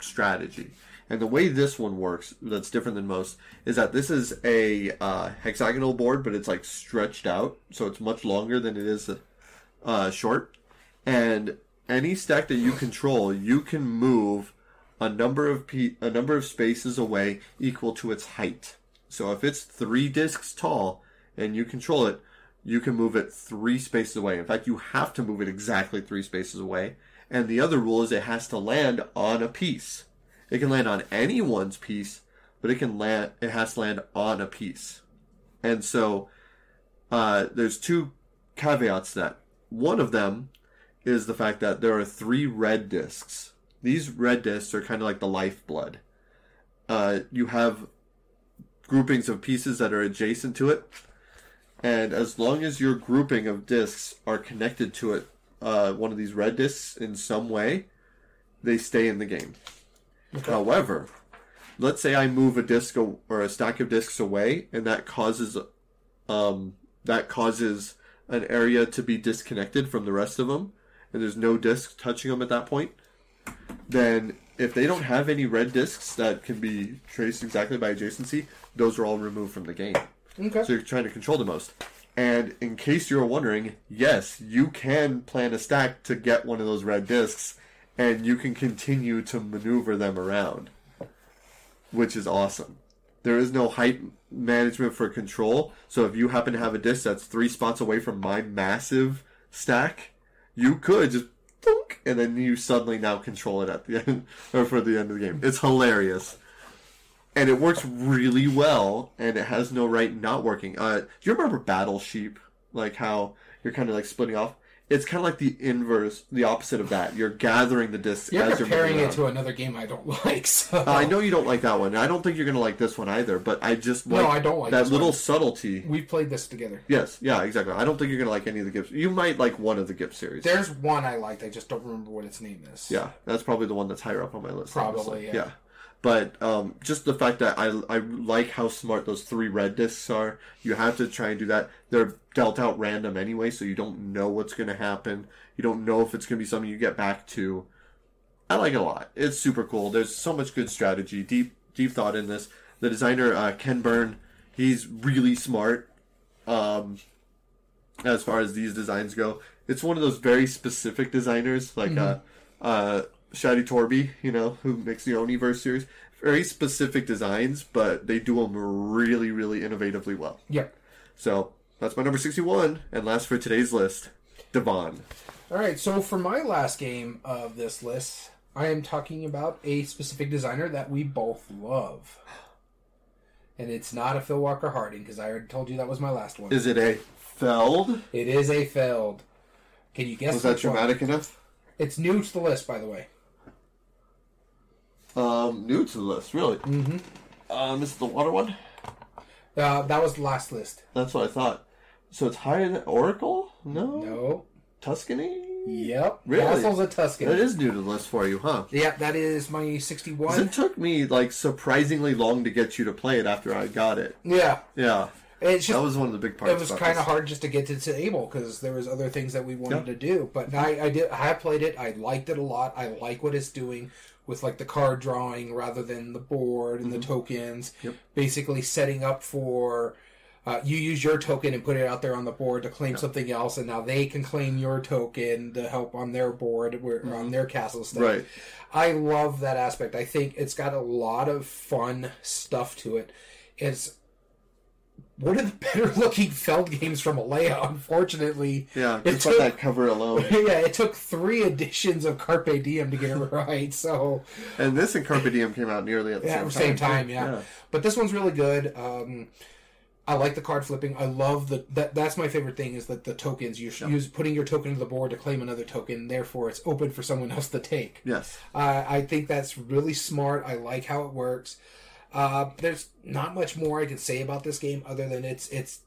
strategy. And the way this one works, that's different than most, is that this is a uh, hexagonal board, but it's like stretched out, so it's much longer than it is uh, short. And any stack that you control, you can move a number of pe- a number of spaces away equal to its height. So if it's three discs tall and you control it, you can move it three spaces away. In fact, you have to move it exactly three spaces away. And the other rule is it has to land on a piece. It can land on anyone's piece, but it can land. It has to land on a piece. And so uh, there's two caveats to that. One of them is the fact that there are three red discs. These red discs are kind of like the lifeblood. Uh, you have groupings of pieces that are adjacent to it, and as long as your grouping of discs are connected to it, uh, one of these red discs in some way, they stay in the game. However, let's say I move a disc or a stack of discs away, and that causes, um, that causes an area to be disconnected from the rest of them, and there's no disc touching them at that point. Then, if they don't have any red discs that can be traced exactly by adjacency, those are all removed from the game. okay. So you're trying to control the most. And in case you're wondering, yes, you can plan a stack to get one of those red discs, and you can continue to maneuver them around, which is awesome. There is no height management for control, so if you happen to have a disc that's three spots away from my massive stack, you could just and then you suddenly now control it at the end or for the end of the game. It's hilarious and it works really well, and it has no right not working. Uh, do you remember Battle Sheep? Like how you're kind of like splitting off. It's kind of like the inverse, the opposite of that. You're gathering the discs You're as you're comparing moving it to another game I don't like. So. Uh, I know you don't like that one. I don't think you're gonna like this one either. But I just No, I don't like that little one. subtlety. We've played this together. Yes, yeah, exactly. I don't think you're gonna like any of the GIPFs. You might like one of the GIPF series. There's one I liked. I just don't remember what its name is. Yeah, that's probably the one that's higher up on my list. Probably, honestly. yeah. But um, just the fact that I, I like how smart those three red discs are. You have to try and do that. They're dealt out random anyway, so you don't know what's going to happen. You don't know if it's going to be something you get back to. I like it a lot. It's super cool. There's so much good strategy, deep deep thought in this. The designer uh, Kris Burm, he's really smart. Um, as far as these designs go, it's one of those very specific designers, like uh, uh, Shadi Torbey, you know, who makes the Oniverse series. Very specific designs, but they do them really, really innovatively well. Yep. So that's my number sixty-one, and last for today's list, Devon. All right. So for my last game of this list, I am talking about a specific designer that we both love, and it's not a Phil Walker Harding because I already told you that was my last one. Is it a Feld? It is a Feld. Can you guess? Was that which one? dramatic enough? It's new to the list, by the way. Um, new to the list, really. Mm-hmm. Um, this is the water one. Uh, that was the last list. That's what I thought. So it's higher than Oracle? No. No. Tuscany. Yep. Really? Castles of Tuscany. That is new to the list for you, huh? Yeah, that is my 61. It took me like surprisingly long to get you to play it after I got it. Yeah. Yeah, It's just that was one of the big parts. it was kind of hard just to get to table because there was other things that we wanted Yeah. to do. But I, I did. I played it. I liked it a lot. I like what it's doing with like the card drawing rather than the board and the tokens. Mm-hmm. Yep. Basically, setting up for. Uh, you use your token and put it out there on the board to claim something else, and now they can claim your token to help on their board or on their castle stuff. Right. I love that aspect. I think it's got a lot of fun stuff to it. It's one of the better looking Feld games from Alea. Unfortunately, Yeah, it just by took that cover alone. yeah, it took three editions of Carpe Diem to get it right. So and this and Carpe Diem came out nearly at the yeah, same, same time, too. yeah. But this one's really good. Um, I like the card flipping. I love the that. That's my favorite thing is that the tokens you should use putting your token to the board to claim another token. Therefore, it's open for someone else to take. Yes. Uh, I think that's really smart. I like how it works. Uh, there's not much more I can say about this game other than it's it's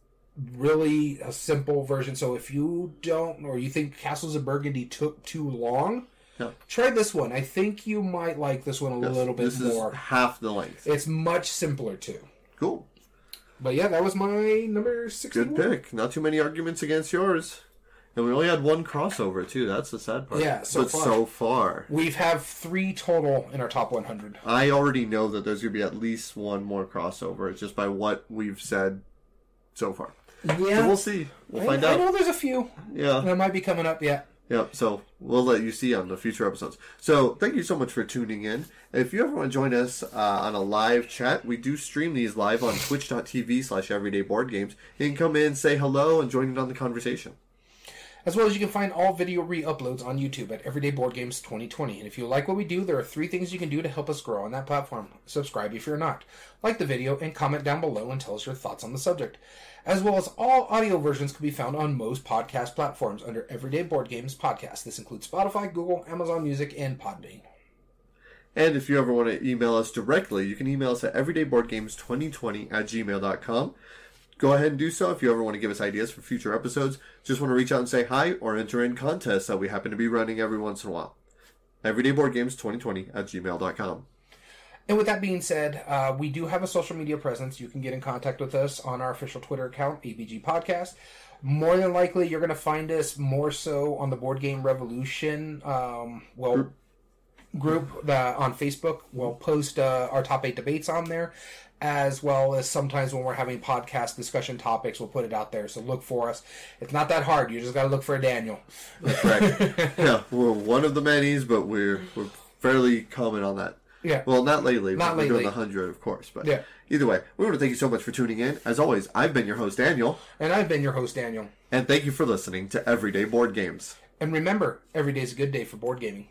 really a simple version. So if you don't or you think Castles of Burgundy took too long, Yeah. try this one. I think you might like this one a little bit more. half the length. It's much simpler too. Cool. But yeah, that was my number six. Good pick. Not too many arguments against yours. And we only had one crossover too. That's the sad part. Yeah, so but far. so far, We have three total in our top 100. I already know that there's gonna be at least one more crossover just by what we've said so far. Yeah, So we'll see. We'll find I, I out. know there's a few Yeah. that might be coming up yet. Yep. So we'll let you see on the future episodes. So thank you so much for tuning in. If you ever want to join us uh, on a live chat, we do stream these live on twitch.tv slash everyday board games. You can come in, say hello, and join in on the conversation. As well as you can find all video re-uploads on YouTube at Everyday Board Games 2020. And if you like what we do, there are three things you can do to help us grow on that platform. Subscribe if you're not. Like the video and comment down below and tell us your thoughts on the subject. As well as all audio versions can be found on most podcast platforms under Everyday Board Games Podcast. This includes Spotify, Google, Amazon Music, and Podbean. And if you ever want to email us directly, you can email us at everydayboardgames2020 at gmail.com. Go ahead and do so if you ever want to give us ideas for future episodes. Just want to reach out and say hi or enter in contests that we happen to be running every once in a while. Everydayboardgames2020 at gmail.com. And with that being said, uh, we do have a social media presence. You can get in contact with us on our official Twitter account, ABG Podcast. More than likely, you're going to find us more so on the Board Game Revolution um, well group uh, on Facebook. We'll post uh, our top eight debates on there, as well as sometimes when we're having podcast discussion topics, we'll put it out there. So look for us. It's not that hard. You just got to look for a Daniel. Correct. yeah, we're one of the manys, but we're, we're fairly common on that. Yeah. Well, not lately. Not we're doing lately. the 100, of course. But Yeah. either way, we want to thank you so much for tuning in. As always, I've been your host, Daniel, And I've been your host, Daniel. and thank you for listening to Everyday Board Games. And remember, every day's a good day for board gaming.